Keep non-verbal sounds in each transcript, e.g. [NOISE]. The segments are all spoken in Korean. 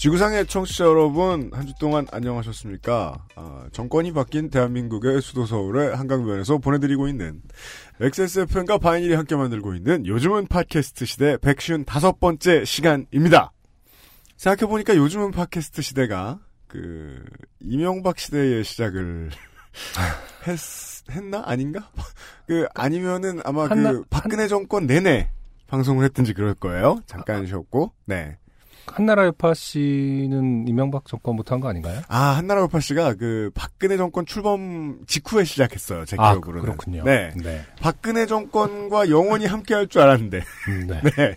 지구상의 청취자 여러분, 한 주 동안 안녕하셨습니까? 아, 정권이 바뀐 대한민국의 수도 서울의 한강변에서 보내드리고 있는 XSFM과 바이닐이 함께 만들고 있는 요즘은 팟캐스트 시대 155번째 시간입니다. 생각해보니까 요즘은 팟캐스트 시대가 그 이명박 시대의 시작을 [LAUGHS] 했, 했나? 아닌가? 그 아니면은 아마 한나- 그 박근혜 정권 내내 방송을 했든지 그럴 거예요. 잠깐 쉬었고. 네. 한나라 여파 씨는 이명박 정권 못한 거 아닌가요? 아, 한나라 우파 씨가 그 박근혜 정권 출범 직후에 시작했어요. 제 아, 기억으로는. 그렇군요. 네. 네. 박근혜 정권과 영원히 함께 할 줄 알았는데. 음, 네. [LAUGHS] 네.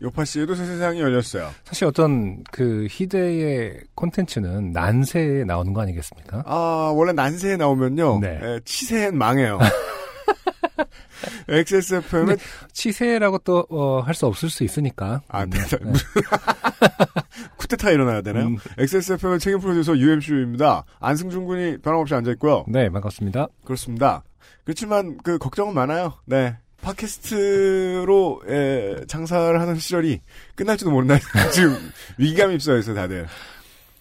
요파 씨에도 새 세상이 열렸어요. 사실 어떤 그 희대의 콘텐츠는 난세에 나오는 거 아니겠습니까? 아, 원래 난세에 나오면요. 네. 에, 치세엔 망해요. [LAUGHS] [LAUGHS] XSFM은 치세라고 또할수 없을 수 있으니까. 아, 음, 네. 네. [LAUGHS] 쿠데타 일어나야 되나요? 음, XSFM의 책임 프로듀서 UMCU입니다. 안승준 군이 변함없이 앉아 있고요. 네, 반갑습니다. 그렇습니다. 그렇지만 그 걱정은 많아요. 네. 팟캐스트로 에, 장사를 하는 시절이 끝날지도 모른다. [LAUGHS] 지금 위기감이 입서해서 다들.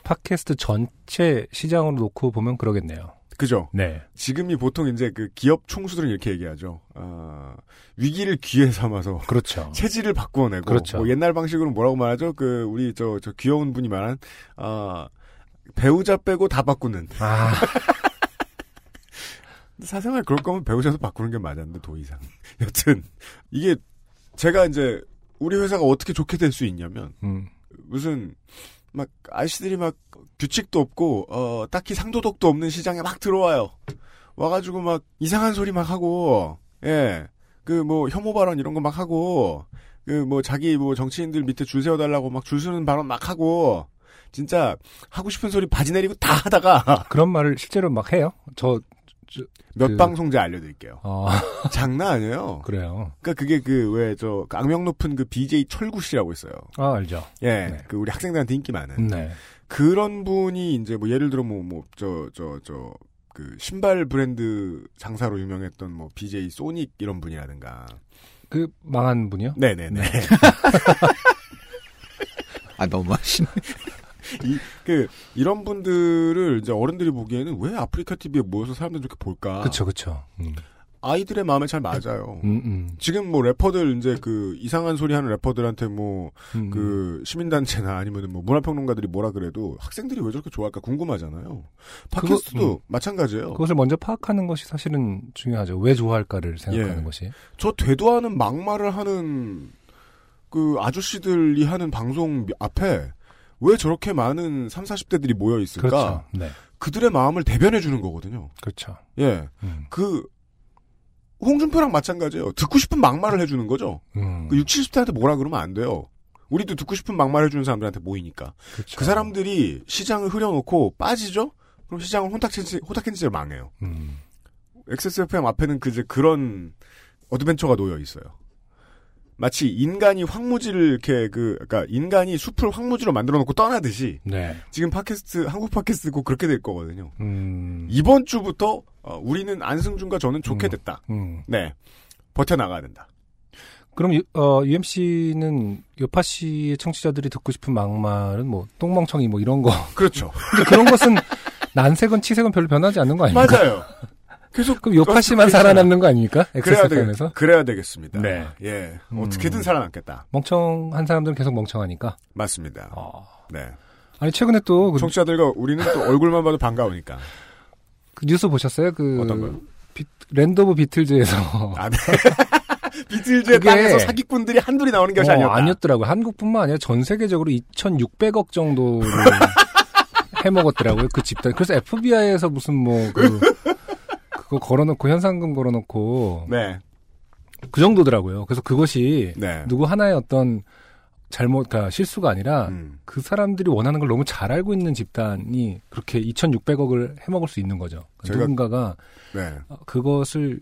팟캐스트 전체 시장으로 놓고 보면 그러겠네요. 그죠? 네. 지금이 보통 이제 그 기업 총수들은 이렇게 얘기하죠. 아, 위기를 기회 삼아서 그렇죠. [LAUGHS] 체질을 바꾸어내고 그렇죠. 뭐 옛날 방식으로 뭐라고 말하죠? 그 우리 저 저 귀여운 분이 말한 아 배우자 빼고 다 바꾸는. 아, 사생활 그럴 거면 배우자도 바꾸는 게 맞았는데 도 이상. [LAUGHS] 여튼 이게 제가 이제 우리 회사가 어떻게 좋게 될 수 있냐면 음, 무슨 막 아저씨들이 막 규칙도 없고 어 딱히 상도덕도 없는 시장에 막 들어와요. 와가지고 막 이상한 소리 막 하고 예 그 뭐 혐오 발언 이런 거 막 하고 그 뭐 자기 뭐 정치인들 밑에 줄 세워달라고 막 줄 서는 발언 막 하고 진짜 하고 싶은 소리 바지 내리고 다 하다가 그런 말을 실제로 막 해요. 저, 몇 그- 방송제 알려드릴게요. 어, [LAUGHS] 장난 아니에요. 그래요. 그러니까 그게 그 왜 저 악명 높은 그 BJ 철구 씨라고 있어요. 아, 알죠. 예, 네. 그 우리 학생들한테 인기 많은. 네. 그런 분이 이제 뭐 예를 들어 뭐 뭐 저 저 저 그 신발 브랜드 장사로 유명했던 뭐 BJ 소닉 이런 분이라든가. 그 망한 분이요? 네네네. [LAUGHS] [LAUGHS] 아 너무 하시네. [LAUGHS] 그 이런 분들을 이제 어른들이 보기에는 왜 아프리카 TV에 모여서 사람들 저렇게 볼까? 그쵸, 그쵸. 음, 아이들의 마음에 잘 맞아요. 음, 음. 지금 뭐 래퍼들 이제 그 이상한 소리 하는 래퍼들한테 뭐 음, 그 시민단체나 아니면 뭐 문화평론가들이 뭐라 그래도 학생들이 왜 저렇게 좋아할까 궁금하잖아요. 팟캐스트도 그거, 음. 마찬가지예요. 그것을 먼저 파악하는 것이 사실은 중요하죠. 왜 좋아할까를 생각하는 예. 것이. 저 되도하는 막말을 하는 그 아저씨들이 하는 방송 앞에 왜 저렇게 많은 3, 40대들이 모여 있을까? 그렇죠. 네. 그들의 마음을 대변해 주는 거거든요. 그렇죠. 예. 음, 그 홍준표랑 마찬가지예요. 듣고 싶은 막말을 해 주는 거죠. 음, 그 60, 70대한테 뭐라 그러면 안 돼요. 우리도 듣고 싶은 막말 해주는 사람들한테 모이니까. 그렇죠. 그 사람들이 시장을 흐려놓고 빠지죠? 그럼 시장을 혼탁hen치, 혼탁hen치를 망해요. 음, XSFM 앞에는 그 이제 그런 어드벤처가 놓여 있어요. 마치 인간이 황무지를 이렇게 그, 그니까 인간이 숲을 황무지로 만들어 놓고 떠나듯이 네. 지금 팟캐스트, 한국 팟캐스트 꼭 그렇게 될 거거든요. 음, 이번 주부터 어, 우리는 안승준과 저는 좋게 음. 됐다. 음. 네. 버텨 나가야 된다. 그럼 유, 어, UMC는 요파 씨의 청취자들이 듣고 싶은 막말은 뭐 똥멍청이 뭐 이런 거. 그렇죠. [LAUGHS] 근데 그런 것은 난세건 치세건 별로 변하지 않는 거 아닙니까? 맞아요. 계속 그럼 요파 씨만 살아남는 거 아닙니까? 그래야, 되겠, XSFM에서 그래야 되겠습니다. 네. 예. 음. 어떻게든 살아남겠다. 멍청한 사람들은 계속 멍청하니까. 맞습니다. 어. 네. 아니 최근에 또 그, 청취자들과 우리는 또 얼굴만 봐도 반가우니까. 그 뉴스 보셨어요? 그 어떤 거요? 비, Land of Beatles에서 아, 네. [LAUGHS] 비틀즈의 그게- 땅에서 사기꾼들이 한둘이 나오는 것이 어, 아니었다. 아니었더라고요. 한국뿐만 아니라 전 세계적으로 2,600억 정도를 [LAUGHS] 해먹었더라고요. 그 집단. 그래서 FBI에서 무슨 뭐 그, 그거 걸어놓고 현상금 걸어놓고 네. 그 정도더라고요. 그래서 그것이 네. 누구 하나의 어떤 잘못, 그러니까 실수가 아니라 음. 그 사람들이 원하는 걸 너무 잘 알고 있는 집단이 그렇게 2,600억을 해먹을 수 있는 거죠. 그러니까 누군가가 네. 어, 그것을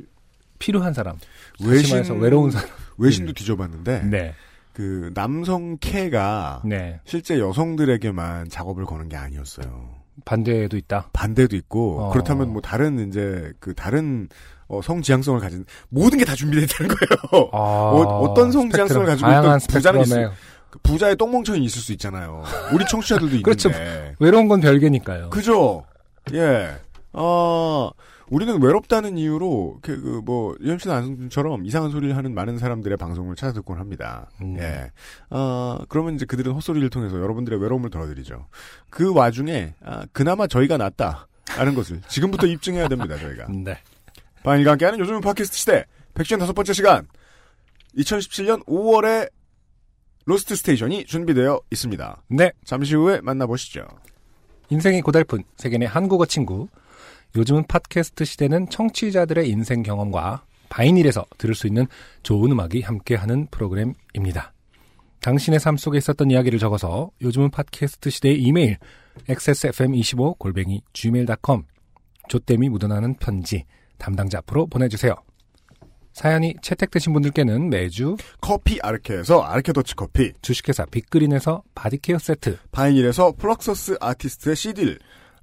필요한 사람, 외신 외로운 사람. 외신도 뒤져봤는데 네, 그 남성 K가 네 실제 여성들에게만 작업을 거는 게 아니었어요. 반대도 있다. 반대도 있고 어. 그렇다면 뭐 다른 이제 그 다른 어, 성 지향성을 가진 모든 게 다 준비되어 있다는 거예요. [LAUGHS] 아, 어, 떤 성지향성을 가지고 있던 부자는 스펙트럼에 그 부자의 똥멍청이 있을 수 있잖아요. 우리 청취자들도 [LAUGHS] 있는데. 그렇죠. 외로운 건 별개니까요. 그죠? 예. 어, 우리는 외롭다는 이유로, 그, 그 뭐, 유현진 안승준처럼 이상한 소리를 하는 많은 사람들의 방송을 찾아 듣곤 합니다. 음. 예. 어, 그러면 이제 그들은 헛소리를 통해서 여러분들의 외로움을 덜어드리죠. 그 와중에, 아, 그나마 저희가 낫다. 라는 것을 지금부터 [LAUGHS] 입증해야 됩니다, 저희가. 네. 바인과 함께하는 요즘은 팟캐스트 시대 100주년 다섯 번째 시간 2017년 5월에 Lost Station이 준비되어 있습니다. 네. 잠시 후에 만나보시죠. 인생이 고달픈 세계의 한국어 친구. 요즘은 팟캐스트 시대는 청취자들의 인생 경험과 바이닐에서 들을 수 있는 좋은 음악이 함께하는 프로그램입니다. 당신의 삶 속에 있었던 이야기를 적어서 요즘은 팟캐스트 시대의 이메일 xsfm25 골뱅이 gmail.com 조땜이 묻어나는 편지 담당자 앞으로 보내주세요. 사연이 채택되신 분들께는 매주 커피 아르케에서 아르케 더치 커피, 주식회사 빅그린에서 body care 세트, 바이닐에서 플럭서스 아티스트의 CD를,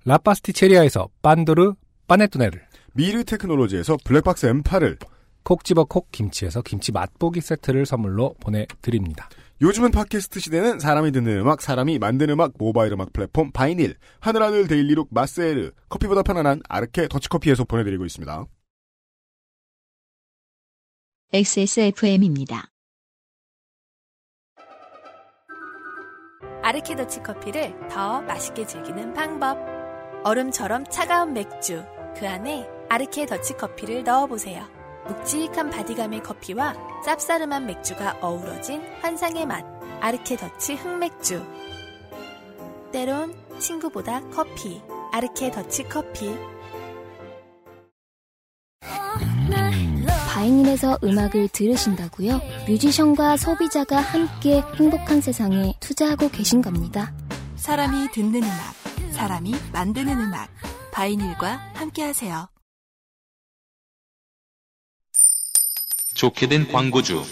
라파스티체리아에서 빤도로 빠네또네를, 미르 테크놀로지에서 블랙박스 M8을, 콕 집어 콕 김치에서 김치 맛보기 세트를 선물로 보내드립니다. 요즘은 팟캐스트 시대는 사람이 듣는 음악, 사람이 만드는 음악, 모바일 음악 플랫폼 바이닐, 하늘하늘 daily look 마스에르, 커피보다 편안한 아르케 더치커피에서 보내드리고 있습니다. XSFM입니다. 아르케 더치 커피를 더 맛있게 즐기는 방법. 얼음처럼 차가운 맥주, 그 안에 아르케 더치 커피를 넣어보세요. 묵직한 바디감의 커피와 쌉싸름한 맥주가 어우러진 환상의 맛. 아르케 더치 흑맥주. 때론 친구보다 커피. 아르케 더치 커피. 바이닐에서 음악을 들으신다고요? 뮤지션과 소비자가 함께 행복한 세상에 투자하고 계신 겁니다. 사람이 듣는 음악, 사람이 만드는 음악. 바이닐과 함께하세요. 좋게 된 광고주.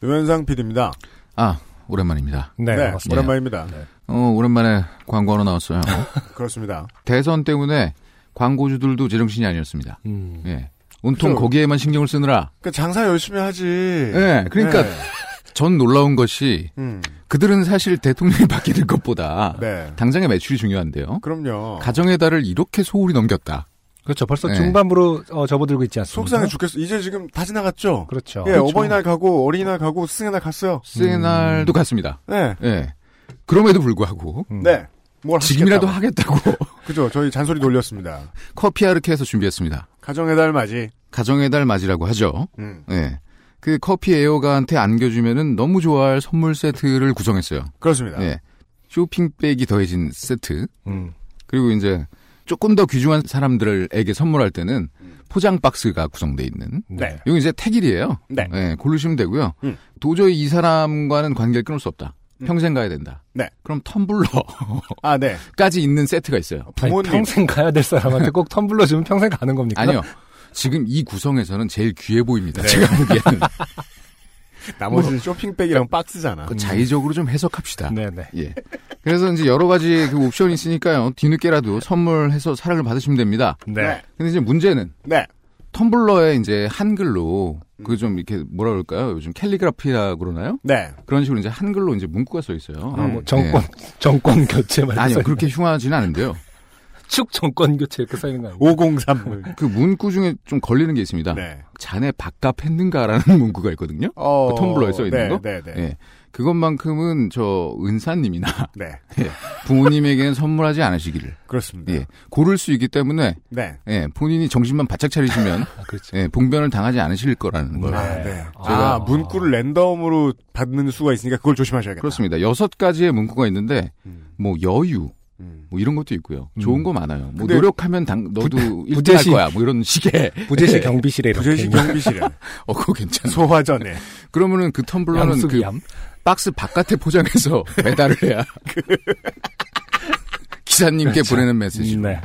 노현상 PD입니다. 아, 오랜만입니다. 네, 반갑습니다. 오랜만입니다. 어, 오랜만에 광고 하나 나왔어요. [LAUGHS] 그렇습니다. 대선 때문에 광고주들도 제정신이 아니었습니다. 음. 예. 온통 그죠. 거기에만 신경을 쓰느라. 그 장사 열심히 하지. 예, 그러니까 네. 전 놀라운 것이 음, 그들은 사실 대통령이 [LAUGHS] 바뀌는 것보다 네. 당장의 매출이 중요한데요. 그럼요. 가정의 달을 이렇게 소홀히 넘겼다. 그렇죠. 벌써 네. 중반부로 어, 접어들고 있지 않습니까? 속상해 죽겠어. 이제 지금 다 지나갔죠? 그렇죠. 예, 그렇죠. 어버이날 가고, 어린이날 가고, 스승의 날 갔어요. 스의 날도 갔습니다. 네. 예. 그럼에도 불구하고 음. 네. 뭘 지금이라도 하시겠다고. 하겠다고 [LAUGHS] 그죠. 저희 잔소리 돌렸습니다. [LAUGHS] 커피 아르케에서 준비했습니다. 가정의 달 맞이. 가정의 달 맞이라고 하죠. 음. 예. 그 커피 에어가한테 안겨주면은 너무 좋아할 선물 세트를 구성했어요. 그렇습니다. 예. 쇼핑백이 더해진 세트. 음. 그리고 이제 조금 더 귀중한 사람들에게 선물할 때는 포장 박스가 구성돼 있는. 네. 이거 이제 택일이에요. 네. 예, 고르시면 되고요. 음. 도저히 이 사람과는 관계를 끊을 수 없다. 음. 평생 가야 된다. 네. 그럼 텀블러까지 [LAUGHS] 아, 네. 있는 세트가 있어요. 아니, 부모님. 평생 가야 될 사람한테 꼭 텀블러 주면 평생 가는 겁니까? 아니요. 지금 이 구성에서는 제일 귀해 보입니다. 네. 제가 보기에는. [LAUGHS] 나머지는 쇼핑백이랑 박스잖아. 그 자의적으로 좀 해석합시다. 네네. 예. 그래서 이제 여러 가지 그 옵션이 있으니까요. 뒤늦게라도 선물해서 사랑을 받으시면 됩니다. 네. 근데 이제 문제는 네. 텀블러에 이제 한글로 그 좀 이렇게 뭐라 그럴까요? 요즘 캘리그라피라고 그러나요? 네. 그런 식으로 이제 한글로 이제 문구가 써 있어요. 아, 뭐 정권 정권 교체 말고 네. 아니요. 그렇게 흉하지는 않은데요. 축 정권 교체 이렇게 써 있는 거 아니에요? 503. 그 문구 중에 좀 걸리는 게 있습니다. 네. 자네 밥값 했는가라는 [LAUGHS] 문구가 있거든요. 어, 그 텀블러에 써 있는 네, 거? 네, 네. 예. 그것만큼은 저 은사님이나 네. [LAUGHS] 부모님에게는 선물하지 않으시기를. 그렇습니다. 예. 고를 수 있기 때문에 네. 예, 본인이 정신만 바짝 차리시면 [LAUGHS] 아, 그렇죠. 예, 봉변을 당하지 않으실 거라는 걸. 아, 네. 제가- 아, 문구를 랜덤으로 받는 수가 있으니까 그걸 조심하셔야겠다. 그렇습니다. 여섯 가지의 문구가 있는데 음. 뭐 여유, 음. 뭐 이런 것도 있고요. 음. 좋은 거 많아요. 뭐 노력하면 당, 너도 일 1등 할 부재시- 거야. 뭐 이런 식의. 부재시 경비실에 이렇게 부재시 경비실에 [LAUGHS] 어, 그거 괜찮아. 소화전에 그러면은 그 텀블러는 그 양수기함. 박스 바깥에 포장해서 [LAUGHS] 배달을 해야. 기사님께 그렇죠. 보내는 메시지. 네.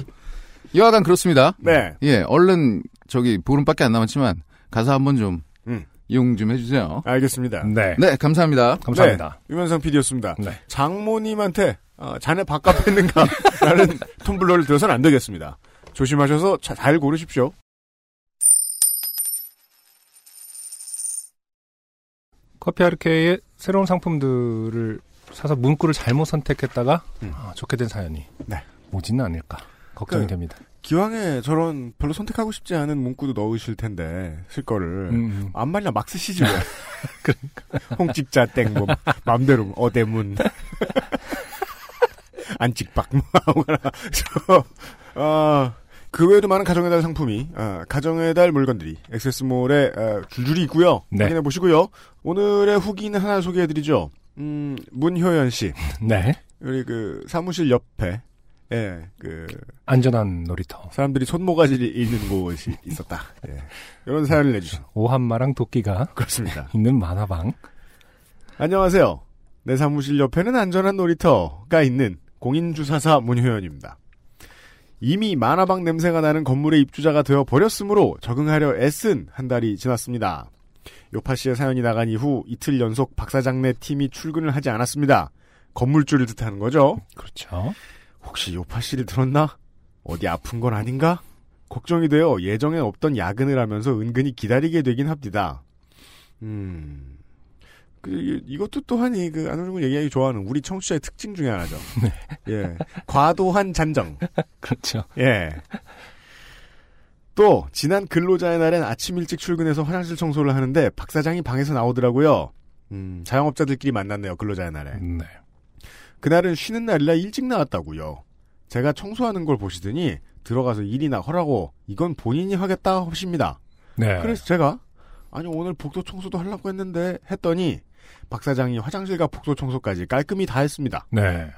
여하간 그렇습니다. 네. 예, 얼른 저기 보름밖에 안 남았지만 가사 한번 좀 음. 이용 좀 해주세요. 알겠습니다. 네. 네, 감사합니다. 감사합니다. 네, 유면상 PD였습니다. 네. 장모님한테 어, 자네 밥값 했는가 라는 [LAUGHS] 텀블러를 들어서는 안 되겠습니다. 조심하셔서 자- 잘 고르십시오. 커피 아르케의 새로운 상품들을 사서 문구를 잘못 선택했다가 음. 아, 좋게 된 사연이 네. 오지는 않을까 걱정이 그- 됩니다. 기왕에 저런 별로 선택하고 싶지 않은 문구도 넣으실 텐데 쓸 거를 음, 안 말려 막 쓰시지 왜? 홍직자 땡뭐 맘대로 어대문 [LAUGHS] 안찍박 뭐 아무거나 [LAUGHS] 저어그 외에도 많은 가정의 달 상품이 아, 가정의 달 물건들이 엑세스몰에 아, 줄줄이 있고요. 네. 확인해 보시고요. 오늘의 후기는 하나 소개해 드리죠. 음 문효연 씨 [LAUGHS] 네. 우리 그 사무실 옆에 예 그 안전한 놀이터. 사람들이 손모가지를 잃는 곳이 있었다. 예. 이런 사연을 내주신 오한마랑 도끼가 그렇습니다. [LAUGHS] 있는 만화방. 안녕하세요. 내 사무실 옆에는 안전한 놀이터가 있는 공인주사사 문효연입니다. 이미 만화방 냄새가 나는 건물의 입주자가 되어 버렸으므로 적응하려 애쓴 한 달이 지났습니다. 요파 씨의 사연이 나간 이후 이틀 연속 박사장내 팀이 출근을 하지 않았습니다. 건물주를 뜻하는 거죠. 그렇죠. 혹시 요파 씨를 들었나? 어디 아픈 건 아닌가? 걱정이 되어 예정에 없던 야근을 하면서 은근히 기다리게 되긴 합니다. 음, 그, 이- 이것도 또한 이, 그, 안호중을 얘기하기 좋아하는 우리 청취자의 특징 중에 하나죠. [LAUGHS] 예. 과도한 잔정. [LAUGHS] 그렇죠. 예. 또, 지난 근로자의 날엔 아침 일찍 출근해서 화장실 청소를 하는데 박 사장이 방에서 나오더라고요. 음, 자영업자들끼리 만났네요, 근로자의 날에. 네. 그날은 쉬는 날이라 일찍 나왔다고요. 제가 청소하는 걸 보시더니 들어가서 일이나 하라고 이건 본인이 하겠다 하십니다. 네. 그래서 제가 아니 오늘 복도 청소도 하려고 했는데 했더니 박 사장이 화장실과 복도 청소까지 깔끔히 다 했습니다. 네.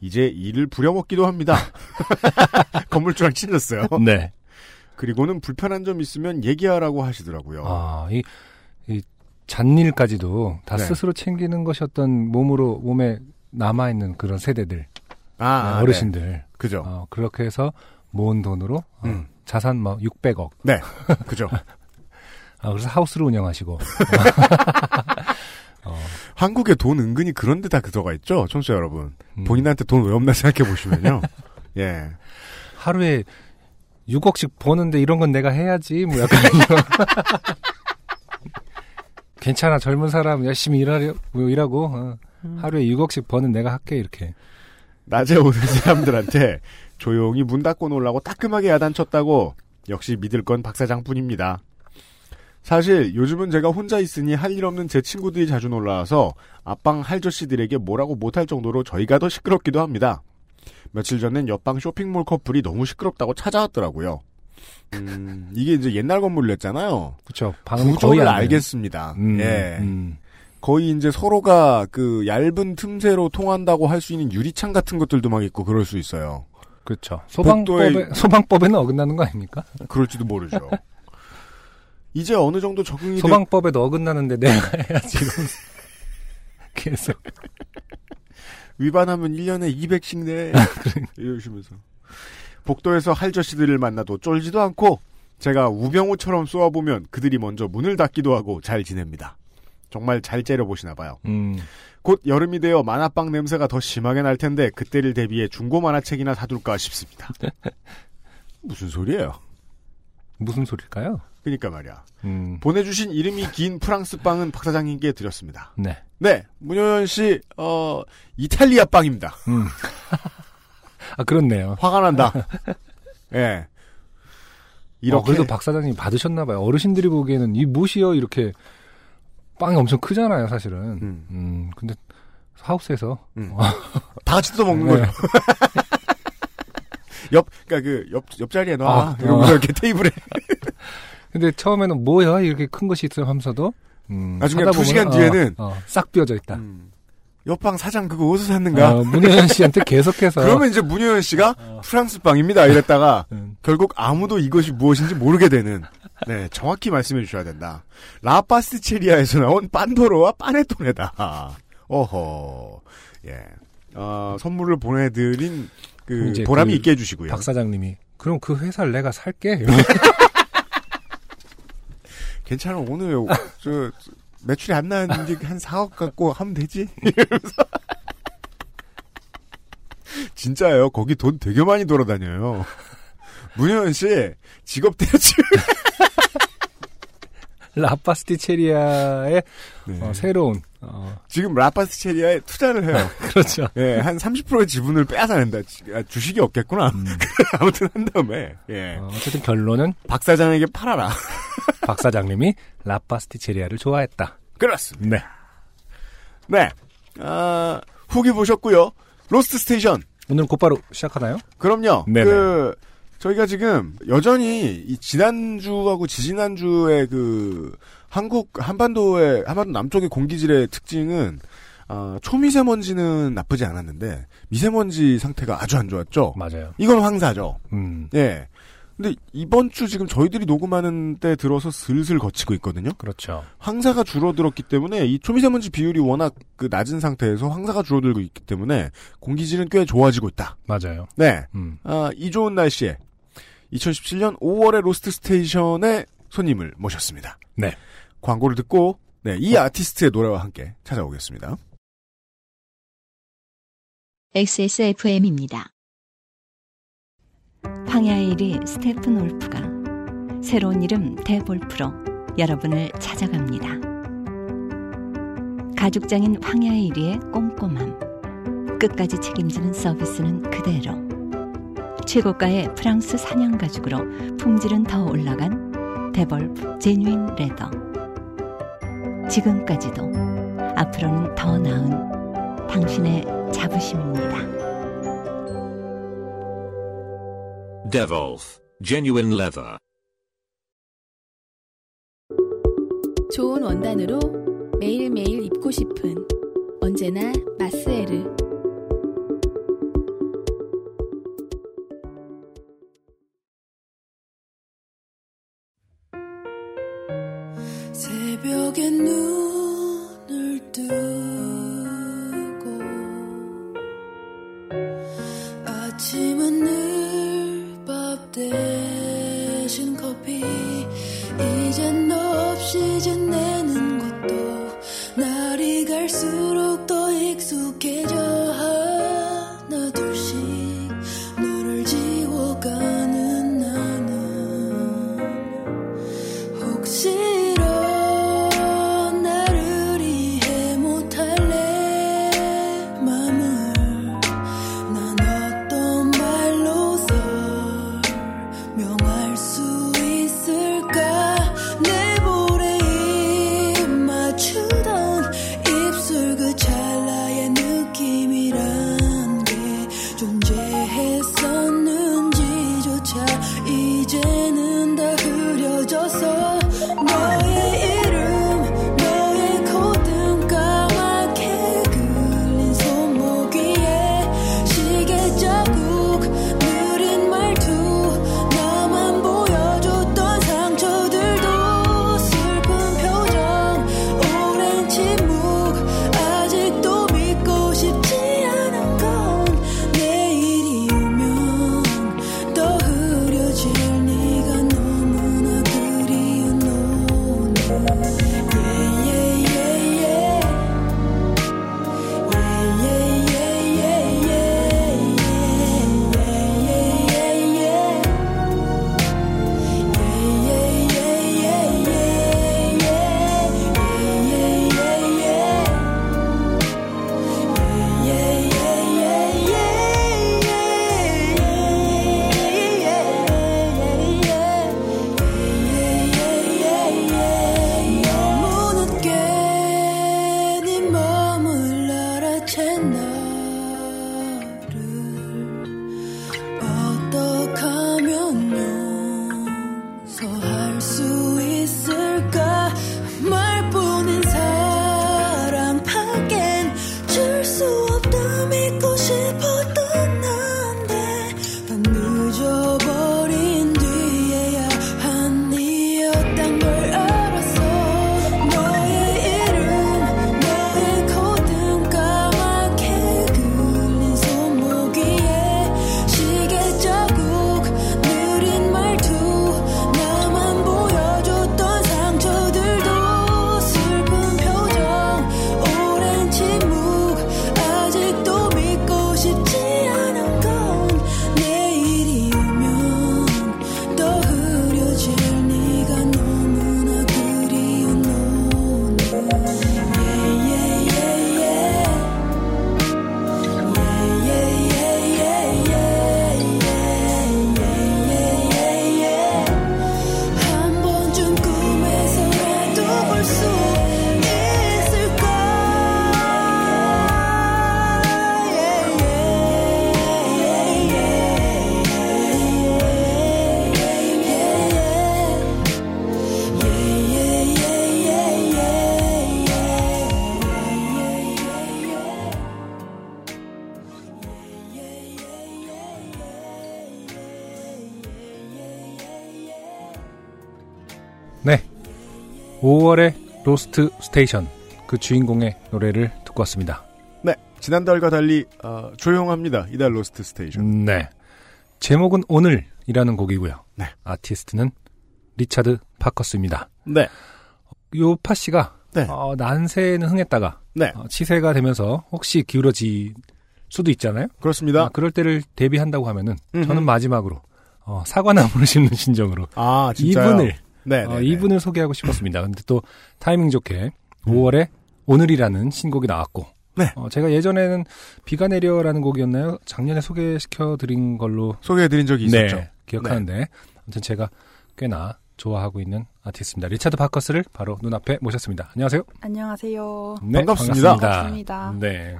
이제 일을 부려먹기도 합니다. [LAUGHS] [LAUGHS] 건물주랑 친해졌어요. 네. 그리고는 불편한 점 있으면 얘기하라고 하시더라고요. 아, 이, 이 잔일까지도 다 네. 스스로 챙기는 것이었던 몸으로, 몸에 남아 있는 그런 세대들, 아, 어르신들. 네. 그죠. 어, 그렇게 해서 모은 돈으로 어, 음. 자산 막 600억. 네. 그죠. [LAUGHS] 아, 그래서 하우스를 운영하시고. 어, 한국에 돈 은근히 그런 데다 들어가 있죠. 청취자 여러분. 음. 본인한테 돈 왜 없나 생각해 보시면요. [LAUGHS] 예. 하루에 6억씩 버는데 이런 건 내가 해야지. 뭐 약간 이런. [LAUGHS] 괜찮아 젊은 사람 열심히 일하려 뭐 일하고 어, 하루에 6억씩 버는 내가 할게 이렇게. 낮에 오는 [LAUGHS] 사람들한테 조용히 문 닫고 놀라고 따끔하게 야단쳤다고 역시 믿을 건 박사장 뿐입니다. 사실 요즘은 제가 혼자 있으니 할 일 없는 제 친구들이 자주 놀라와서 앞방 할저씨들에게 뭐라고 못할 정도로 저희가 더 시끄럽기도 합니다. 며칠 전엔 옆방 쇼핑몰 커플이 너무 시끄럽다고 찾아왔더라고요. 음, 이게 이제 옛날 건물이었잖아요. 그렇죠. 거의 구조를. 알겠습니다. 음, 예. 음. 거의 이제 서로가 그 얇은 틈새로 통한다고 할 수 있는 유리창 같은 것들도 막 있고 그럴 수 있어요. 그렇죠. 소방법에 복도에- 소방법에는 어긋나는 거 아닙니까? 그럴지도 모르죠. [LAUGHS] 이제 어느 정도 적응이 돼 소방법에도 어긋나는데 내가 [LAUGHS] 해야지. 계속. 위반하면 1년에 200씩 내. 이러시면서. 복도에서 할저씨들을 만나도 쫄지도 않고 제가 우병우처럼 쏘아보면 그들이 먼저 문을 닫기도 하고 잘 지냅니다. 정말 잘 째려보시나 봐요. 음. 곧 여름이 되어 만화방 냄새가 더 심하게 날 텐데 그때를 대비해 중고 만화책이나 사둘까 싶습니다. [LAUGHS] 무슨 소리예요? 무슨 소릴까요? 그니까 말이야. 음. 보내주신 이름이 긴 프랑스 빵은 박 사장님께 드렸습니다. 네. 네, 문효연 씨, 어, 이탈리아 빵입니다. 음. 아 그렇네요. 화가 난다. 예. 이렇게. 어, 그래도 박 사장님 받으셨나봐요. 어르신들이 보기에는 이 무엇이요 이렇게 빵이 엄청 크잖아요, 사실은. 음. 음. 근데 하우스에서 음. 다 같이 뜯어먹는 네. 거죠. 옆, 그니까 그, 옆, 옆자리에 놔. 아, 이러면서 어. 이렇게 테이블에. [LAUGHS] 근데 처음에는 뭐야 이렇게 큰 것이 있어 하면서도 음, 나중에 두 시간 어, 뒤에는 어, 싹 비어져 있다. 음. 옆방 사장 그거 어디서 샀는가? 어, 문효연 씨한테 계속해서 [LAUGHS] 그러면 이제 문효연 씨가 프랑스 빵입니다. 이랬다가 [LAUGHS] 음. 결국 아무도 이것이 무엇인지 모르게 되는. 네, 정확히 말씀해 주셔야 된다. 라파스티체리아에서 나온 빤도로와 파네토네다. 어허. 예. 어, 선물을 보내드린 그 보람이 그 있게 해주시고요. 박 사장님이 그럼 그 회사를 내가 살게. [LAUGHS] 괜찮아 오늘 저 매출이 안 나는데 한 4억 갖고 하면 되지 [LAUGHS] 이러면서 진짜예요 거기 돈 되게 많이 돌아다녀요 문효연 씨 직업 대출 [LAUGHS] 라파스티체리아의 네. 어, 새로운 어, 지금 라파스체리아에 투자를 해요 [LAUGHS] 그렇죠. 예, 한 30%의 지분을 빼앗아낸다 아, 주식이 없겠구나 음. [LAUGHS] 아무튼 한 다음에 예. 어, 어쨌든 결론은 박 사장에게 팔아라 [LAUGHS] 박 사장님이 라파스티체리아를 좋아했다. 그렇습니다 네. 네 아, 후기 보셨고요 Lost Station 오늘 곧바로 시작하나요? 그럼요. 네네. 그 저희가 지금 여전히 이 지난주하고 지지난주의 그 한국 한반도의 한반도 남쪽의 공기질의 특징은 아, 초미세먼지는 나쁘지 않았는데 미세먼지 상태가 아주 안 좋았죠. 맞아요. 이건 황사죠. 음, 예. 근데 이번 주 지금 저희들이 녹음하는 때 들어서 슬슬 걷히고 있거든요. 그렇죠. 황사가 줄어들었기 때문에 이 초미세먼지 비율이 워낙 그 낮은 상태에서 황사가 줄어들고 있기 때문에 공기질은 꽤 좋아지고 있다. 맞아요. 네. 음, 아, 이 좋은 날씨에 2017년 5월의 Lost Station의 손님을 모셨습니다. 네. 광고를 듣고 네, 이 아티스트의 노래와 함께 찾아오겠습니다. XSFM입니다. 황야의 이리 스테픈 울프가 새로운 이름 데볼프로 여러분을 찾아갑니다. 가죽장인 황야의 이리의 꼼꼼함, 끝까지 책임지는 서비스는 그대로. 최고가의 프랑스 산양 가죽으로 품질은 더 올라간 데볼프 genuine leather. 지금까지도 앞으로는 더 나은 당신의 자부심입니다. Devolf Genuine Leather. 좋은 원단으로 매일매일 입고 싶은 언제나 마스에르. 새벽에 눈을 뜨고 아침은 늘 밥 대신 커피 이젠 너 없이 지내는 것도 날이 갈수록 더 익숙해져 Lost Station 그 주인공의 노래를 듣고 왔습니다. 네, 지난달과 달리 어, 조용합니다. 이달 Lost Station. 네. 제목은 오늘이라는 곡이고요. 네. 아티스트는 리차드 파커스입니다. 네, 요 파 씨가 네. 어, 난세는 흥했다가 네, 어, 치세가 되면서 혹시 기울어질 수도 있잖아요. 그렇습니다. 아, 그럴 때를 대비한다고 하면은 음흠. 저는 마지막으로 어, 사과나무를 심는 [LAUGHS] 심정으로 아, 진짜요? 이분을 네, 어, 네, 네. 이분을 소개하고 싶었습니다. 근데 또 타이밍 좋게 5월에 오늘이라는 신곡이 나왔고 네. 어, 제가 예전에는 비가 내려라는 곡이었나요? 작년에 소개시켜 드린 걸로 소개해 드린 적이 있었죠. 네, 기억하는데 아무튼 제가 꽤나 좋아하고 있는 아티스트입니다. 리차드 파커스를 바로 눈앞에 모셨습니다. 안녕하세요. 안녕하세요. 네, 반갑습니다. 반갑습니다. 네.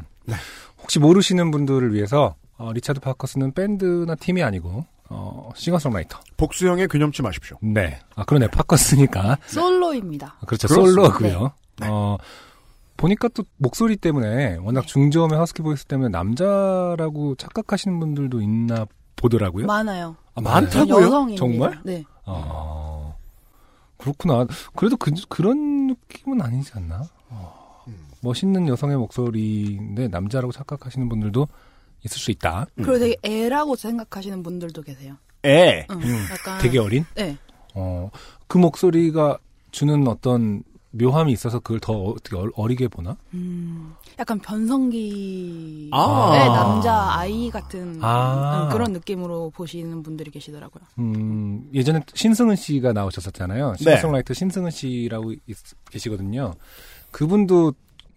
혹시 모르시는 분들을 위해서 어, 리차드 파커스는 밴드나 팀이 아니고 어, 싱어송라이터. 복수형에 괘념치 마십시오. 네. 아 그러네. 파커스니까 솔로입니다. 그렇죠. 그렇습니다. 솔로고요. 어, 보니까 또 목소리 때문에 워낙 중저음의 husky voice 때문에 남자라고 착각하시는 분들도 있나 보더라고요. 많아요. 아, 많다고요? 여성입니다. 정말? 네. 아, 그렇구나. 그래도 그, 그런 느낌은 아니지 않나? 어, 멋있는 여성의 목소리인데 남자라고 착각하시는 분들도 있을 수 있다. 그리고 되게 애라고 생각하시는 분들도 계세요. 에. 응, 음, 약간 되게 어린? 네. 어, 그 목소리가 주는 어떤 묘함이 있어서 그걸 더 어떻게 어- 어리게 보나? 음, 약간 변성기 아. 의 남자 아이 같은 아. 음, 그런 느낌으로 보시는 분들이 계시더라고요. 음, 예전에 신승은 씨가 나오셨었잖아요. 네. 싱어송라이터 신승은 씨라고 있- 계시거든요. 그분도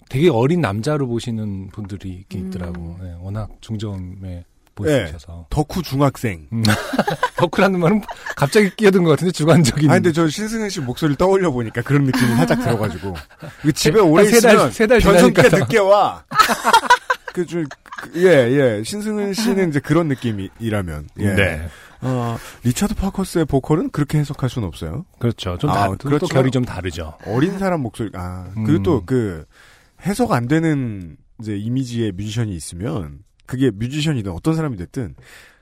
되게 어린 남자로 보시는 분들이 음. 있더라고. 네, 워낙 중저음에 보이셔서. 덕후 중학생. 음. [LAUGHS] 덕후라는 말은 갑자기 끼어든 것 같은데 주관적인. 아 근데 저 신승현 씨 목소리를 떠올려 보니까 그런 느낌이 살짝 들어가지고 집에 오래 달- 있으면 세달 변성기가 지나니까 늦게 와. [LAUGHS] 그좀예예 신승현 씨는 이제 그런 느낌이라면 예. 네. 어, 리차드 파커스의 보컬은 그렇게 해석할 수는 없어요. 그렇죠. 좀 아, 다, 또 그렇죠. 결이 좀 다르죠. 어린 사람 목소리 아 음. 그리고 또그 해석 안 되는 이제 이미지의 뮤지션이 있으면 그게 뮤지션이든 어떤 사람이 됐든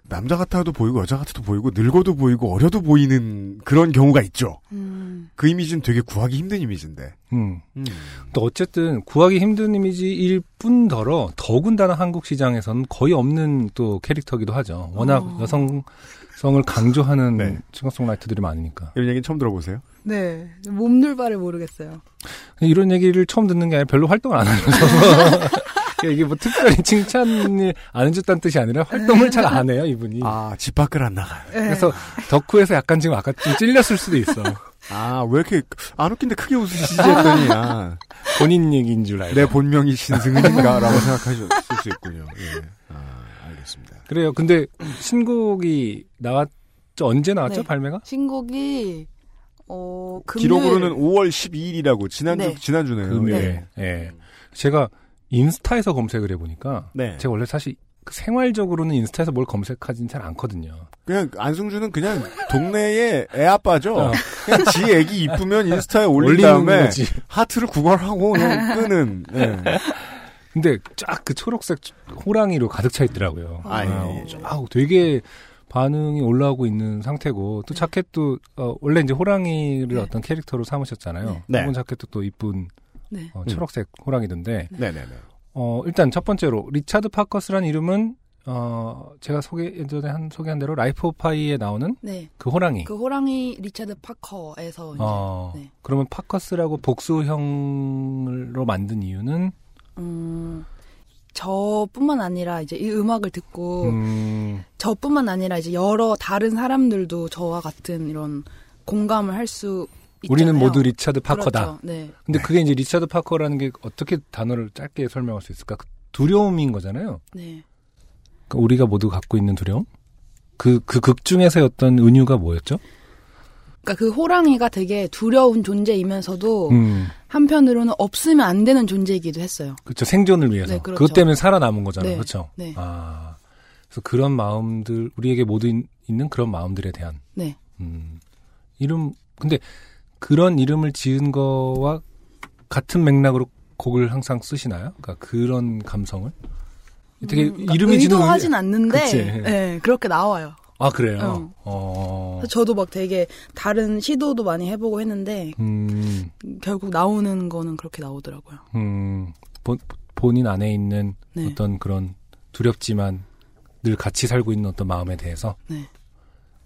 남자 같아도 보이고 여자 같아도 보이고 늙어도 보이고 어려도 보이는 그런 경우가 있죠. 음, 그 이미지는 되게 구하기 힘든 이미지인데. 음. 음. 또 어쨌든 구하기 힘든 이미지일 뿐더러 더군다나 한국 시장에서는 거의 없는 또 캐릭터기도 하죠. 워낙 어. 여성 성을 강조하는 네. 싱어송라이터들이 많으니까. 이런 얘기는 처음 들어보세요? 네. 몸둘바를 모르겠어요. 이런 얘기를 처음 듣는 게 아니라 별로 활동을 안 하면서 [LAUGHS] 이게 뭐 특별히 칭찬을 안 해줬다는 뜻이 아니라 활동을 잘 안 해요 이분이. 아, 집 밖을 안 나가요. 그래서 덕후에서 약간 지금 아까 좀 찔렸을 수도 있어. 아, 왜 이렇게 안 웃긴데 크게 웃으시지 했더니, 아, 본인 얘기인 줄 알고. 내 본명이 신승은인가? 라고 생각하실 수 있군요. 예. 아, 알겠습니다. 그래요. 근데 신곡이 나왔죠? 언제 나왔죠? 네. 발매가? 신곡이 어 금요일 기록으로는 5월 12일이라고, 지난주, 네. 지난주네요. 금요일. 예. 제가 인스타에서 검색을 해보니까 네. 제가 원래 사실 그 생활적으로는 인스타에서 뭘 검색하진 잘 않거든요. 그냥 안승준은 그냥 동네의 애 아빠죠. 어. 그냥 지 애기 이쁘면 인스타에 올린 다음에 거지. 하트를 구걸하고 그냥 끄는. 예. 근데 쫙 그 초록색 호랑이로 가득 차 있더라고요. 아, 예, 아, 예. 쫙 되게 반응이 올라오고 있는 상태고 또 자켓도 어, 원래 이제 호랑이를 네. 어떤 캐릭터로 삼으셨잖아요. 네. 이번 자켓도 또 이쁜 네. 어, 초록색 호랑이던데 네네네. 어, 일단 첫 번째로 리차드 파커스라는 이름은 어, 제가 소개 예전에 한 소개한 대로 Life of Pi에 나오는 네. 그 호랑이. 그 호랑이 리차드 파커에서 이제 어, 네. 그러면 파커스라고 복수형으로 만든 이유는 음, 저뿐만 아니라 이제 이 음악을 듣고 음, 저뿐만 아니라 이제 여러 다른 사람들도 저와 같은 이런 공감을 할 수 있잖아요. 우리는 모두 리차드 파커다. 그렇죠. 네. 근데 그게 이제 리차드 파커라는 게 어떻게 단어를 짧게 설명할 수 있을까? 그 두려움인 거잖아요. 네. 그러니까 우리가 모두 갖고 있는 두려움? 그, 그 극 중에서의 어떤 은유가 뭐였죠? 그러니까 그 호랑이가 되게 두려운 존재이면서도 음, 한편으로는 없으면 안 되는 존재이기도 했어요. 그렇죠. 생존을 위해서. 네, 그렇죠. 그것 때문에 살아남은 거잖아요. 네, 그렇죠. 네. 아, 그래서 그런 마음들, 우리에게 모두 있- 있는 그런 마음들에 대한, 네. 음, 이름, 근데 그런 이름을 지은 거와 같은 맥락으로 곡을 항상 쓰시나요? 그러니까 그런 감성을? 되게 음, 그러니까 이름이 지는 의도하진 않는데 그치. 네, 그렇게 나와요. 아 그래요. 어. 저도 막 되게 다른 시도도 많이 해보고 했는데 음, 결국 나오는 거는 그렇게 나오더라고요. 음, 본, 본인 안에 있는 네. 어떤 그런 두렵지만 늘 같이 살고 있는 어떤 마음에 대해서. 네.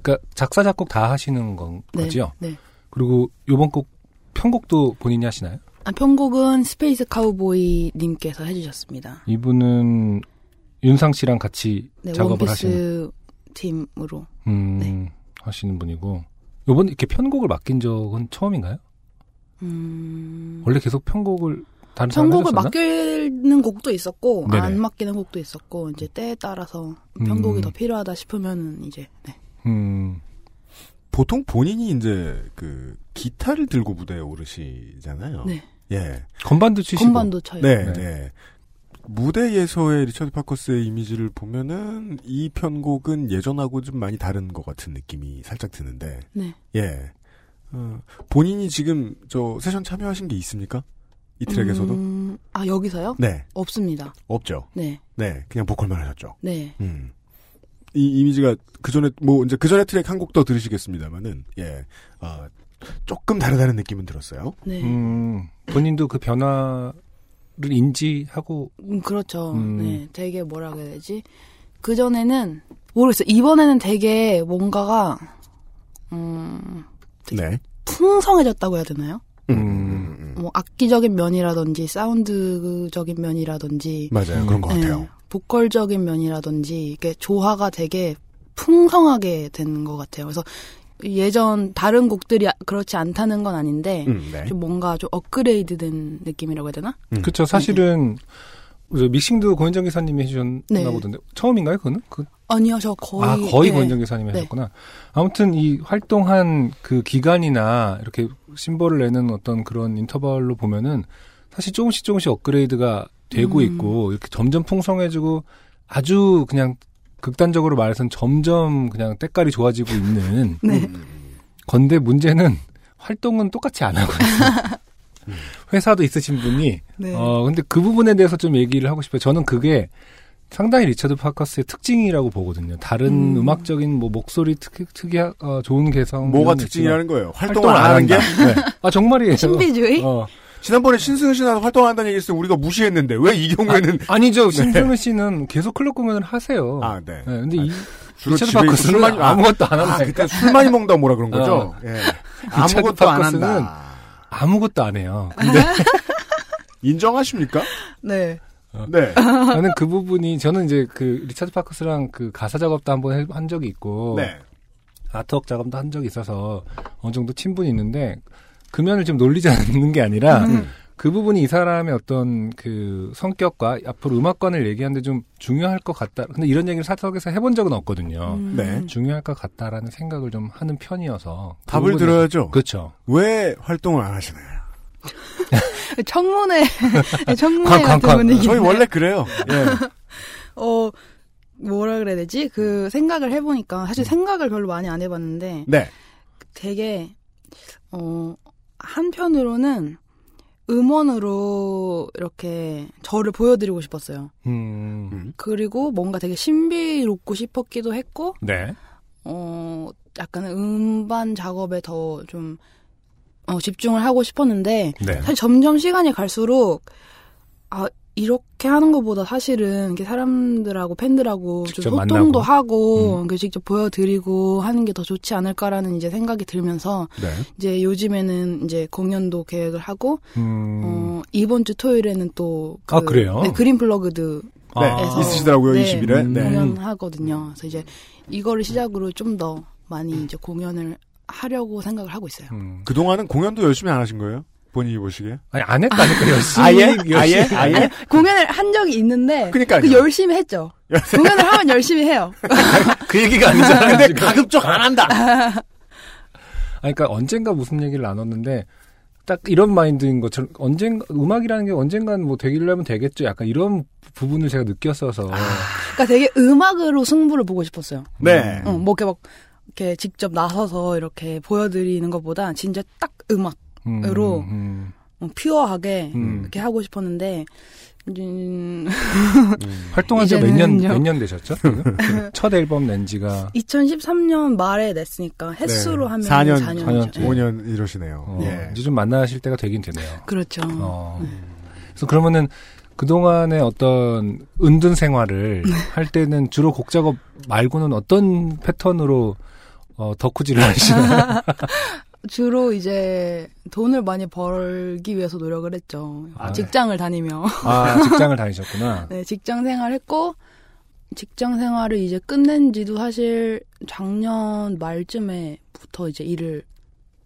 그러니까 작사 작곡 다 하시는 건 네. 거죠. 네. 그리고 요번 곡 편곡도 본인이 하시나요? 아, 편곡은 스페이스 카우보이 님께서 해주셨습니다. 이분은 윤상 씨랑 같이 네, 작업을 하시는 팀으로. 음, 네. 하시는 분이고 요번 이렇게 편곡을 맡긴 적은 처음인가요? 음, 원래 계속 편곡을 다른 사람 편곡을? 맡기는 곡도 있었고 네네. 안 맡기는 곡도 있었고 이제 때에 따라서 편곡이 음. 더 필요하다 싶으면은 이제 네. 음, 보통 본인이 이제 그 기타를 들고 무대에 오르시잖아요. 네. 예. 건반도 치시고 건반도 쳐요. 네, 네. 네. 무대에서의 리처드 파커스의 이미지를 보면은 이 편곡은 예전하고 좀 많이 다른 것 같은 느낌이 살짝 드는데, 네. 예. 어, 본인이 지금 저 세션 참여하신 게 있습니까? 이 트랙에서도? 음, 아 여기서요? 네, 없습니다. 없죠. 네. 네, 그냥 보컬만 하셨죠. 네. 음. 이 이미지가 그 전에 뭐 이제 그 전에 트랙 한 곡 더 들으시겠습니다만은 예, 어, 조금 다르다는 느낌은 들었어요. 네. 음, 본인도 그 변화 를 인지하고 음, 그렇죠. 음. 네, 되게 뭐라 그래야 되지? 그 전에는 모르겠어요. 이번에는 되게 뭔가가 음 네. 풍성해졌다고 해야 되나요? 음, 뭐 악기적인 면이라든지 사운드적인 면이라든지 맞아요. 그런 것 네, 같아요. 보컬적인 면이라든지 이게 조화가 되게 풍성하게 된 것 같아요. 그래서 예전 다른 곡들이 그렇지 않다는 건 아닌데 음, 네. 좀 뭔가 좀 업그레이드된 느낌이라고 해야 되나? 음. 그렇죠. 사실은 저 믹싱도 고현정 기사님이 해주셨나 네. 보던데 처음인가요? 그거는? 그, 아니요, 저 거의 아 거의 예. 고현정 기사님이 네. 하셨구나. 아무튼 이 활동한 그 기간이나 이렇게 심벌을 내는 어떤 그런 인터벌로 보면은 사실 조금씩 조금씩 업그레이드가 되고 음. 있고 이렇게 점점 풍성해지고 아주 그냥 극단적으로 말해서는 점점 그냥 때깔이 좋아지고 있는 [LAUGHS] 네. 건데 문제는 활동은 똑같이 안 하고 있어요. 회사도 있으신 분이 네. 어 근데 그 부분에 대해서 좀 얘기를 하고 싶어요. 저는 그게 상당히 리처드 파커스의 특징이라고 보거든요. 다른 음. 음. 악적인뭐 목소리 특, 특이한 어, 좋은 개성 뭐가 특징이라는 거예요? 활동을 안 하는 게? 네. 아 정말이에요. 신비주의? 어. 지난번에 신승은 씨는 활동한다는 얘기 했을 때 우리가 무시했는데 왜 이 경우에는 아 니죠. 신승은 씨는 계속 클럽 공연을 하세요. 아, 네. 네, 근데 이 주로 집에 있고 파커스는 술 많이 아, 아무것도 안 하는 아, 그때 술 많이 먹다 뭐라 그런 거죠? 어. 예. 아무것도 안 한다. 아무것도 안 해요. 근데 [LAUGHS] 인정하십니까? 네. 네. 저는 그 부분이 저는 이제 그 리차드 파커스랑 그 가사 작업도 한번 해- 한 적이 있고 네. 아트웍 작업도 한 적이 있어서 어느 정도 친분이 있는데 그 면을 좀 놀리지 않는 게 아니라 음. 그 부분이 이 사람의 어떤 그 성격과 앞으로 음악관을 얘기하는데 좀 중요할 것 같다. 근데 이런 얘기를 사석에서 해본 적은 없거든요. 음. 네. 중요할 것 같다라는 생각을 좀 하는 편이어서 그 답을 부분에서- 들어야죠. 그렇죠. 왜 활동을 안 하시나요? [LAUGHS] 청문회, 청문회 광, 광, 같은 광. 분위기. 저희 원래 그래요. 예. [LAUGHS] 어 뭐라 그래야 되지? 그 생각을 해보니까 사실 생각을 별로 많이 안 해봤는데 네. 되게 어 한편으로는 음원으로 이렇게 저를 보여드리고 싶었어요. 음. 그리고 뭔가 되게 신비롭고 싶었기도 했고 네. 어 약간 음반 작업에 더좀 어, 집중을 하고 싶었는데 네. 사실 점점 시간이 갈수록 아 이렇게 하는 것보다 사실은 이렇게 사람들하고 팬들하고 좀 소통도 만나고. 하고 음. 그 직접 보여드리고 하는 게 더 좋지 않을까라는 이제 생각이 들면서 네. 이제 요즘에는 이제 공연도 계획을 하고 음. 어 이번 주 토요일에는 또 그, 아, 그래요? 네, Green Plugged 네. 에서 있으시더라고요, 네, 20일에. 음. 네. 공연하거든요. 그래서 이제 이거를 시작으로 좀 더 많이 이제 공연을 하려고 생각을 하고 있어요. 음. 그 동안은 공연도 열심히 안 하신 거예요? 본인이 보시기에? 아니 안 했다니까 [LAUGHS] 열심히 아예? 열심히 아예? 아예? 아니, 공연을 한 적이 있는데 그러니까요. 그 열심히 했죠. [LAUGHS] 공연을 하면 열심히 해요. [LAUGHS] 그 얘기가 아니잖아요. 근데. 가급적 안 한다! 아니, 그러니까 언젠가 무슨 얘기를 나눴는데 딱 이런 마인드인 것처럼 언젠가 음악이라는 게 언젠간 뭐 되기려면 되겠죠. 약간 이런 부분을 제가 느꼈어서 그러니까 되게 음악으로 승부를 보고 싶었어요. 네. 어, 뭐 이렇게 막 이렇게 직접 나서서 이렇게 보여드리는 것보다 진짜 딱 음악. 음, 으로 음, 어, 퓨어하게 음. 이렇게 하고 싶었는데 음, 활동한 지 몇 년. 몇 년 되셨죠? [LAUGHS] 첫 앨범 낸 지가 2013년 말에 냈으니까 횟수로 하면 4년, 4년, 4년, 5년 이러시네요. 어, 예. 이제 좀 만나실 때가 되긴 되네요. 그렇죠. 어. 그래서 그러면은 그동안의 어떤 은둔 생활을 네. [LAUGHS] 할 때는 주로 곡 작업 말고는 어떤 패턴으로 어, 덕후질을 하시나요? [LAUGHS] 주로 이제 돈을 많이 벌기 위해서 노력을 했죠. 아, 직장을 다니며. 아, 직장을 [LAUGHS] 다니셨구나. 네, 직장 생활했고 직장 생활을 이제 끝낸 지도 사실 작년 말쯤에부터 이제 일을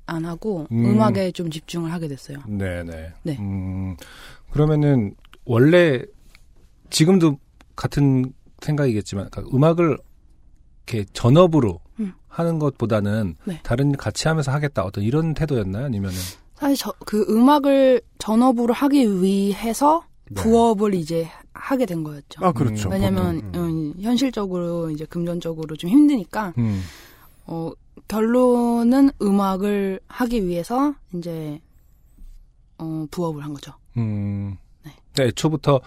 안 하고 음. 음. 악에좀 집중을 하게 됐어요. 네 네. 네. 음, 그러면은 원래 지금도 같은 생각이겠지만 그러니까 음악을 이렇게 전업으로 음. 하는 것보다는 네. 다른 일 같이 하면서 하겠다 어떤 이런 태도였나요? 아니면은 사실 저, 그 음악을 전업으로 하기 위해서 네. 부업을 이제 하게 된 거였죠. 아, 그렇죠. 왜냐면 보통, 음. 음, 현실적으로 이제 금전적으로 좀 힘드니까 음, 어, 결론은 음악을 하기 위해서 이제 어, 부업을 한 거죠. 음. 네. 근데 애초부터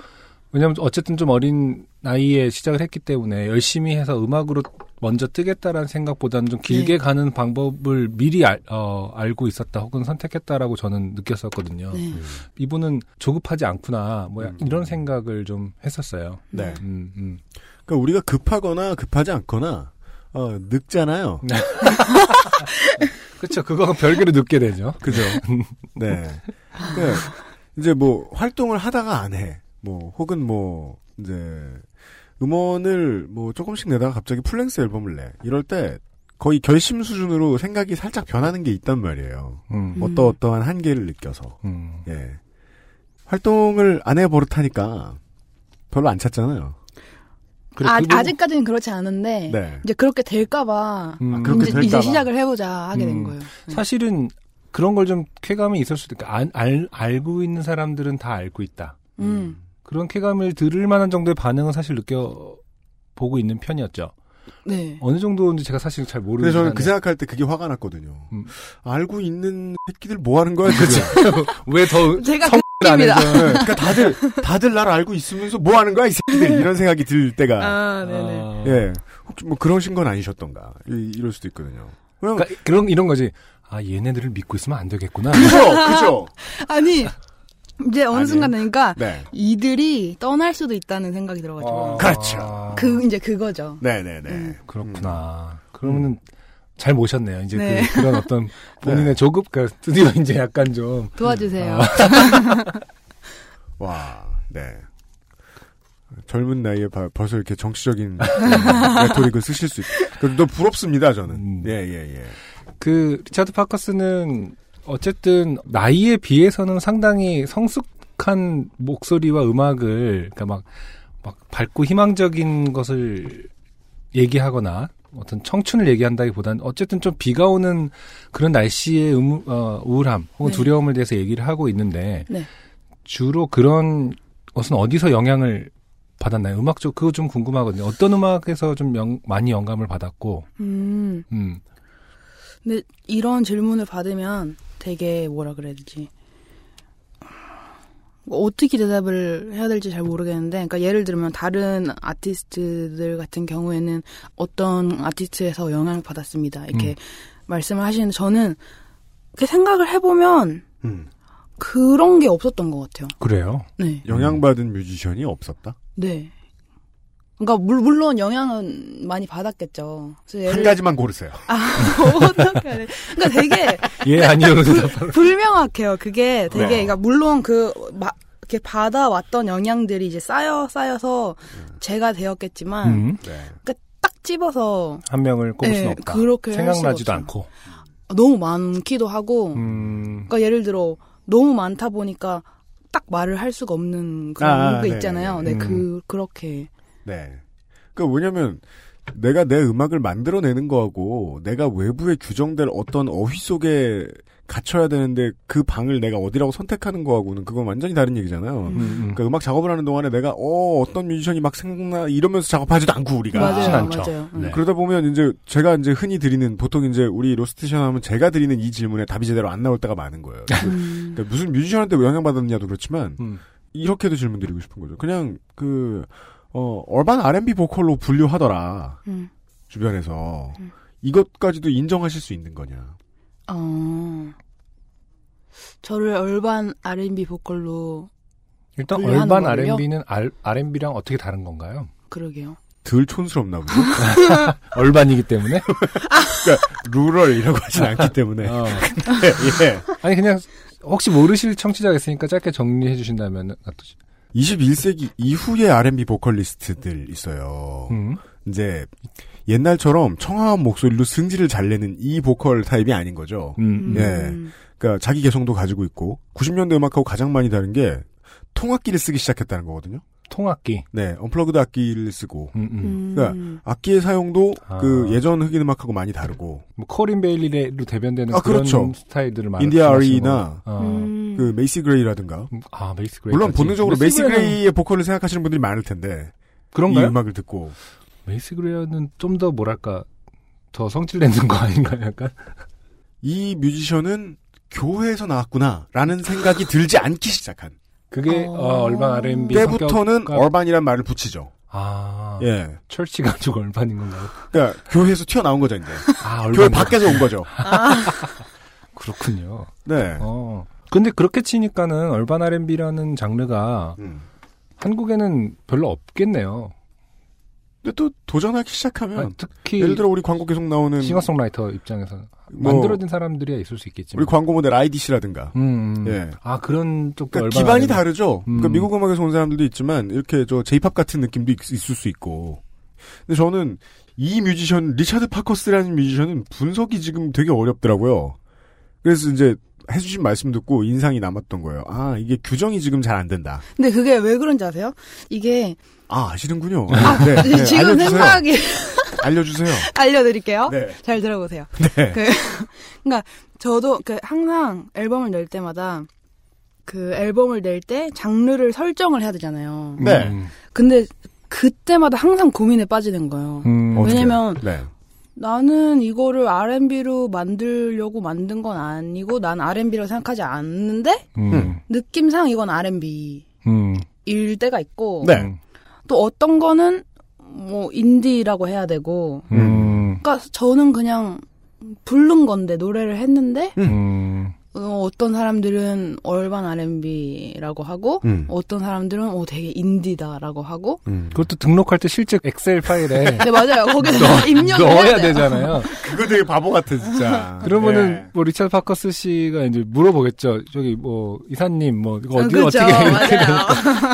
왜냐면 어쨌든 좀 어린 나이에 시작을 했기 때문에 열심히 해서 음악으로 먼저 뜨겠다라는 생각보다는 좀 길게 네. 가는 방법을 미리 알, 어, 알고 있었다 혹은 선택했다라고 저는 느꼈었거든요. 네. 이분은 조급하지 않구나 뭐 음. 이런 생각을 좀 했었어요. 네. 음, 음. 그러니까 우리가 급하거나 급하지 않거나 어, 늙잖아요. [LAUGHS] 그렇죠. 그거는 별개로 늙게 되죠. 그죠? 네. 네. 이제 뭐 활동을 하다가 안 해. 뭐 혹은 뭐 이제 음원을 뭐 조금씩 내다가 갑자기 full-length 앨범을 내. 이럴 때 거의 결심 수준으로 생각이 살짝 변하는 게 있단 말이에요. 음, 음. 어떠 어떠한 한계를 느껴서. 음. 예. 활동을 안 해버릇하니까 별로 안 찾잖아요. 그래, 아, 그 부분- 아직까지는 그렇지 않은데 네. 이제 그렇게 될까봐 음, 아, 이제, 될까 이제 봐. 시작을 해보자 하게 된 음. 거예요. 네. 사실은 그런 걸 좀 쾌감이 있을 수도 있고 알, 알, 알고 있는 사람들은 다 알고 있다. 음. 그런 쾌감을 들을 만한 정도의 반응은 사실 느껴보고 있는 편이었죠. 네. 어느 정도인지 제가 사실 잘 모르는 그래서 저는 그 생각할 때 그게 화가 났거든요. 음. 알고 있는 새끼들 뭐 하는 거야, 지금? [LAUGHS] 왜더 제가 성- 그안 해서 네, 그러니까 다들 다들 나를 알고 있으면서 뭐 하는 거야 이 새끼들 이런 생각이 들 때가 아, 네네. 아, 예 혹시 뭐 그러신 건 아니셨던가 이, 이럴 수도 있거든요. 왜냐면 그러니까 그런 이런 거지. 아 얘네들을 믿고 있으면 안 되겠구나. 그죠 그죠 [LAUGHS] 아니 이제 어느 아니에요. 순간 되니까 네 이들이 떠날 수도 있다는 생각이 들어가지고 어, 그렇죠. 그 이제 그거죠. 네네네 음. 그렇구나. 그러면은 잘 모셨네요. 이제 네. [LAUGHS] 그, 런 어떤 본인의 조급, 그러니까 드디어 이제 약간 좀 [LAUGHS] 도와주세요. 아. [LAUGHS] 와 네 젊은 나이에 바- 벌써 이렇게 정치적인 레토릭을 쓰실 수 있. 너 부럽습니다 저는 음. 예 예 예. 그 리차드 파커스는 어쨌든 나이에 비해서는 상당히 성숙한 목소리와 음악을 그러니까 막, 막 밝고 희망적인 것을 얘기하거나 어떤 청춘을 얘기한다기보다는 어쨌든 좀 비가 오는 그런 날씨의 음, 어, 우울함 혹은 네. 두려움을 대해서 얘기를 하고 있는데 네. 주로 그런 것은 어디서 영향을 받았나요? 음악 쪽 그거 좀 궁금하거든요. 어떤 음악에서 좀 영- 많이 영감을 받았고, 음. 음, 근데 이런 질문을 받으면 되게 뭐라 그래야 되지? 뭐 어떻게 대답을 해야 될지 잘 모르겠는데, 그러니까 예를 들면 다른 아티스트들 같은 경우에는 어떤 아티스트에서 영향을 받았습니다. 이렇게 음. 말씀을 하시는데 저는 이렇게 생각을 해보면 음. 그런 게 없었던 것 같아요. 그래요. 네, 영향받은 뮤지션이 없었다. 네. 그러니까 물, 물론 영향은 많이 받았겠죠. 그래서 한 예를- 가지만 고르세요. 아, 어떻게 해야 돼? 그러니까 되게 예, 아니요. 대답을. 불명확해요. 그게 되게, 네. 그러니까 물론 그, 막, 이렇게 받아왔던 영향들이 이제 쌓여, 쌓여서 제가 되었겠지만, 음, 네. 그러니까 딱 집어서 한 명을 꼽을 네, 수는 없다. 그렇게 할 생각나지도 않고. 너무 많기도 하고, 음, 그러니까 예를 들어, 너무 많다 보니까 딱 말을 할 수가 없는 그런 아, 게 네, 있잖아요. 네, 네, 네. 그, 그렇게. 네. 그러니까 왜냐면 내가 내 음악을 만들어내는 거하고 내가 외부에 규정될 어떤 어휘 속에 갇혀야 되는데 그 방을 내가 어디라고 선택하는 거하고는 그건 완전히 다른 얘기잖아요. 음, 음. 그러니까 음악 작업을 하는 동안에 내가 어 어떤 뮤지션이 막 생각나 이러면서 작업하지도 않고 우리가 맞아요, 않죠. 맞아요. 네. 그러다 보면 이제 제가 이제 흔히 드리는 보통 이제 우리 로스테이션 하면 제가 드리는 이 질문에 답이 제대로 안 나올 때가 많은 거예요. 음. 그러니까 무슨 뮤지션한테 영향 받았느냐도 그렇지만 음. 이렇게도 질문 드리고 싶은 거죠. 그냥 그 어, 얼반 R&B 보컬로 분류하더라 음. 주변에서 음. 이것까지도 인정하실 수 있는 거냐? 어. 저를 얼반 R&B 보컬로 일단 얼반? R&B는 R&B랑 어떻게 다른 건가요? 그러게요. 덜 촌스럽나 보죠. [LAUGHS] [LAUGHS] 얼반이기 때문에. 그러니까 루럴이라고 하진 않기 때문에. 어. [LAUGHS] 예. 아니 그냥 혹시 모르실 청취자가 있으니까 짧게 정리해 주신다면 어떠시? 21세기 이후의 R&B 보컬리스트들 있어요. 음. 이제 옛날처럼 청아한 목소리로 승질을 잘 내는 이 보컬 타입이 아닌 거죠. 음. 음. 예. 그러니까 자기 개성도 가지고 있고 90년대 음악하고 가장 많이 다른 게 통악기를 쓰기 시작했다는 거거든요. 통악기. 네, unplugged 악기를 쓰고. 음, 음. 음. 그러니까 악기의 사용도 아. 그 예전 흑인 음악하고 많이 다르고 뭐 코린 베일리로 대변되는 아, 그런 그렇죠. 스타일들을 많이 인디아 아리나 거. 어. 음. 그 메이시 그레이라든가 아 메이시 그레이. 물론 본능적으로 메이시 그레이의 보컬을 생각하시는 분들이 많을 텐데 그런가요? 이 음악을 듣고 메이시 그레이는 좀 더 뭐랄까 더 성질 내는 거 아닌가요? 약간. 이 뮤지션은 교회에서 나왔구나라는 생각이 들지 않기 시작한 그게 어. 어, urban R&B 때부터는 성격과- urban이란 말을 붙이죠. 아 예, church goes urban인 건가요? 그러니까 교회에서 튀어나온 거죠 이제. 아 교회 얼반 밖에서 온 거죠. [LAUGHS] 그렇군요. 네. 어. 근데 그렇게 치니까는 얼반 R&B라는 장르가 음. 한국에는 별로 없겠네요. 근데 또 도전하기 시작하면 아니, 특히 예를 들어 우리 광고 계속 나오는 싱어송라이터 입장에서 뭐- 만들어진 사람들이야 있을 수 있겠지만. 우리 광고 모델 IDC라든가 음, 음. 예. 아 그런 쪽도 그러니까 기반이 R&B. 다르죠. 그러니까 음. 미국 음악에서 온 사람들도 있지만 이렇게 저 J-팝 같은 느낌도 있, 을 수 있고. 근데 저는 이 뮤지션 리차드 파커스라는 뮤지션은 분석이 지금 되게 어렵더라고요. 그래서 이제 해주신 말씀 듣고 인상이 남았던 거예요. 아 이게 규정이 지금 잘 안 된다. 근데 그게 왜 그런지 아세요? 이게 아 아시는군요. 아, 네, 네, 지금 알려주세요. 생각이 [LAUGHS] 알려주세요. 알려드릴게요. 네. 잘 들어보세요. 네. 그, [LAUGHS] 그러니까 저도 그 항상 앨범을 낼 때마다 그 앨범을 낼 때 장르를 설정을 해야 되잖아요. 네. 음. 근데 그때마다 항상 고민에 빠지는 거예요. 음. 왜냐면 네. 나는 이거를 R&B로 만들려고 만든 건 아니고 난 R&B라고 생각하지 않는데 음. 느낌상 이건 R&B일 음. 때가 있고 네. 또 어떤 거는 뭐 인디라고 해야 되고 음. 그러니까 저는 그냥 부른 건데 노래를 했는데 음. 어, 떤 사람들은 얼반 R&B라고 하고 음. 어떤 사람들은 오 되게 인디다라고 하고 음. 그것도 등록할 때 실제 엑셀 파일에 [LAUGHS] 네 맞아요 거기서 [LAUGHS] 입력을 넣어야. 되잖아요. [LAUGHS] 그거 되게 바보 같아 진짜. 그러면은 네. 뭐 리차드 파커스 씨가 이제 물어보겠죠. 저기 뭐 이사님 뭐 이거 어, 어디 그죠. 어떻게 이렇게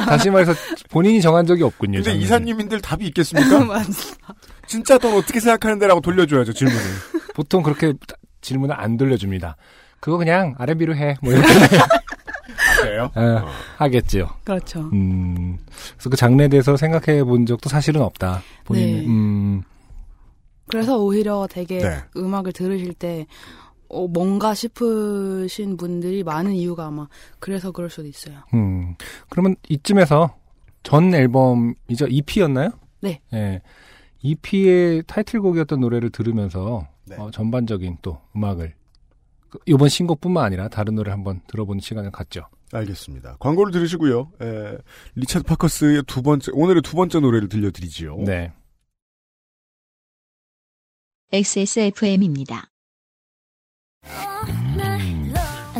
다시 말해서 본인이 정한 적이 없군요. 근데 장르는. 이사님인들 답이 있겠습니까? 맞아. 진짜 넌 어떻게 생각하는데라고 돌려줘야죠 질문을. 보통 그렇게 질문을 안 돌려줍니다. 그거 그냥 R&B로 해. 뭐 이렇게 [LAUGHS] 아, 그래요? 어, 하겠지요. 그렇죠. 음, 그래서 그 장르에 대해서 생각해 본 적도 사실은 없다. 본인, 네. 음, 그래서 오히려 되게 네. 음악을 들으실 때 어, 뭔가 싶으신 분들이 많은 이유가 아마 그래서 그럴 수도 있어요. 음. 그러면 이쯤에서 전 앨범이죠. EP였나요? 네. 예. EP의 타이틀곡이었던 노래를 들으면서 네. 어, 전반적인 또 음악을 그 이번 신곡뿐만 아니라 다른 노래 한번 들어보는 시간을 갖죠. 알겠습니다. 광고를 들으시고요. 에, 리차드 파커스의 두 번째 오늘의 두 번째 노래를 들려드리지요. 네. XSFM입니다.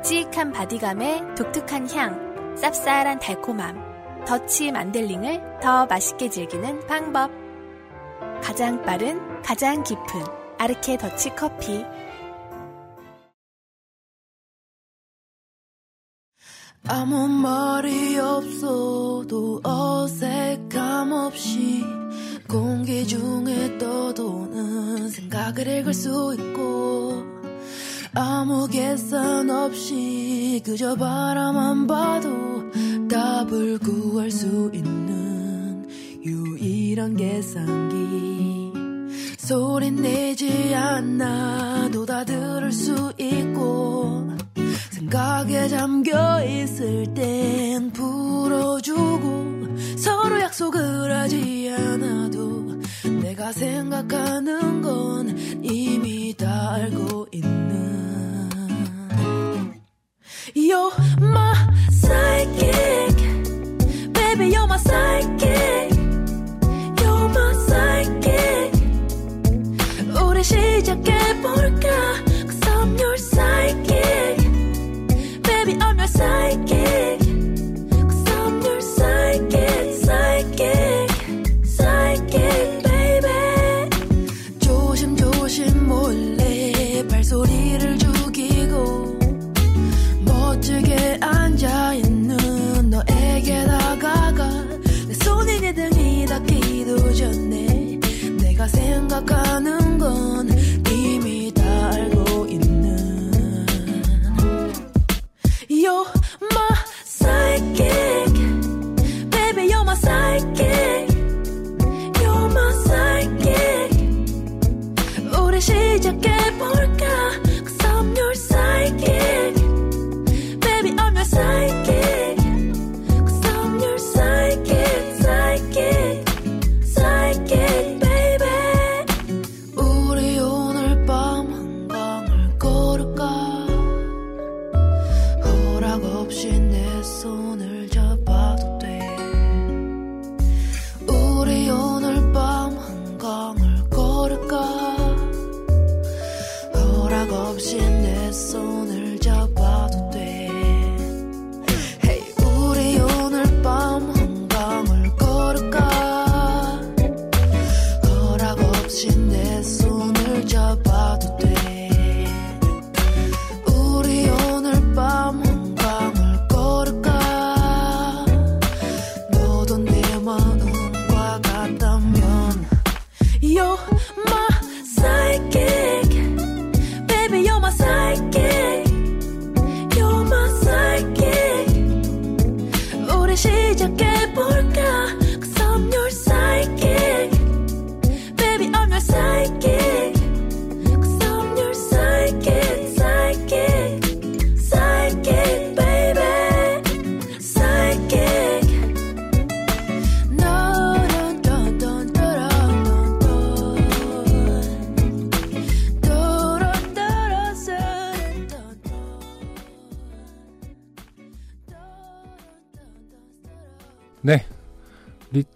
묵직한 바디감에 독특한 향, 쌉쌀한 달콤함, 더치 만델링을 더 맛있게 즐기는 방법. 가장 빠른, 가장 깊은 아르케 더치 커피. 아무 말이 없어도 어색함 없이 공기 중에 떠도는 생각을 읽을 수 있고 아무 계산 없이 그저 바라만 봐도 답을 구할 수 있는 유일한 계산기. 소리 내지 않아도 다 들을 수 있고 생각에 잠겨 있을 땐 풀어주고 서로 약속을 하지 않아도 내가 생각하는 건 이미 다 알고 있는 You're my psychic Baby you're my psychic You're my psychic 우리 시작해볼까 Cause I'm your psychic Baby I'm your psychic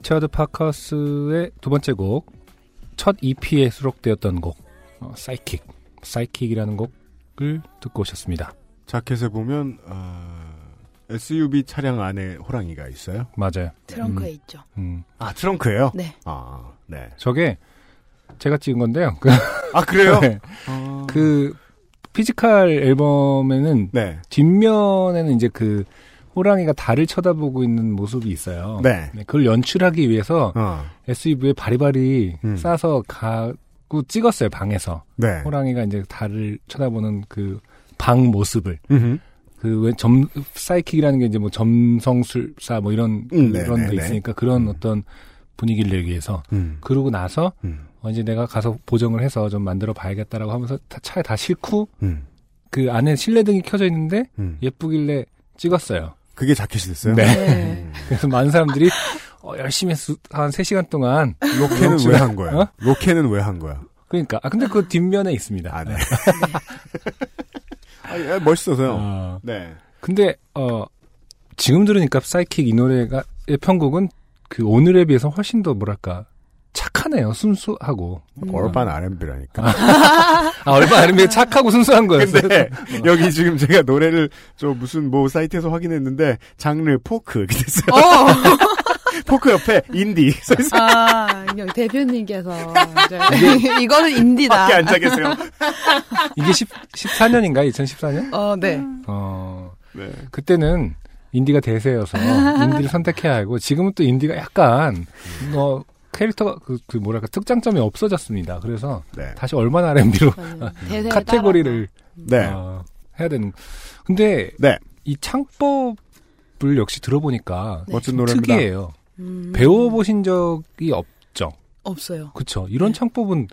리처드 파커스의 두 번째 곡, 첫 EP에 수록되었던 곡, 어, 사이킥, 사이킥이라는 곡을 듣고 오셨습니다. 자켓에 보면 어, SUV 차량 안에 호랑이가 있어요. 맞아요. 트렁크에 음, 있죠. 음. 아 트렁크예요? 네. 아 네. 저게 제가 찍은 건데요. 그, 아 그래요? [LAUGHS] 네. 어, 그 physical 앨범에는 네. 뒷면에는 이제 그 호랑이가 달을 쳐다보고 있는 모습이 있어요. 네. 그걸 연출하기 위해서 어, SUV에 바리바리 음. 싸서 가고 찍었어요 방에서. 네. 호랑이가 이제 달을 쳐다보는 그 방 모습을 음흠. 그왜점 사이킥이라는 게 이제 뭐 점성술사 뭐 이런 음, 그런 네네네. 게 있으니까 그런 음. 어떤 분위기를 내기 위해서 음. 그러고 나서 음. 어, 이제 내가 가서 보정을 해서 좀 만들어 봐야겠다라고 하면서 다- 차에 다 싣고 음. 그 안에 실내 등이 켜져 있는데 음. 예쁘길래 찍었어요. 그게 자켓이 됐어요? 네. 네. 그래서 많은 사람들이 어, 열심히 수- 한 3시간 동안 로케는 왜한 거야? 어? 로케는 왜한 거야? 그러니까 아 근데 그 뒷면에 있습니다. 아, 네. 아, 예, 멋있어서요. 어, 네. 근데 어 지금 들으니까 사이킥 이 노래가 의 편곡은 그 오늘에 비해서 훨씬 더 뭐랄까 착하네요. 순수하고. urban R&B라니까. 아, 얼마 안 하면 착하고 순수한 거였어요. 근데 여기 지금 제가 노래를 저 무슨 뭐 사이트에서 확인했는데 장르 포크 이렇게 됐어요. 어. [LAUGHS] 포크 옆에 인디 써 있어요. 아, 대표님께서 이제 [LAUGHS] 이거는 인디다. 밖에 앉아 계세요. [LAUGHS] 이게 10, 14년인가? 2014년? 어, 네. 어, 네. 그때는 인디가 대세여서 인디를 선택해야 하고 지금은 또 인디가 약간 어 캐릭터가 그, 그 뭐랄까 특장점이 없어졌습니다. 그래서 네. 다시 얼마나 R&B로 [LAUGHS] 카테고리를 네. 어, 해야 되는. 근데 네. 이 창법을 역시 들어보니까 멋진 노래입니다. 특이해요. 음, 배워보신 적이 없죠. 없어요. 그쵸. 이런 네. 창법은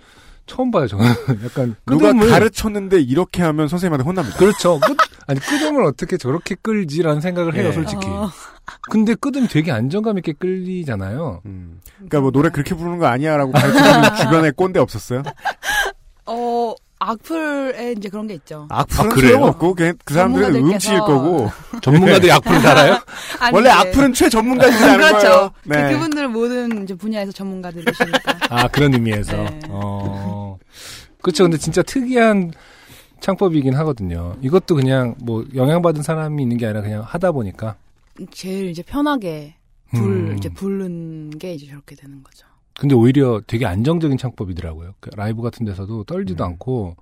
처음 봐요, 저는. [LAUGHS] 약간 누가 끄듬을. 가르쳤는데 이렇게 하면 선생님한테 혼납니다. 그렇죠. 끄, 아니, 끄듬을 어떻게 저렇게 끌지라는 생각을 해요, 예. 솔직히. 어, 근데 끄듬이 되게 안정감 있게 끌리잖아요. 음. 그러니까 뭐 노래 그렇게 부르는 거 아니야라고 가르치는 [LAUGHS] 주변에 꼰대 없었어요? 어, 악플에 이제 그런 게 있죠. 악플은 아, 그래요? 그냥 그 사람들은 음치일 거고 전문가들이 악플을 달아요? [LAUGHS] 아니, 원래 이제- 악플은 최전문가들이 하는 그렇죠. 거예요. 네. 그, 그분들 모든 이제 분야에서 전문가들이시니까. 아, 그런 의미에서. 네. 어. 그렇죠. 근데 진짜 특이한 창법이긴 하거든요. 이것도 그냥 뭐 영향받은 사람이 있는 게 아니라 그냥 하다 보니까. 제일 이제 편하게 불 음. 이제 부르는 게 이제 저렇게 되는 거죠. 근데 오히려 되게 안정적인 창법이더라고요. 그 라이브 같은 데서도 떨지도 음. 않고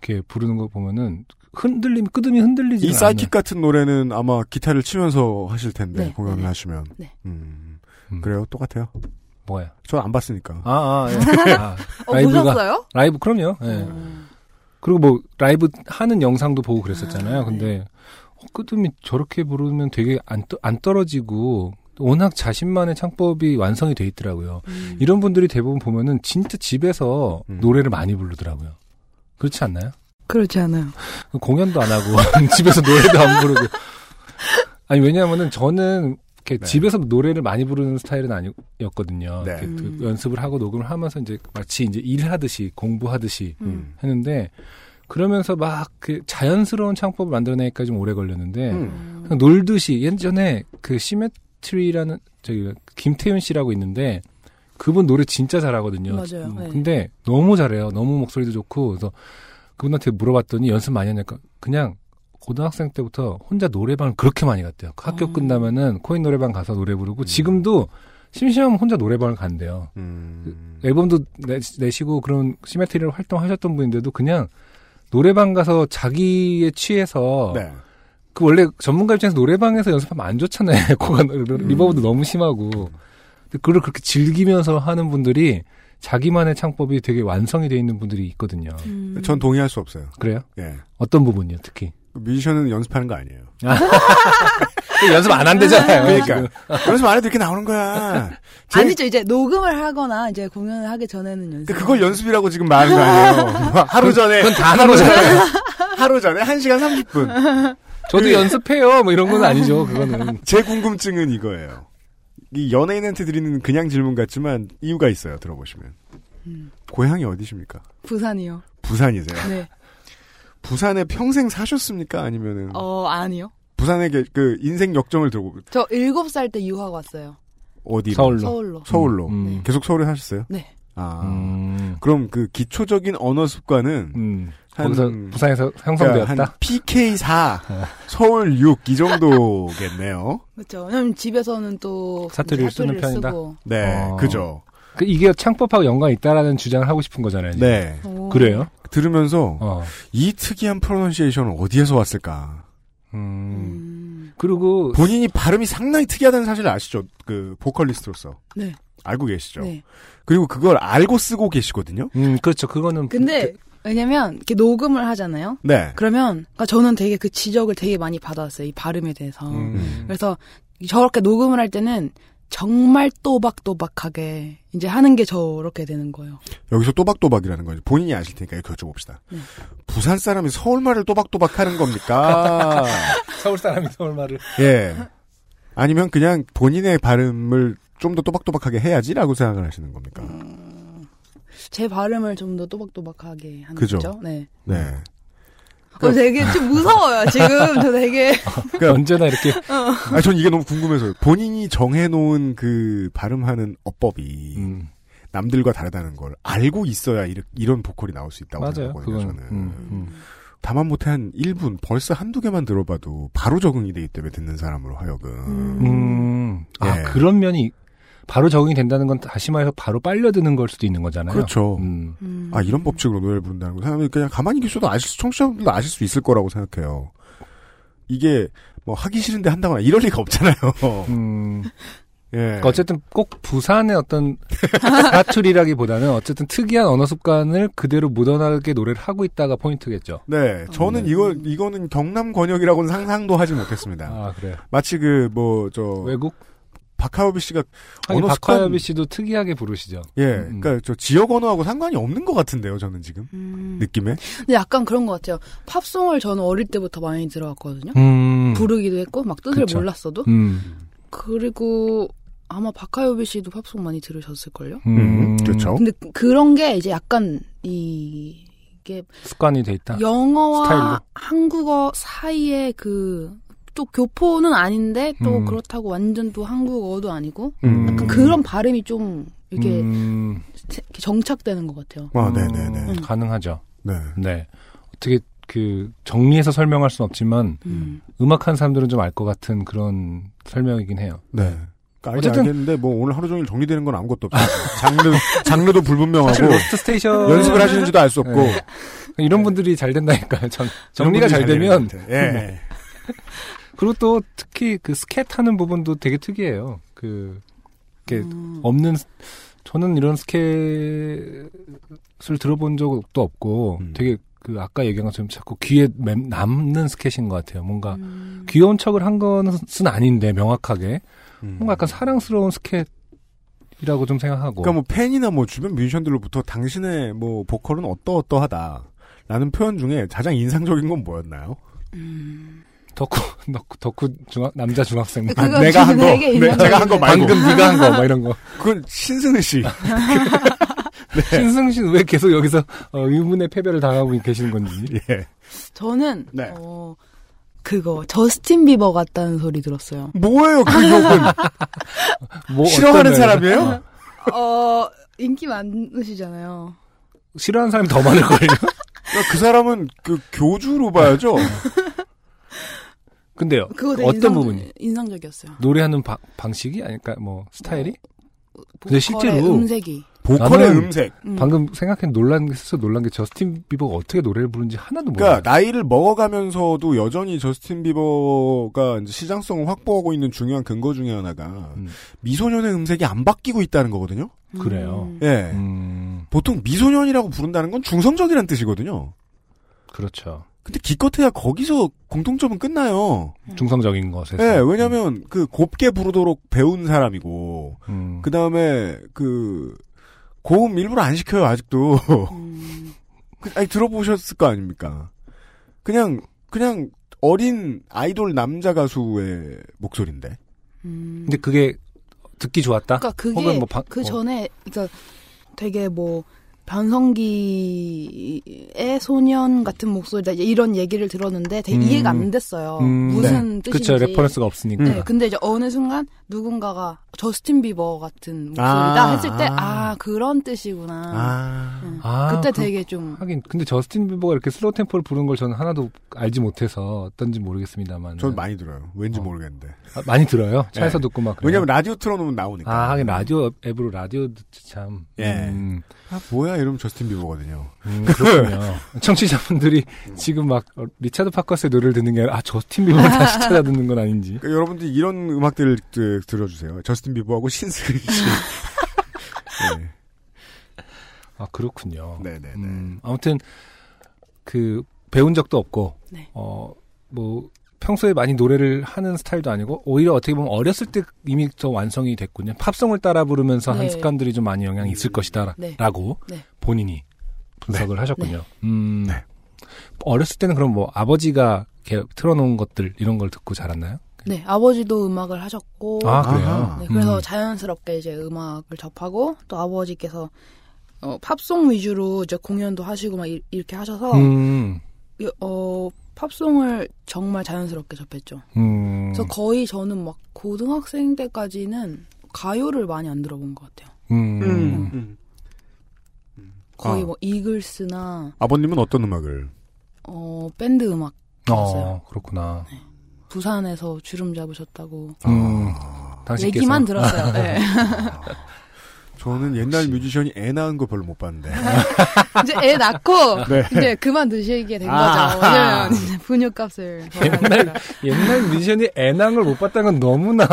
이렇게 부르는 거 보면은 흔들림, 끝음이 흔들리지 이 Psychic 같은 노래는 아마 기타를 치면서 하실 텐데 네, 공연을 네. 하시면 네. 음, 음. 그래요 똑같아요. 뭐야? 전안 봤으니까. 아, 아, 예. [LAUGHS] 아, 어, 라이브가- 보셨어요? 라이브 그럼요. 예. 음. 그리고 뭐 라이브 하는 영상도 보고 그랬었잖아요. 아, 근데 어, 끄듬이 저렇게 부르면 되게 안, 떠- 안 떨어지고 워낙 자신만의 창법이 완성이 돼 있더라고요. 음. 이런 분들이 대부분 보면은 진짜 집에서 음. 노래를 많이 부르더라고요. 그렇지 않나요? 그렇지 않아요. 공연도 안 하고 [LAUGHS] 집에서 노래도 안 부르고 아니 왜냐하면은 저는 이렇게 네. 집에서 노래를 많이 부르는 스타일은 아니었거든요. 네. 이렇게 음. 연습을 하고 녹음을 하면서 이제 마치 이제 일하듯이 공부하듯이 음. 했는데 그러면서 막 그 자연스러운 창법을 만들어내기까지 좀 오래 걸렸는데 음. 그냥 놀듯이 예전에 그 시메트리라는 저기 김태윤 씨라고 있는데 그분 노래 진짜 잘하거든요. 맞아요. 음, 네. 근데 너무 잘해요. 너무 목소리도 좋고 그래서 그분한테 물어봤더니 연습 많이 하냐니까 그냥 고등학생 때부터 혼자 노래방을 그렇게 많이 갔대요. 학교 어. 끝나면은 코인 노래방 가서 노래 부르고 음. 지금도 심심하면 혼자 노래방을 간대요. 음. 앨범도 내, 내시고 그런 시메트리를 활동하셨던 분인데도 그냥 노래방 가서 자기에 취해서 네. 그 원래 전문가 입장에서 노래방에서 연습하면 안 좋잖아요. [LAUGHS] 에코가 음. 리버브도 너무 심하고. 근데 그걸 그렇게 즐기면서 하는 분들이 자기만의 창법이 되게 완성이 돼 있는 분들이 있거든요. 음. 전 동의할 수 없어요. 그래요? 예. 어떤 부분이요, 특히? 뮤지션은 연습하는 거 아니에요. [LAUGHS] 연습 안 한대잖아요. 그러니까 연습 안 해도 이렇게 나오는 거야. 제- 아니죠. 이제 녹음을 하거나 이제 공연을 하기 전에는 연습. 그러니까 그걸 연습이라고 지금 말하는 거 아니에요. [LAUGHS] 하루 전에 그건 다 하는 하루 거잖아요. 전에 하루 전에 1시간 30분. 저도 그- 연습해요. 뭐 이런 건 아니죠. 그거는. 제 궁금증은 이거예요. 이 연예인한테 드리는 그냥 질문 같지만 이유가 있어요. 들어보시면. 음. 고향이 어디십니까? 부산이요. 부산이세요. 네. 부산에 평생 사셨습니까? 아니면은 어, 아니요. 부산에 게- 그 인생 역정을 들고 저 일곱 살 때 유학 왔어요. 어디 서울로. 서울로. 서울로 음. 계속 서울에 사셨어요? 네. 아 음. 그럼 그 기초적인 언어 습관은 음. 한- 거기서 부산에서 그러니까 형성되었다. 한 PK 4 서울 6 이 정도겠네요. 그렇죠. 왜냐면 집에서는 또 사투리를 쓰는 편이다? 쓰고. 네, 어. 그죠. 그 이게 창법하고 연관이 있다라는 주장을 하고 싶은 거잖아요. 지금. 네. 오. 그래요? 들으면서 어. 이 특이한 프로넌시에이션은 어디에서 왔을까? 음. 음. 그리고 본인이 발음이 상당히 특이하다는 사실을 아시죠? 그 보컬리스트로서 네. 알고 계시죠? 네. 그리고 그걸 알고 쓰고 계시거든요. 음, 그렇죠. 그거는 근데 왜냐면 이렇게 녹음을 하잖아요. 네. 그러면 그러니까 저는 되게 그 지적을 되게 많이 받았어요. 이 발음에 대해서. 음. 그래서 저렇게 녹음을 할 때는 정말 또박또박하게 이제 하는 게 저렇게 되는 거예요. 여기서 또박또박이라는 건 본인이 아실 테니까 여쭤봅시다. 네. 부산 사람이 서울 말을 또박또박 하는 겁니까? [LAUGHS] 서울 사람이 서울 말을. 예. 아니면 그냥 본인의 발음을 좀 더 또박또박하게 해야지라고 생각을 하시는 겁니까? 제 발음을 좀 더 또박또박하게 하는 그죠. 거죠. 네. 네. 어, 되게 좀 무서워요. 지금 저 되게 [LAUGHS] 그러니까 언제나 이렇게 [LAUGHS] 아, 전 이게 너무 궁금해서요. 본인이 정해놓은 그 발음하는 어법이 음, 남들과 다르다는 걸 알고 있어야 이르- 이런 보컬이 나올 수 있다고 맞아요. 생각하거든요. 그건 저는. 음, 음. 다만 못해 한 1분 벌써 한두 개만 들어봐도 바로 적응이 되기 때문에 듣는 사람으로 하여금 음. 아 예. 그런 면이 바로 적응이 된다는 건 다시 말해서 바로 빨려드는 걸 수도 있는 거잖아요. 그렇죠. 음. 아 이런 법칙으로 노래를 부른다는 거 사람이 그냥 가만히 계셔도 아실 수- 청취자분들도 아실 수 있을 거라고 생각해요. 이게 뭐 하기 싫은데 한다거나 이럴 리가 없잖아요. [LAUGHS] 음. 예. 그러니까 어쨌든 꼭 부산의 어떤 [LAUGHS] 사투리라기보다는 어쨌든 특이한 언어 습관을 그대로 묻어나게 노래를 하고 있다가 포인트겠죠. 네, 저는 이거 이거는 경남 권역이라고는 상상도 하지 못했습니다. 아 그래요. 마치 그 뭐 저 외국 박하엽이 씨가 하긴 언어 습관 박하엽이 씨도 특이하게 부르시죠. 예, 음. 그러니까 저 지역 언어하고 상관이 없는 것 같은데요, 저는 지금 음. 느낌에. 근데 약간 그런 것 같아요. 팝송을 저는 어릴 때부터 많이 들어왔거든요. 음. 부르기도 했고 막 뜻을 그쵸. 몰랐어도. 음. 그리고 아마 박하요비 씨도 팝송 많이 들으셨을 걸요. 음. 그렇죠. 근데 그런 게 이제 약간 이 이게 습관이 돼 있다. 영어와 스타일로. 한국어 사이에 그 또 교포는 아닌데 또 음. 그렇다고 완전 또 한국어도 아니고 음. 약간 그런 발음이 좀 이렇게 음. 이렇게 정착되는 것 같아요. 아, 네, 네, 네. 음. 가능하죠. 네. 네. 어떻게 그 정리해서 설명할 수는 없지만 음. 음악하는 사람들은 좀 알 것 같은 그런 설명이긴 해요. 네. 그러니까 어쨌든- 알겠는데 뭐 오늘 하루 종일 정리되는 건 아무것도 없어요. [LAUGHS] 장르 장르도 불분명하고 로스트 스테이션 연습을 하시는지도 알 수 없고 네. 이런 분들이 잘 된다니까요. 정, 정리가 잘 되면. 예. [LAUGHS] 그리고 또 특히 그 스캣 하는 부분도 되게 특이해요. 그 이렇게 음. 없는 저는 이런 스캣을 들어본 적도 없고 음. 되게 그 아까 얘기한 것처럼 자꾸 귀에 맴- 남는 스캣인 것 같아요. 뭔가 음. 귀여운 척을 한 것은 아닌데 명확하게 음. 뭔가 약간 사랑스러운 스캣 이라고 좀 생각하고 그러니까 뭐 팬이나 뭐 주변 뮤지션들로부터 당신의 뭐 보컬은 어떠어떠하다. 라는 표현 중에 가장 인상적인 건 뭐였나요? 덕후 [LAUGHS] 덕후, 덕후 중학, 남자 중학생 아, 내가 한 거, 되게 네, 제가 한 거 말고. 방금 네가 한 거 막 이런 거 그건 신승은 씨. [LAUGHS] 네. 신승 씨는 왜 계속 여기서 어, 의문의 패배를 당하고 계시는 건지 예. 저는 네. 어 그거 저스틴 비버 같다는 소리 들었어요. 뭐예요, 그 욕은? [LAUGHS] 뭐 싫어하는 사람이에요? 어 인기 많으시잖아요. 싫어하는 사람이 더 많을 걸요. 그러니까 그 사람은 그 교주로 봐야죠. 근데요. 그거 되게 어떤 인상, 부분이 인상적이었어요. 노래하는 바- 방식이 아닐까 뭐 스타일이? 보컬의 근데 실제로 음색이 보컬의 나는 음색. 음. 방금 생각해 놀란 게 스스로 놀란 게 저스틴 비버가 어떻게 노래를 부르는지 하나도 몰라요. 그러니까 나이를 먹어가면서도 여전히 저스틴 비버가 이제 시장성을 확보하고 있는 중요한 근거 중에 하나가 음. 미소년의 음색이 안 바뀌고 있다는 거거든요. 그래요. 음. 예. 음, 보통 미소년이라고 부른다는 건 중성적이라는 뜻이거든요. 그렇죠. 근데 기껏해야 거기서 공통점은 끝나요. 중성적인 것에서. 예, 왜냐면 그 곱게 부르도록 배운 사람이고 음, 그 다음에 그 고음 일부러 안 시켜요 아직도. 음. 그, [LAUGHS] 아니 들어보셨을 거 아닙니까? 그냥 그냥 어린 아이돌 남자 가수의 목소리인데. 음. 근데 그게 듣기 좋았다. 그러니까 그게 혹은 뭐 방- 그 어. 전에 그러니까 되게 뭐 변성기의 소년 같은 목소리다 이런 얘기를 들었는데 되게 음. 이해가 안 됐어요. 음, 무슨 뜻인지. 그쵸 reference가 없으니까. 네, 근데 이제 어느 순간 누군가가 저스틴 비버 같은 목소리다 아, 했을 때, 아. 아, 그런 뜻이구나. 아. 응. 아, 그때 그- 되게 좀, 하긴 근데 저스틴 비버가 이렇게 slow tempo를 부르는 걸 저는 하나도 알지 못해서 어떤지 모르겠습니다만. 전 많이 들어요. 왠지 어. 모르겠는데. 아, 많이 들어요. 차에서 네. 듣고 막. 그래요? 왜냐면 라디오 틀어놓으면 나오니까. 아 하긴 라디오 앱으로 라디오 듣지 참. 예. 음, 아, 뭐야 이러면 저스틴 비버거든요. 음, 그렇군요. 청취자분들이 지금 막 어, 리차드 파커스의 노래를 듣는 게 아니라 아 저스틴 비버를 [LAUGHS] 다시 찾아 듣는 건 아닌지. 그러니까 여러분들 이런 음악들을 드- 들어주세요. 저스틴 비버하고 신승희 씨. [LAUGHS] 네. 아 그렇군요. 네네네. 음, 아무튼 그 배운 적도 없고 네. 어뭐 평소에 많이 노래를 하는 스타일도 아니고 오히려 어떻게 보면 어렸을 때 이미 더 완성이 됐군요. 팝송을 따라 부르면서 한 네. 습관들이 좀 많이 영향이 있을 것이다라고 네. 네. 본인이 분석을 하셨군요. 음, 어렸을 때는 그럼 뭐 아버지가 틀어놓은 것들 이런 걸 듣고 자랐나요? 네, 아버지도 음악을 하셨고. 아, 그래요? 네, 그래서 음. 자연스럽게 이제 음악을 접하고, 또 아버지께서, 어, 팝송 위주로 이제 공연도 하시고 막 이, 렇게 하셔서, 음, 이- 어, 팝송을 정말 자연스럽게 접했죠. 음, 그래서 거의 저는 막 고등학생 때까지는 가요를 많이 안 들어본 것 같아요. 음, 거의 아. 뭐 이글스나, 아버님은 어떤 음악을? 어, 밴드 음악 어, 그렇구나. 부산에서 주름 잡으셨다고. 음, 당신께서 얘기만 들었어요. [LAUGHS] 네. 저는 옛날 뮤지션이 애 낳은 거 별로 못 봤는데. [LAUGHS] 이제 애 낳고 네. 이제 그만두시게 된 아. 거죠. 왜냐면 이제 분유값을 옛날 옛날 뮤지션이 애낭을 못 봤다는 건 너무나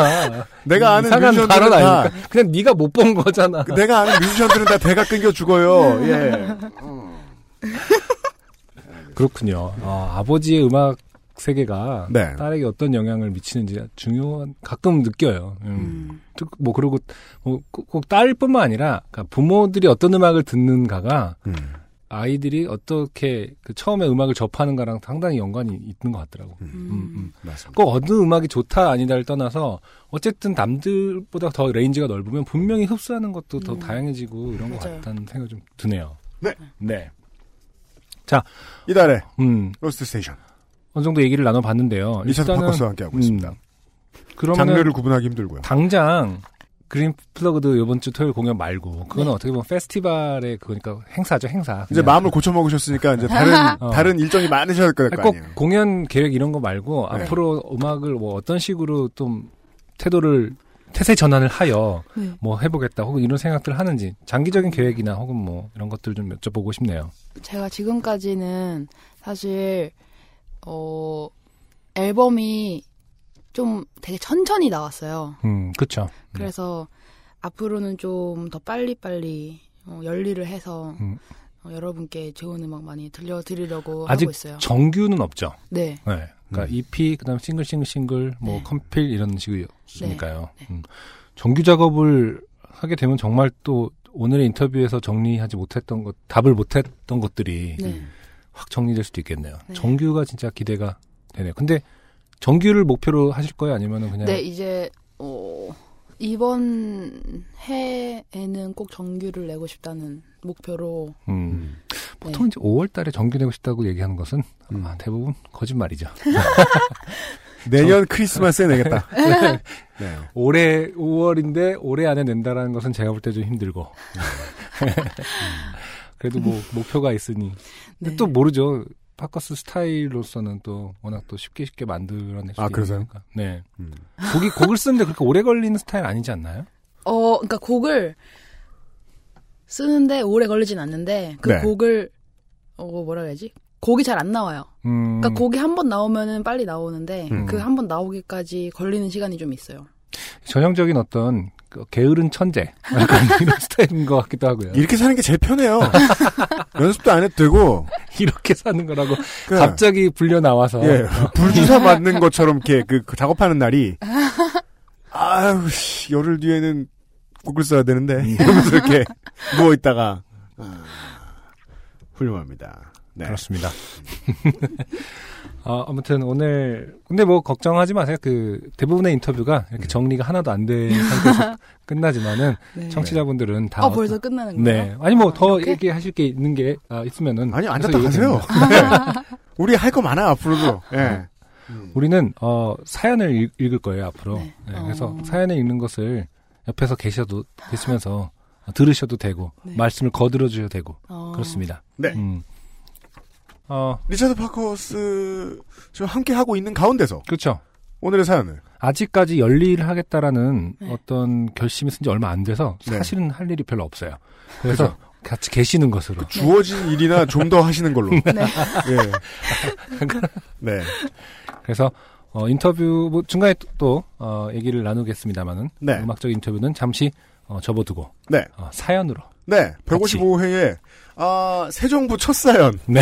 내가 아는 뮤지션들은 다- 아닙니까? 그냥 네가 못 본 거잖아. 내가 아는 뮤지션들은 다 대가 끊겨 죽어요. 예. 그렇군요. 어, 아버지의 음악 세계가 네. 딸에게 어떤 영향을 미치는지 중요한 가끔 느껴요. 음. 또뭐 그리고 뭐꼭 딸뿐만 아니라 그러니까 부모들이 어떤 음악을 듣는가가 음. 아이들이 어떻게 그 처음에 음악을 접하는가랑 상당히 연관이 있는 것 같더라고. 음, 음. 맞습니다. 꼭 어느 음악이 좋다 아니다를 떠나서 어쨌든 남들보다 더 range가 넓으면 분명히 흡수하는 것도 더 다양해지고 이런 것 맞아요. 같다는 생각이 좀 드네요. 네. 네. 자, 이달에 음, 로스트 스테이션 어느 정도 얘기를 나눠봤는데요. 리차드 일단은- 파커스와 함께 하고 있습니다. 그러면 장르를 구분하기 힘들고요. 당장 Green Plugged 이번 주 토요일 공연 말고 그거는 네. 어떻게 보면 페스티벌의 그러니까 행사죠 행사. 이제 그냥. 마음을 고쳐 먹으셨으니까 이제 다른 [LAUGHS] 어. 다른 일정이 많으셔야 될거꼭 아니에요. 공연 계획 이런 거 말고 네. 앞으로 음악을 뭐 어떤 식으로 좀 태도를 태세 전환을 하여 네. 뭐 해보겠다 혹은 이런 생각들 하는지 장기적인 계획이나 혹은 뭐 이런 것들 좀 여쭤보고 싶네요. 제가 지금까지는 사실 어 앨범이 좀 되게 천천히 나왔어요. 음, 그렇죠. 그래서 앞으로는 좀 더 빨리빨리 어, 열일을 해서 음. 어, 여러분께 좋은 음악 많이 들려드리려고 아직 하고 있어요. 정규는 없죠. 네. 그러니까 EP 그다음 싱글 싱글 싱글 뭐 네. 컴필 이런 식이니까요. 음. 정규 작업을 하게 되면 정말 또 오늘의 인터뷰에서 정리하지 못했던 것, 답을 못했던 것들이 네. 확 정리될 수도 있겠네요. 정규가 진짜 기대가 되네요. 근데 정규를 목표로 하실 거예요? 아니면은 그냥 네, 이제 어, 이번 해에는 꼭 정규를 내고 싶다는 목표로 음. 네. 보통 이제 5월 달에 정규 내고 싶다고 얘기하는 것은 음. 아, 대부분 거짓말이죠. [LAUGHS] 내년 크리스마스에 내겠다. [LAUGHS] 네. 네. 올해 5월인데 올해 안에 낸다라는 것은 제가 볼 때 좀 힘들고. 그래도 뭐 [LAUGHS] 목표가 있으니. 근데 네. 또 모르죠. 파커스 스타일로서는 또 워낙 또 쉽게 쉽게 만들어낼 수 아? 거니까. 네. 음. 곡이 [LAUGHS] 곡을 쓰는데 그렇게 오래 걸리는 스타일 아니지 않나요? 어, 그러니까 곡을 쓰는데 오래 걸리진 않는데 그 네. 곡을 어 뭐라 해야지? 곡이 잘 안 나와요. 음. 그러니까 곡이 한 번 나오면은 빨리 나오는데 음. 그한 번 나오기까지 걸리는 시간이 좀 있어요. 전형적인 어떤 그 게으른 천재 [LAUGHS] 약간 이런 스타일인 것 같기도 하고요. 이렇게 사는 게 제일 편해요. [LAUGHS] 연습도 안 해도 되고 이렇게 사는 거라고 [LAUGHS] 그- 갑자기 불려 나와서 예, 불주사 맞는 것처럼 이렇게 그, 그 작업하는 날이 아유 씨, 열흘 뒤에는 곡을 써야 되는데 음. 이러면서 이렇게 누워 있다가 아, 훌륭합니다. 네. 그렇습니다. 어, 아무튼 오늘 근데 뭐 걱정하지 마세요. 그 대부분의 인터뷰가 이렇게 정리가 하나도 안 된 [LAUGHS] 상태에서 끝나지만은 네. 청취자분들은 다 아, 어떤- 벌써 끝나는 거예요? 네. 아니 뭐더 이렇게? 얘기하실 게 있는 게 아, 있으면은 아니 앉았다 가세요. 네. [LAUGHS] 우리 할 거 많아 앞으로도. 예. 우리는 어 사연을 읽, 읽을 거예요 앞으로. 네. 네, 그래서 어. 사연을 읽는 것을 옆에서 계셔도 계시면서 들으셔도 되고 네. 말씀을 거들어 주셔도 되고 어. 그렇습니다. 네. 음. 어 리차드 파커스 저 함께 하고 있는 가운데서 그렇죠. 오늘의 사연을 아직까지 열일을 하겠다라는 네. 어떤 결심이 쓴지 얼마 안 돼서 네. 사실은 할 일이 별로 없어요. 그래서 같이 계시는 것으로. 주어진 일이나 [LAUGHS] 좀 더 하시는 걸로. 네. 예. [LAUGHS] 네. 그래서 어, 인터뷰 뭐 중간에 또, 또 어, 얘기를 나누겠습니다만은 네. 음악적 인터뷰는 잠시 어, 접어두고 네. 어, 사연으로. 네. 155회에 아, 새 정부 첫 사연. 네.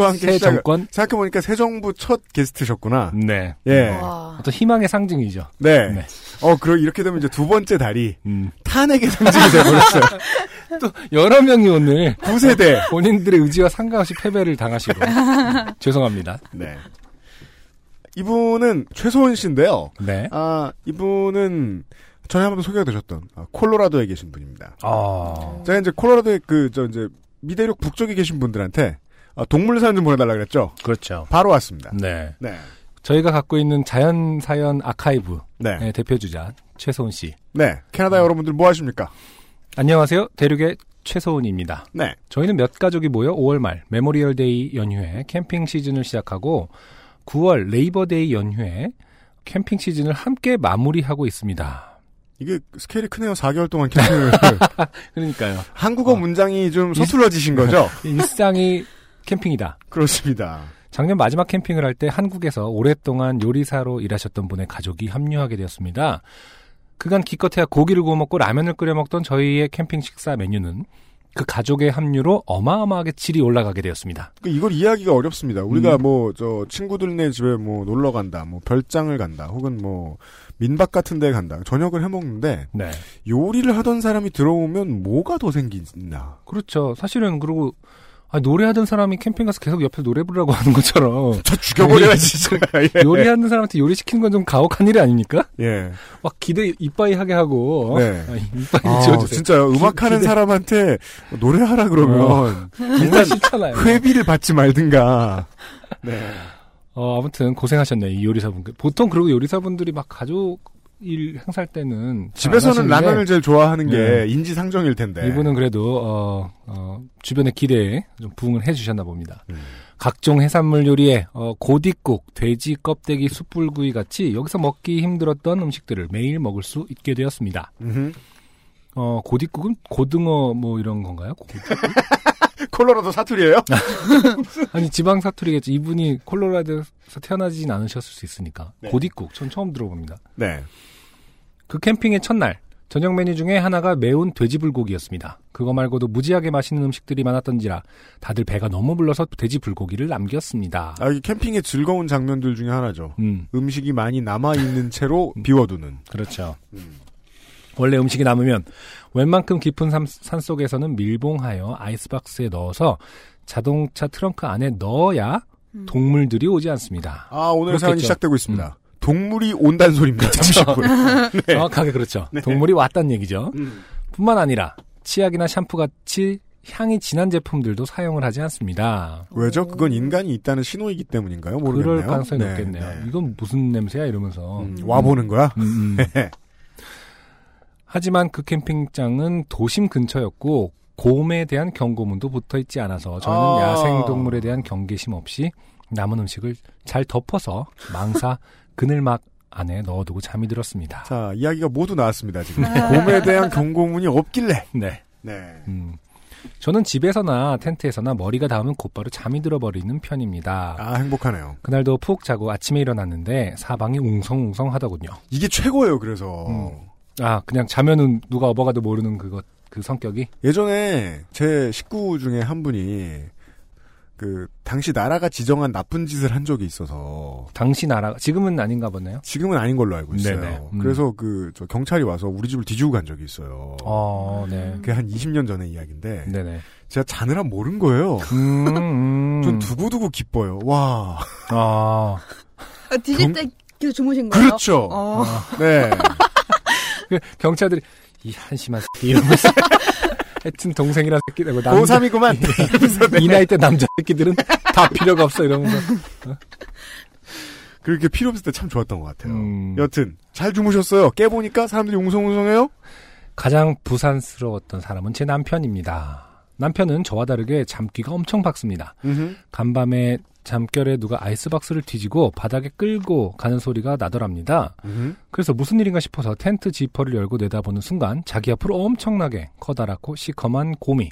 소식과 함께 새 시작. 정권. 생각해보니까 새 정부 첫 게스트셨구나. 네. 예. 와. 어떤 희망의 상징이죠. 네. 네. 어, 그럼 이렇게 되면 이제 두 번째 달이 음. 탄핵의 상징이 돼버렸어요. [LAUGHS] 또 여러 명이 오늘 9세대. 본인들의 의지와 상관없이 패배를 당하시고 [LAUGHS] 죄송합니다. 네. 이분은 최소은 씨인데요. 네. 아, 이분은 전에 한번 소개가 되셨던 아, 콜로라도에 계신 분입니다. 아. 제가 이제 콜로라도에 그, 저 이제 미대륙 북쪽에 계신 분들한테 아, 동물 사연 좀 보내달라 그랬죠. 그렇죠. 바로 왔습니다. 네. 네. 저희가 갖고 있는 자연 사연 아카이브 네. 의 대표 주자 최소은 씨. 네. 캐나다 여러분들 뭐 하십니까? 안녕하세요. 대륙의 최소은입니다. 네. 저희는 몇 가족이 모여 5월 말 Memorial Day 연휴에 캠핑 시즌을 시작하고 9월 Labor Day 연휴에 캠핑 시즌을 함께 마무리하고 있습니다. 이게 스케일이 크네요. 4개월 동안 캠핑을. [LAUGHS] 그러니까요. 한국어 어. 문장이 좀 서툴러지신 거죠? [LAUGHS] 일상이 캠핑이다. 그렇습니다. 작년 마지막 캠핑을 할 때 한국에서 오랫동안 요리사로 일하셨던 분의 가족이 합류하게 되었습니다. 그간 기껏해야 고기를 구워 먹고 라면을 끓여 먹던 저희의 캠핑 식사 메뉴는 그 가족의 합류로 어마어마하게 질이 올라가게 되었습니다. 그 이걸 이해하기가 어렵습니다. 우리가 음. 뭐, 저, 친구들네 집에 뭐 놀러 간다, 뭐 별장을 간다, 혹은 뭐, 민박 같은 데 간다. 저녁을 해 먹는데, 네. 요리를 하던 사람이 들어오면 뭐가 더 생기나. 그렇죠. 사실은 그리고 아, 노래하던 사람이 캠핑 가서 계속 옆에서 노래 부르라고 하는 것처럼 저 죽여버려야지, 진짜. 예. 요리하는 사람한테 요리 시키는 건 좀 가혹한 일이 아닙니까? 예. 막 기대 이빠이 하게 하고 네. 아, 이빠이 아, 지어주세요. 진짜요. 음악하는 기대- 사람한테 노래하라 그러면, 정말 싫잖아요. 회비를 받지 말든가. 네. 어, 아무튼 고생하셨네요, 이 요리사분. 보통 그리고 요리사분들이 막 가족 일 행사할 때는 집에서는 하시는데 라면을 제일 좋아하는 게 네. 인지상정일 텐데. 이분은 그래도 어, 어, 주변의 기대에 좀 부응을 해주셨나 봅니다. 음. 각종 해산물 요리에 어, 고디국, 돼지 껍데기, 숯불구이 같이 여기서 먹기 힘들었던 음식들을 매일 먹을 수 있게 되었습니다. 음흠. 어, 고디국은 고등어 뭐 이런 건가요? 고- [LAUGHS] 콜로라도 사투리예요? [LAUGHS] 아니 지방 사투리겠죠. 이분이 콜로라도에서 태어나진 않으셨을 수 있으니까 네. 고디국 전 처음 들어봅니다. 네. 그 캠핑의 첫날 저녁 메뉴 중에 하나가 매운 돼지불고기였습니다. 그거 말고도 무지하게 맛있는 음식들이 많았던지라 다들 배가 너무 불러서 돼지불고기를 남겼습니다. 아, 이 캠핑의 즐거운 장면들 중에 하나죠. 음, 음식이 많이 남아있는 채로 비워두는. 그렇죠. 음. 원래 음식이 남으면 웬만큼 깊은 산, 속에서는 밀봉하여 아이스박스에 넣어서 자동차 트렁크 안에 넣어야 동물들이 오지 않습니다. 아, 오늘. 사연이 시작되고 있습니다. 동물이 온다는 소리입니다. 잠시 후에. [LAUGHS] 네. 정확하게 그렇죠. 네. 동물이 왔다는 얘기죠. 음. 뿐만 아니라 치약이나 샴푸 같이 향이 진한 제품들도 사용을 하지 않습니다. 왜죠? 그건 인간이 있다는 신호이기 때문인가요? 모르겠네요. 그럴 가능성이 네, 높겠네요. 네. 이건 무슨 냄새야 이러면서 음, 와 보는 거야? 음, 음. [LAUGHS] 네. 하지만 그 캠핑장은 도심 근처였고 곰에 대한 경고문도 붙어 있지 않아서 저희는 아. 야생 동물에 대한 경계심 없이 남은 음식을 잘 덮어서 망사 그늘막 안에 넣어두고 잠이 들었습니다. 자, 이야기가 모두 나왔습니다, 지금. 곰에 대한 경고문이 없길래. 네. 네. 음. 저는 집에서나 텐트에서나 머리가 닿으면 곧바로 잠이 들어버리는 편입니다. 아, 행복하네요. 그날도 푹 자고 아침에 일어났는데 사방이 웅성웅성 하더군요. 이게 최고예요, 그래서. 음. 아, 그냥 자면은 누가 업어가도 모르는 그것, 그 성격이? 예전에 제 식구 중에 한 분이 그 당시 나라가 지정한 나쁜 짓을 한 적이 있어서 당시 나라, 지금은 아닌가 보네요. 지금은 아닌 걸로 알고 있어요. 네네. 음. 그래서 그 저 경찰이 와서 우리 집을 뒤지고 간 적이 있어요. 어, 네. 그게 한 20년 전의 이야기인데 네네. 제가 자느라 모른 거예요. 음, 음. [LAUGHS] 전 두고두고 기뻐요. 와. 아. 아, 뒤질 경- 때 계속 주무신 거예요? 그렇죠. 어. 네. [LAUGHS] 그 경찰들이, 이 한심한 이러면서. [LAUGHS] 하여튼 동생이란 새끼라고 남자. 고3이구만. [LAUGHS] 이 나이 때 남자 새끼들은 다 필요가 없어 이러면서. 그렇게 필요 없을 때 참 좋았던 것 같아요. 음. 여튼 잘 주무셨어요. 깨보니까 사람들이 웅성웅성해요. 가장 부산스러웠던 사람은 제 남편입니다. 남편은 저와 다르게 잠귀가 엄청 박습니다. 음흠. 간밤에 잠결에 누가 아이스박스를 뒤지고 바닥에 끌고 가는 소리가 나더랍니다. 음흠. 그래서 무슨 일인가 싶어서 텐트 지퍼를 열고 내다보는 순간 자기 앞으로 엄청나게 커다랗고 시커먼 곰이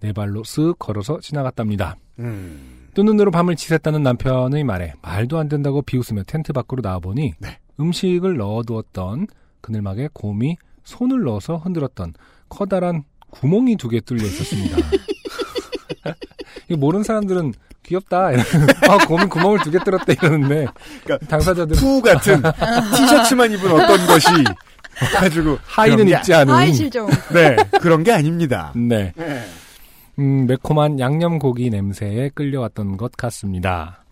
네 발로 쓱 걸어서 지나갔답니다. 음. 뜬 눈으로 밤을 지샜다는 남편의 말에 말도 안 된다고 비웃으며 텐트 밖으로 나와보니 네. 음식을 넣어두었던 그늘막에 곰이 손을 넣어서 흔들었던 커다란 구멍이 두 개 뚫려 있었습니다. [LAUGHS] 이거 모르는 사람들은 귀엽다. 이러면, 아, 곰이 구멍을 두 개 뚫었대 이러는데 그러니까 당사자들 푸 같은 티셔츠만 입은 어떤 것이 가지고 하의는 입지 않은 하이 실종. 네 그런 게 아닙니다. 네. 음, 매콤한 양념 고기 냄새에 끌려왔던 것 같습니다.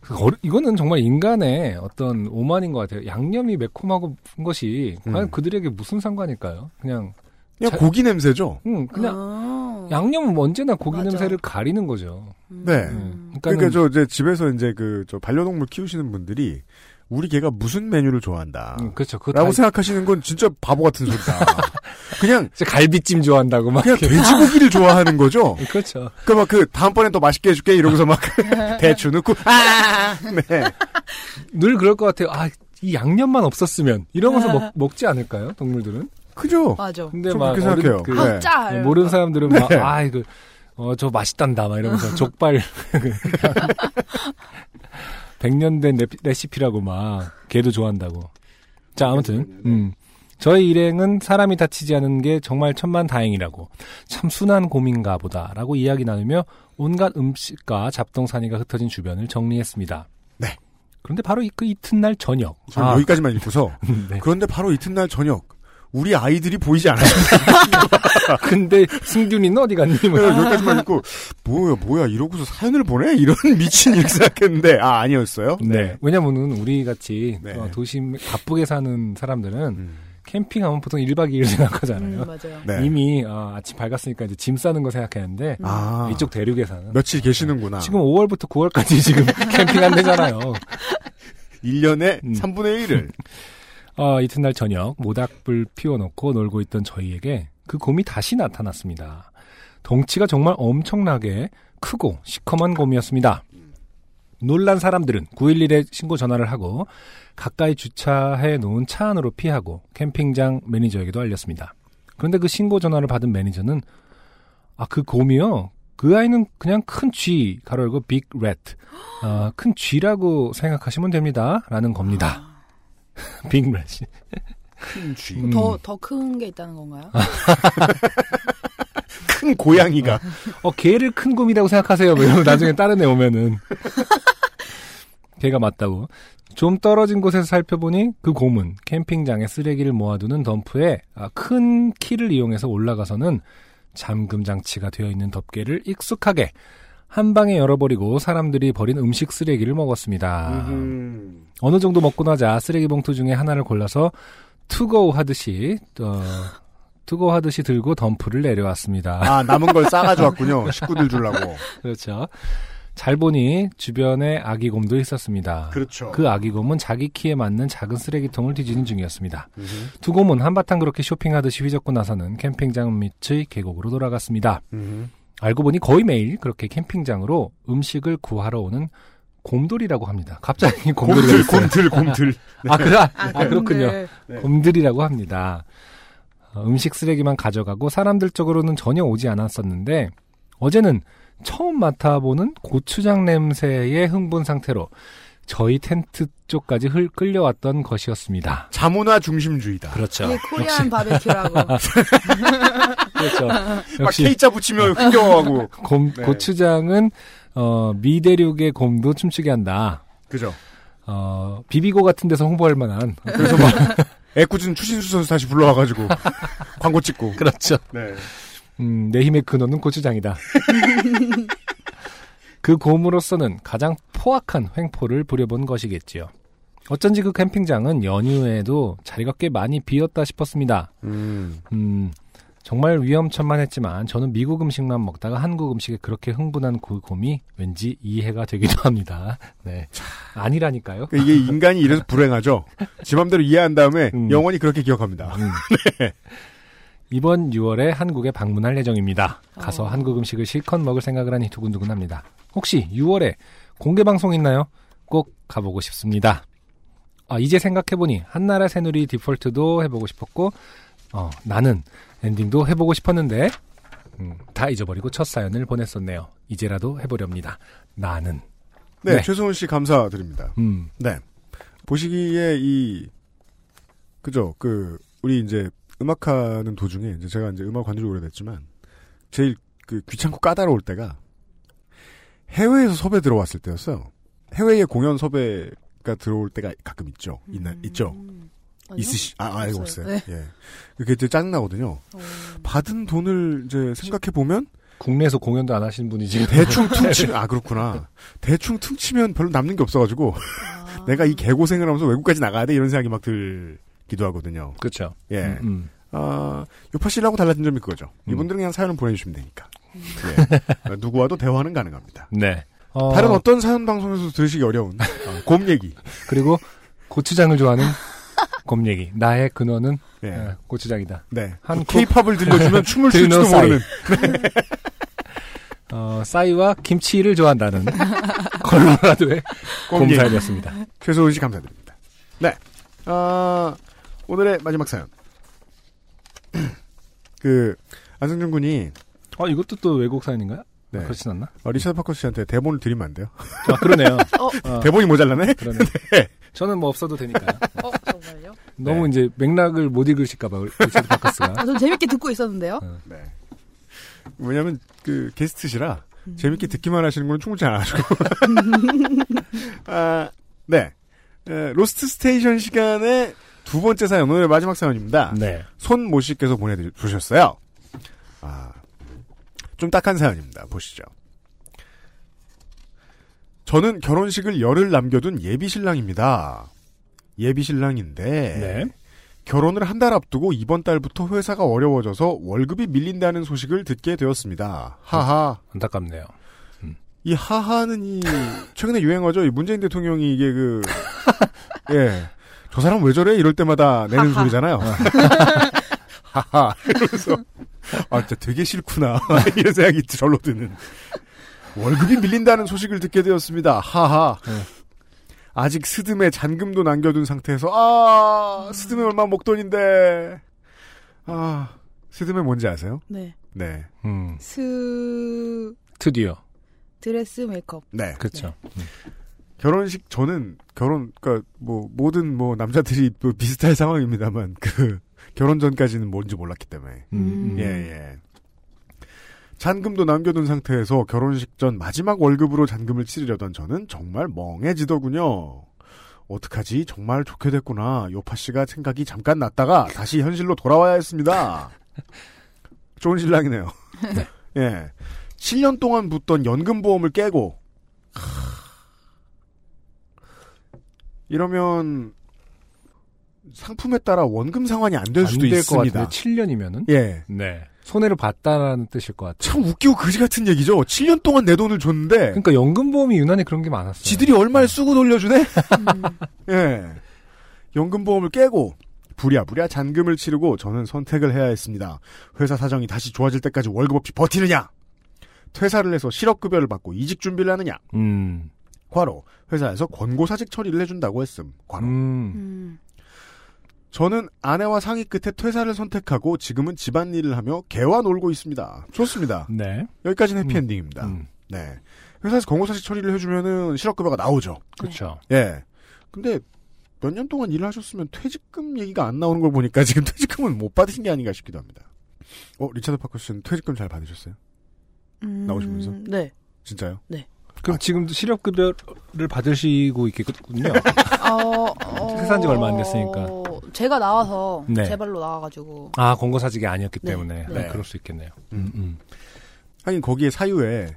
그 어려- 이거는 정말 인간의 어떤 오만인 것 같아요. 양념이 매콤하고 한 것이 과연 음. 그들에게 무슨 상관일까요? 그냥 그냥 자- 고기 냄새죠. 음, 그냥 아. 양념은 언제나 고기 맞아. 냄새를 가리는 거죠. 네. 음, 그러니까 저 이제 집에서 이제 그 저 반려동물 키우시는 분들이 우리 개가 무슨 메뉴를 좋아한다. 음, 그렇죠. 라고 다 생각하시는 건 진짜 바보 같은 소리다. [LAUGHS] 그냥 갈비찜 좋아한다고 막 그냥. 돼지고기를 좋아하는 거죠. [LAUGHS] 그렇죠. 그막 그 다음번엔 또 맛있게 해줄게 이러고서 막 [LAUGHS] 대추 넣고 아 네. 늘 그럴 것 같아요. 아, 이 양념만 없었으면 이러면서 먹, 먹지 않을까요? 동물들은? 그죠. 맞아. 근데 좀막 그렇게 생각해요. 그- 네. 아, 짜! 네, 모르는 사람들은 막, 네. 아, 이거, 어, 저 맛있단다, 막 이러면서 [LAUGHS] 족발. 백년 된 레피- 레시피라고 막, 걔도 좋아한다고. 자, 아무튼, 음. 저희 일행은 사람이 다치지 않은 게 정말 천만 다행이라고, 참 순한 곰인가 보다, 라고 이야기 나누며 온갖 음식과 잡동사니가 흩어진 주변을 정리했습니다. 네. 그런데 바로 이- 그 이튿날 저녁. 저는 아, 여기까지만 읽고서 [LAUGHS] 네. 그런데 바로 이튿날 저녁 우리 아이들이 보이지 않아요. [LAUGHS] 근데 승균이는 어디 갔니? 뭐. 그래서 여기까지만 읽고 뭐야 뭐야 이러고서 사연을 보내 이런 [LAUGHS] 미친 일 생각했는데 아 아니었어요. 네. 왜냐면은 우리 같이 네. 어, 도시 바쁘게 사는 사람들은 음. 캠핑하면 보통 1박 2일 생각하잖아요. 음, 맞아요. 네. 이미 어, 아침 밝았으니까 이제 짐 싸는 거 생각했는데 아 이쪽 대륙에 사는 며칠 계시는구나. 지금 5월부터 9월까지 지금 [LAUGHS] 캠핑한대잖아요. 1년에 음. 3분의 1을 어, 이튿날 저녁 모닥불 피워놓고 놀고 있던 저희에게 그 곰이 다시 나타났습니다. 덩치가 정말 엄청나게 크고 시커먼 곰이었습니다. 놀란 사람들은 911에 신고 전화를 하고 가까이 주차해 놓은 차 안으로 피하고 캠핑장 매니저에게도 알렸습니다. 그런데 그 신고 전화를 받은 매니저는 아 그 곰이요. 그 아이는 그냥 큰 쥐, 가로 열고 빅 렛, 아, 큰 쥐라고 생각하시면 됩니다.라는 겁니다. [LAUGHS] 빅 렛이. 큰 [LAUGHS] 쥐, 음. 더, 더 큰 게 있다는 건가요? [LAUGHS] 큰 고양이가 어, 개를 큰 곰이라고 생각하세요. 뭐 이러면 나중에 다른 애 오면은. 개가 맞다고. 좀 떨어진 곳에서 살펴보니 그 곰은 캠핑장에 쓰레기를 모아두는 덤프에 아, 큰 키를 이용해서 올라가서는 잠금 장치가 되어 있는 덮개를 익숙하게 한 방에 열어버리고 사람들이 버린 음식 쓰레기를 먹었습니다. 음. 어느 정도 먹고 나자 쓰레기 봉투 중에 하나를 골라서 투고 하듯이 어, 투고 하듯이 들고 덤프를 내려왔습니다. 아 남은 걸 싸가지고 [LAUGHS] 왔군요. 식구들 주려고. 그렇죠. 잘 보니 주변에 아기곰도 있었습니다. 그렇죠. 그 아기곰은 자기 키에 맞는 작은 쓰레기통을 뒤지는 중이었습니다. 음흠. 두 곰은 한바탕 그렇게 쇼핑하듯이 휘젓고 나서는 캠핑장 밑의 계곡으로 돌아갔습니다. 음흠. 알고 보니 거의 매일 그렇게 캠핑장으로 음식을 구하러 오는 곰돌이라고 합니다. 갑자기 [LAUGHS] 곰돌이가 곰들. 곰들 곰들. [LAUGHS] 아, 그, 아, 아, 아, 그렇군요. 네. 곰들이라고 합니다. 어, 음식 쓰레기만 가져가고 사람들 쪽으로는 전혀 오지 않았었는데 어제는 처음 맡아보는 고추장 냄새의 흥분 상태로 저희 텐트 쪽까지 흘 끌려왔던 것이었습니다. 자문화 중심주의다. 그렇죠. 이게 코리안 바베큐라고. [LAUGHS] 그렇죠. 막 역시 K자 붙이면 흥겨워하고. 곰, 네. 고추장은 어, 미대륙의 곰도 춤추게 한다. 그죠. 어, 비비고 같은 데서 홍보할 만한 그래서 막 [LAUGHS] 애꿎은 추신수 선수 다시 불러와가지고 [LAUGHS] 광고 찍고. 그렇죠. 네. 음, 내 힘의 근원은 고추장이다. 그 곰으로서는 가장 포악한 횡포를 부려본 것이겠지요. 어쩐지 그 캠핑장은 연휴에도 자리가 꽤 많이 비었다 싶었습니다. 음. 음, 정말 위험천만했지만 저는 미국 음식만 먹다가 한국 음식에 그렇게 흥분한 그 곰이 왠지 이해가 되기도 합니다. [LAUGHS] 네. 아니라니까요. 이게 인간이 이래서 불행하죠. 지 맘대로 이해한 다음에 음. 영원히 그렇게 기억합니다. 음. [LAUGHS] 이번 6월에 한국에 방문할 예정입니다. 가서 어. 한국 음식을 실컷 먹을 생각을 하니 두근두근합니다. 혹시 6월에 공개 방송 있나요? 꼭 가보고 싶습니다. 아, 이제 생각해보니 한나라 새누리 디폴트도 해보고 싶었고 어, 나는 엔딩도 해보고 싶었는데 음, 다 잊어버리고 첫 사연을 보냈었네요. 이제라도 해보렵니다. 나는 네, 네. 최소은 씨 감사드립니다. 음, 네. 보시기에 이 그죠 그 우리 이제 음악하는 도중에 이제 제가 이제 음악 관두지 오래됐지만 제일 그 귀찮고 까다로울 때가 해외에서 섭외 들어왔을 때였어요. 해외에 공연 섭외가 들어올 때가 가끔 있죠. 있나, 있죠. 아니요? 있으시, 아, 알고 있어요. 네. 예. 그게 이제 짜증 나거든요. 받은 돈을 이제 생각해 보면, 국내에서 공연도 안 하시는 분이 지금 대충 [LAUGHS] 퉁치면, 아, 그렇구나. 대충 퉁치면 별로 남는 게 없어가지고, [LAUGHS] 내가 이 개고생을 하면서 외국까지 나가야 돼? 이런 생각이 막 들 기도 하거든요. 그렇죠. 예. 음, 음. 아, 요파 씨하고 달라진 점이 그거죠. 이분들은 그냥 사연을 보내주시면 되니까. 예. 누구와도 대화는 가능합니다. 네. 어, 다른 어떤 사연 방송에서 들으시기 어려운 어, 곰 얘기. 그리고 고추장을 좋아하는 곰 얘기. 나의 근원은 예. 어, 고추장이다. 네. 한 컵- 케이팝을 들려주면 춤을 출지도 모르는. [LAUGHS] 어, 싸이와 김치를 좋아한다는 [LAUGHS] 콜로라도의 곰곰 얘기. 사연이었습니다. 최소은 씨 감사드립니다. 네. 아, 오늘의 마지막 사연. [CLEARS THROAT] 그, 안승준 군이, 어, 이것도 또 외국 사연인가요? 네. 아, 그렇진 않나? 어, 리차드 파커 씨한테 대본을 드리면 안 돼요? [LAUGHS] 아, 그러네요. [LAUGHS] 어, 대본이 모자라네? 그러네. [LAUGHS] 네. 저는 뭐 없어도 되니까요. 어, 정말요? 너무 이제 맥락을 못 읽으실까봐, 리차드 파커스가. 아, 전 재밌게 듣고 있었는데요. 네. 왜냐면, 그, 게스트시라, 재밌게 듣기만 하시는 건 충분치 않아가지고. 아, 네. 에, 로스트 스테이션 시간의 두 번째 사연, 오늘의 마지막 사연입니다. 네. 손모 씨께서 보내주셨어요. 아, 좀 딱한 사연입니다. 보시죠. 저는 결혼식을 열흘 남겨둔 예비 신랑입니다. 예비 신랑인데 네. 결혼을 한 달 앞두고 이번 달부터 회사가 어려워져서 월급이 밀린다는 소식을 듣게 되었습니다. 하하. 안타깝네요. 이 하하는 이 최근에 유행어죠. 이 문재인 대통령이 이게 그 [LAUGHS] 예. 저 사람 왜 저래? 이럴 때마다 내는 하하. 소리잖아요. [LAUGHS] 하하. 이러면서 아 진짜 되게 싫구나. [LAUGHS] 이런 생각이 절로 드는. 월급이 밀린다는 소식을 듣게 되었습니다. 하하. 아직 스드메 잔금도 남겨둔 상태에서 아 스드메 얼마 목돈인데 아 스드메 뭔지 아세요? 네. 네. 음, 스 드디어. 드레스 메이크업. 네. 그렇죠. 결혼식 저는 결혼 그러니까 뭐 모든 뭐 남자들이 뭐 비슷할 상황입니다만 그 결혼 전까지는 뭔지 몰랐기 때문에 음, 음. 예 예. 잔금도 남겨둔 상태에서 결혼식 전 마지막 월급으로 잔금을 치르려던 저는 정말 멍해지더군요. 어떡하지? 정말 좋게 됐구나. 요파 씨가 생각이 잠깐 났다가 다시 현실로 돌아와야 했습니다. [LAUGHS] 좋은 신랑이네요. [LAUGHS] 예. 7년 동안 붙던 연금보험을 깨고 이러면 상품에 따라 원금 상환이 안 될 수도 안될것 있습니다. 같은데 7년이면은? 예. 네. 손해를 봤다라는 뜻일 것 같아요. 참 웃기고 그지 같은 얘기죠. 7년 동안 내 돈을 줬는데 그러니까 연금보험이 유난히 그런 게 많았어요. 지들이 얼마를 쓰고 돌려주네? [LAUGHS] 예. 연금보험을 깨고 부랴부랴 잔금을 치르고 저는 선택을 해야 했습니다. 회사 사정이 다시 좋아질 때까지 월급 없이 버티느냐? 퇴사를 해서 실업급여를 받고 이직 준비를 하느냐? 음. 과로 회사에서 권고사직 처리를 해준다고 했음. 과로. 음. 저는 아내와 상의 끝에 퇴사를 선택하고 지금은 집안일을 하며 개와 놀고 있습니다. 좋습니다. 네. 여기까지는 해피엔딩입니다. 음. 네. 회사에서 권고사직 처리를 해주면은 실업급여가 나오죠. 그렇죠. 예. 근데 몇 년 동안 일을 하셨으면 퇴직금 얘기가 안 나오는 걸 보니까 [LAUGHS] 지금 퇴직금은 못 받으신 게 아닌가 싶기도 합니다. 어, 리차드 파커 씨는 퇴직금 잘 받으셨어요? 음, 나오시면서? 네. 진짜요? 네. 그럼 지금도 실업 급여를 받으시고 있겠군요. [LAUGHS] 어, 어, 퇴사한 지가 얼마 안 됐으니까. 제가 나와서 네. 제 발로 나와가지고. 아, 권고 사직이 아니었기 네. 때문에. 네. 네. 그럴 수 있겠네요. 음, 음. 하긴 거기에 사유에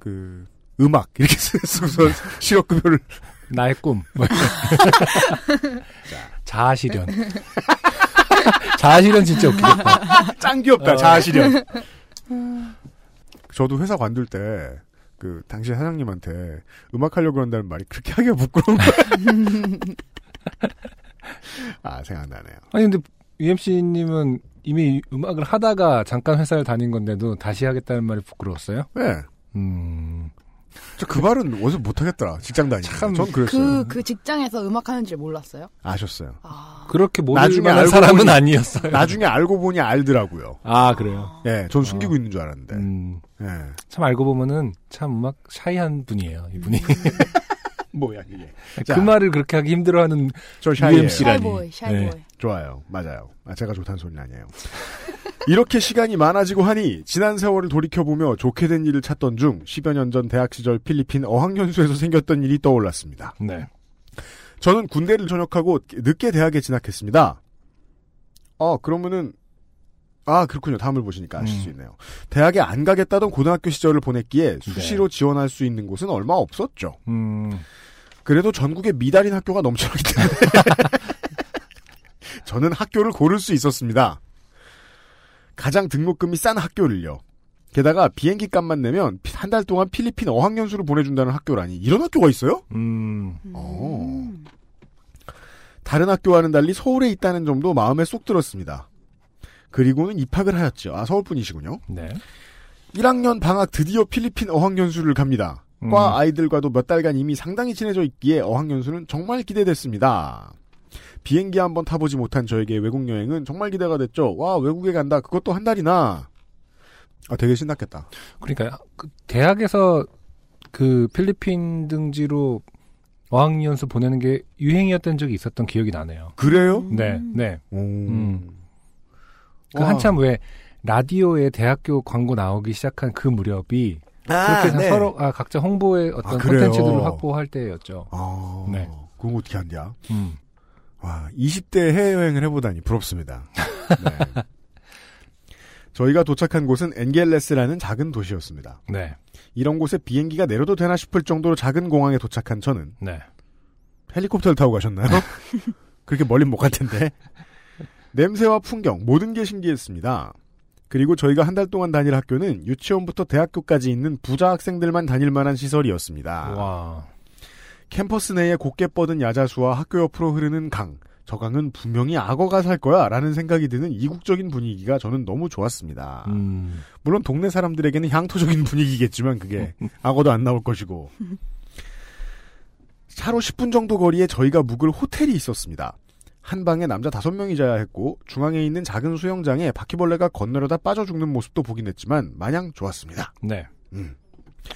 그 음악 이렇게 [LAUGHS] 써서 실업 급여를 나의 꿈. [LAUGHS] 뭐 자아실현. 자아실현 진짜 웃기겠다. 짱 귀엽다 어. 자아실현. 저도 회사 관둘 때 그 당시 사장님한테 음악 하려고 한다는 말이 그렇게 [LAUGHS] 하기가 부끄러운 거야. [LAUGHS] 아 생각나네요. 아니, 근데 UMC님은 이미 음악을 하다가 잠깐 회사를 다닌 건데도 다시 하겠다는 말이 부끄러웠어요? 네. 음. 저그 말은 어디서 못하겠더라. 직장 다니면. 참, 전 그랬어요. 그, 그 직장에서 음악 하는 줄 몰랐어요? 아셨어요. 그렇게 모를 나중에 알고 사람은 보니- 아니었어요. 나중에 알고 보니 알더라고요. 아, 그래요? 예, 전 숨기고 있는 줄 알았는데. 음. 예. 참 알고 보면은 참 음악 샤이한 분이에요, 이분이. [LAUGHS] 뭐야, 이게. 그 자. 말을 그렇게 하기 힘들어하는 저 샤이예요. UMC라니. 샤이보이, 샤이보이. 좋아요. 맞아요. 아, 제가 좋다는 소리는 아니에요. 이렇게 시간이 많아지고 하니 지난 세월을 돌이켜보며 좋게 된 일을 찾던 중 10여 년 전 대학 시절 필리핀 어학연수에서 생겼던 일이 떠올랐습니다. 네. 저는 군대를 전역하고 늦게 대학에 진학했습니다. 어, 그러면은 아, 그렇군요. 다음을 보시니까 아실 수 있네요. 대학에 안 가겠다던 고등학교 시절을 보냈기에 수시로 지원할 수 있는 곳은 얼마 없었죠. 음, 그래도 전국에 미달인 학교가 넘쳐나기 때문에 [LAUGHS] 저는 학교를 고를 수 있었습니다. 가장 등록금이 싼 학교를요. 게다가 비행기 값만 내면 한 달 동안 필리핀 어학연수를 보내준다는 학교라니 이런 학교가 있어요? 음, 어. 다른 학교와는 달리 서울에 있다는 점도 마음에 쏙 들었습니다. 그리고는 입학을 하였죠. 아 서울 분이시군요. 네. 1학년 방학 드디어 필리핀 어학연수를 갑니다. 과 음. 아이들과도 몇 달간 이미 상당히 친해져 있기에 어학연수는 정말 기대됐습니다. 비행기 한번 타보지 못한 저에게 외국 여행은 정말 기대가 됐죠. 와 외국에 간다. 그것도 한 달이나. 아 되게 신났겠다. 그러니까 그 대학에서 그 필리핀 등지로 어학연수 보내는 게 유행이었던 적이 있었던 기억이 나네요. 그래요? 네, 네. 오. 음. 그 와. 한참 왜 라디오에 대학교 광고 나오기 시작한 그 무렵이 아, 그렇게 네. 서로 아, 각자 홍보의 어떤 아, 그래요? 콘텐츠들을 확보할 때였죠. 아, 네. 그건 어떻게 한대야? 음. 와, 20대 해외여행을 해보다니 부럽습니다. 네. [LAUGHS] 저희가 도착한 곳은 엔겔레스라는 작은 도시였습니다. 네, 이런 곳에 비행기가 내려도 되나 싶을 정도로 작은 공항에 도착한 저는 네. 헬리콥터를 타고 가셨나요? [LAUGHS] 그렇게 멀리 못 갈 텐데. 냄새와 풍경, 모든 게 신기했습니다. 그리고 저희가 한 달 동안 다닐 학교는 유치원부터 대학교까지 있는 부자 학생들만 다닐 만한 시설이었습니다. 와, 캠퍼스 내에 곱게 뻗은 야자수와 학교 옆으로 흐르는 강. 저 강은 분명히 악어가 살 거야 라는 생각이 드는 이국적인 분위기가 저는 너무 좋았습니다. 음, 물론 동네 사람들에게는 향토적인 분위기겠지만 그게 [LAUGHS] 악어도 안 나올 것이고. 차로 10분 정도 거리에 저희가 묵을 호텔이 있었습니다. 한 방에 남자 5명이 자야 했고 중앙에 있는 작은 수영장에 바퀴벌레가 건너려다 빠져 죽는 모습도 보긴 했지만 마냥 좋았습니다. 네. 음.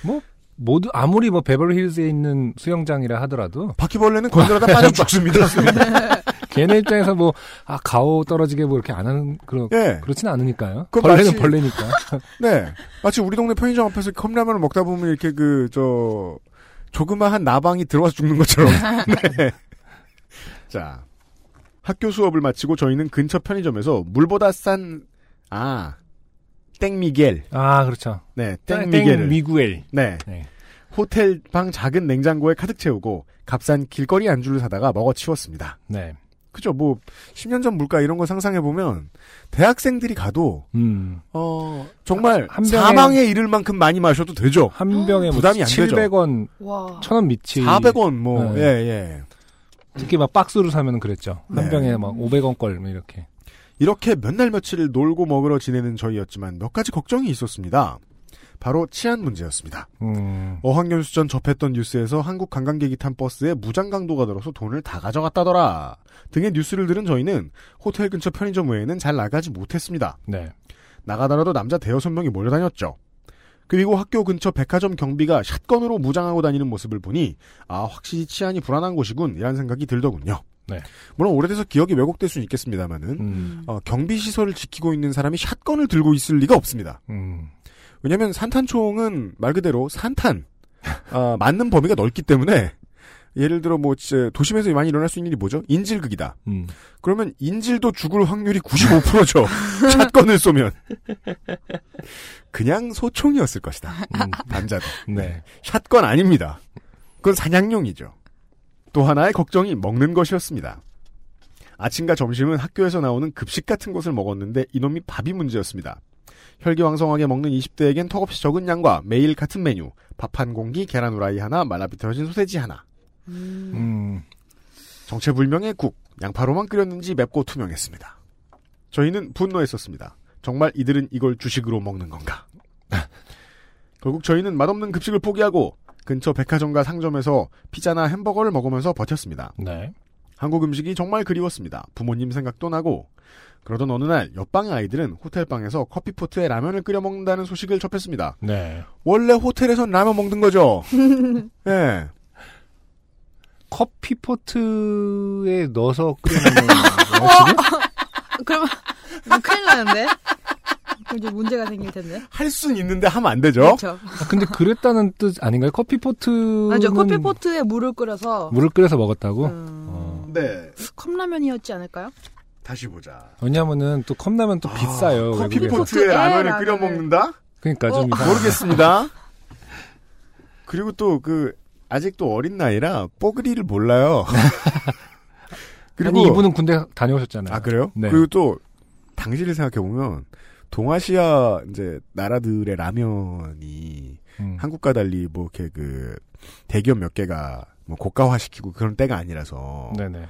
뭐 모두 아무리 뭐 베벌리힐즈에 있는 수영장이라 하더라도 바퀴벌레는 건너려다 빠져 [LAUGHS] 죽습니다. 걔네 입장에서 뭐 아 가오 떨어지게 뭐 이렇게 안 하는 그런 예. 그렇지는 않으니까요. 그건 벌레는 마치- 벌레니까. [LAUGHS] 네. 마치 우리 동네 편의점 앞에서 컵라면을 먹다 보면 이렇게 그, 저, 조그마한 나방이 들어와서 죽는 것처럼. [LAUGHS] 네. 자. 학교 수업을 마치고 저희는 근처 편의점에서 물보다 싼, 아, 땡미겔. 아 그렇죠. 네, 땡미겔을. 땡 미구엘. 네. 네. 호텔 방 작은 냉장고에 가득 채우고 값싼 길거리 안주를 사다가 먹어 치웠습니다. 네. 그죠. 뭐, 10년 전 물가 이런 거 상상해보면, 대학생들이 가도, 음. 어, 정말, 한 병에- 사망에 이를 만큼 많이 마셔도 되죠. 한 병에 뭐 부담이 안 되죠. 700원, 와. 1000원 미치. 400원, 뭐, 네. 예, 예. 특히 막 박스로 사면 그랬죠. 한 네. 병에 막 500원 걸, 뭐 이렇게. 이렇게 몇 날 며칠을 놀고 먹으러 지내는 저희였지만 몇 가지 걱정이 있었습니다. 바로 치안 문제였습니다. 음. 어학연수 전 접했던 뉴스에서 한국 관광객이 탄 버스에 무장 강도가 들어서 돈을 다 가져갔다더라 등의 뉴스를 들은 저희는 호텔 근처 편의점 외에는 잘 나가지 못했습니다. 네. 나가더라도 남자 대여섯 명이 몰려다녔죠. 그리고 학교 근처 백화점 경비가 샷건으로 무장하고 다니는 모습을 보니 아 확실히 치안이 불안한 곳이군 이란 생각이 들더군요. 네. 물론 오래돼서 기억이 왜곡될 수는 있겠습니다만은 음. 어, 경비 시설을 지키고 있는 사람이 샷건을 들고 있을 리가 없습니다. 음. 왜냐하면 산탄총은 말 그대로 산탄 아, 맞는 범위가 넓기 때문에 예를 들어 뭐 진짜 도심에서 많이 일어날 수 있는 일이 뭐죠? 인질극이다. 음. 그러면 인질도 죽을 확률이 95%죠. [LAUGHS] 샷건을 쏘면 그냥 소총이었을 것이다. 음. 남자도 네. 샷건 아닙니다. 그건 사냥용이죠. 또 하나의 걱정이 먹는 것이었습니다. 아침과 점심은 학교에서 나오는 급식 같은 것을 먹었는데 이놈이 밥이 문제였습니다. 혈기왕성하게 먹는 20대에겐 턱없이 적은 양과 매일 같은 메뉴, 밥 한 공기, 계란 후라이 하나, 말라비틀어진 소세지 하나. 음. 정체불명의 국, 양파로만 끓였는지 맵고 투명했습니다. 저희는 분노했었습니다. 정말 이들은 이걸 주식으로 먹는 건가? [LAUGHS] 결국 저희는 맛없는 급식을 포기하고 근처 백화점과 상점에서 피자나 햄버거를 먹으면서 버텼습니다. 네. 한국 음식이 정말 그리웠습니다. 부모님 생각도 나고. 그러던 어느 날 옆방의 아이들은 호텔방에서 커피포트에 라면을 끓여 먹는다는 소식을 접했습니다. 네. 원래 호텔에선 라면 먹는 거죠. 예. [LAUGHS] 커피 포트에 넣어서 끓여먹는 [LAUGHS] 거예요, 지금? 그러면 뭐 큰일 나는데? 이제 문제가 생길 텐데. 할 수는 있는데 하면 안 되죠. 그렇죠. 아, 근데 그랬다는 뜻 아닌가요? 커피 포트는 맞아. 커피 포트에 물을 끓여서 물을 끓여서 먹었다고? 음. 어. 네. 컵라면이었지 않을까요? 다시 보자. 왜냐면은 또 컵라면 또 비싸요. 외국에서. 커피포트에 커피포트에 라면을. 끓여 먹는다? 그러니까 좀 어. 모르겠습니다. [LAUGHS] 그리고 또 그 아직도 어린 나이라 뽀글이를 몰라요. [LAUGHS] 아니 이분은 군대 다녀오셨잖아요. 아 그래요? 네. 그리고 또 당시를 생각해 보면 동아시아 이제 나라들의 라면이 음. 한국과 달리 뭐 이렇게 그 대기업 몇 개가 뭐 고가화시키고 그런 때가 아니라서 네네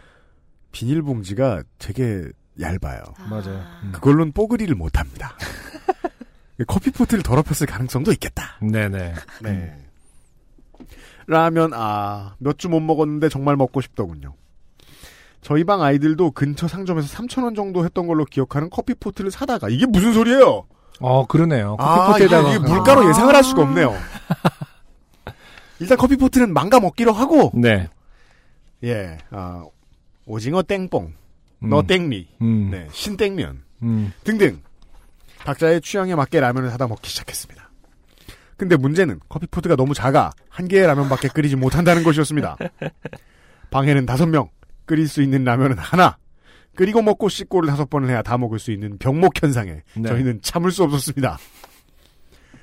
비닐봉지가 되게 얇아요. 맞아요. 음. 그걸로는 뽀글이를 못 합니다. [LAUGHS] 커피포트를 더럽혔을 가능성도 있겠다. 네네. 네. 라면 아 몇 주 못 먹었는데 정말 먹고 싶더군요. 저희 방 아이들도 근처 상점에서 3,000원 정도 했던 걸로 기억하는 커피 포트를 사다가 이게 무슨 소리예요? 어 그러네요. 아, 커피포트에다가 이게 물가로 예상을 할 수가 없네요. [LAUGHS] 일단 커피 포트는 망가 먹기로 하고 네. 예, 아, 오징어 땡뽕, 음. 너 땡미, 음. 네, 신땡면 음. 등등 각자의 취향에 맞게 라면을 사다 먹기 시작했습니다. 근데 문제는 커피포트가 너무 작아 한 개의 라면밖에 끓이지 못한다는 것이었습니다. 방에는 다섯 명, 끓일 수 있는 라면은 하나. 끓이고 먹고 씻고를 다섯 번을 해야 다 먹을 수 있는 병목 현상에 네. 저희는 참을 수 없었습니다.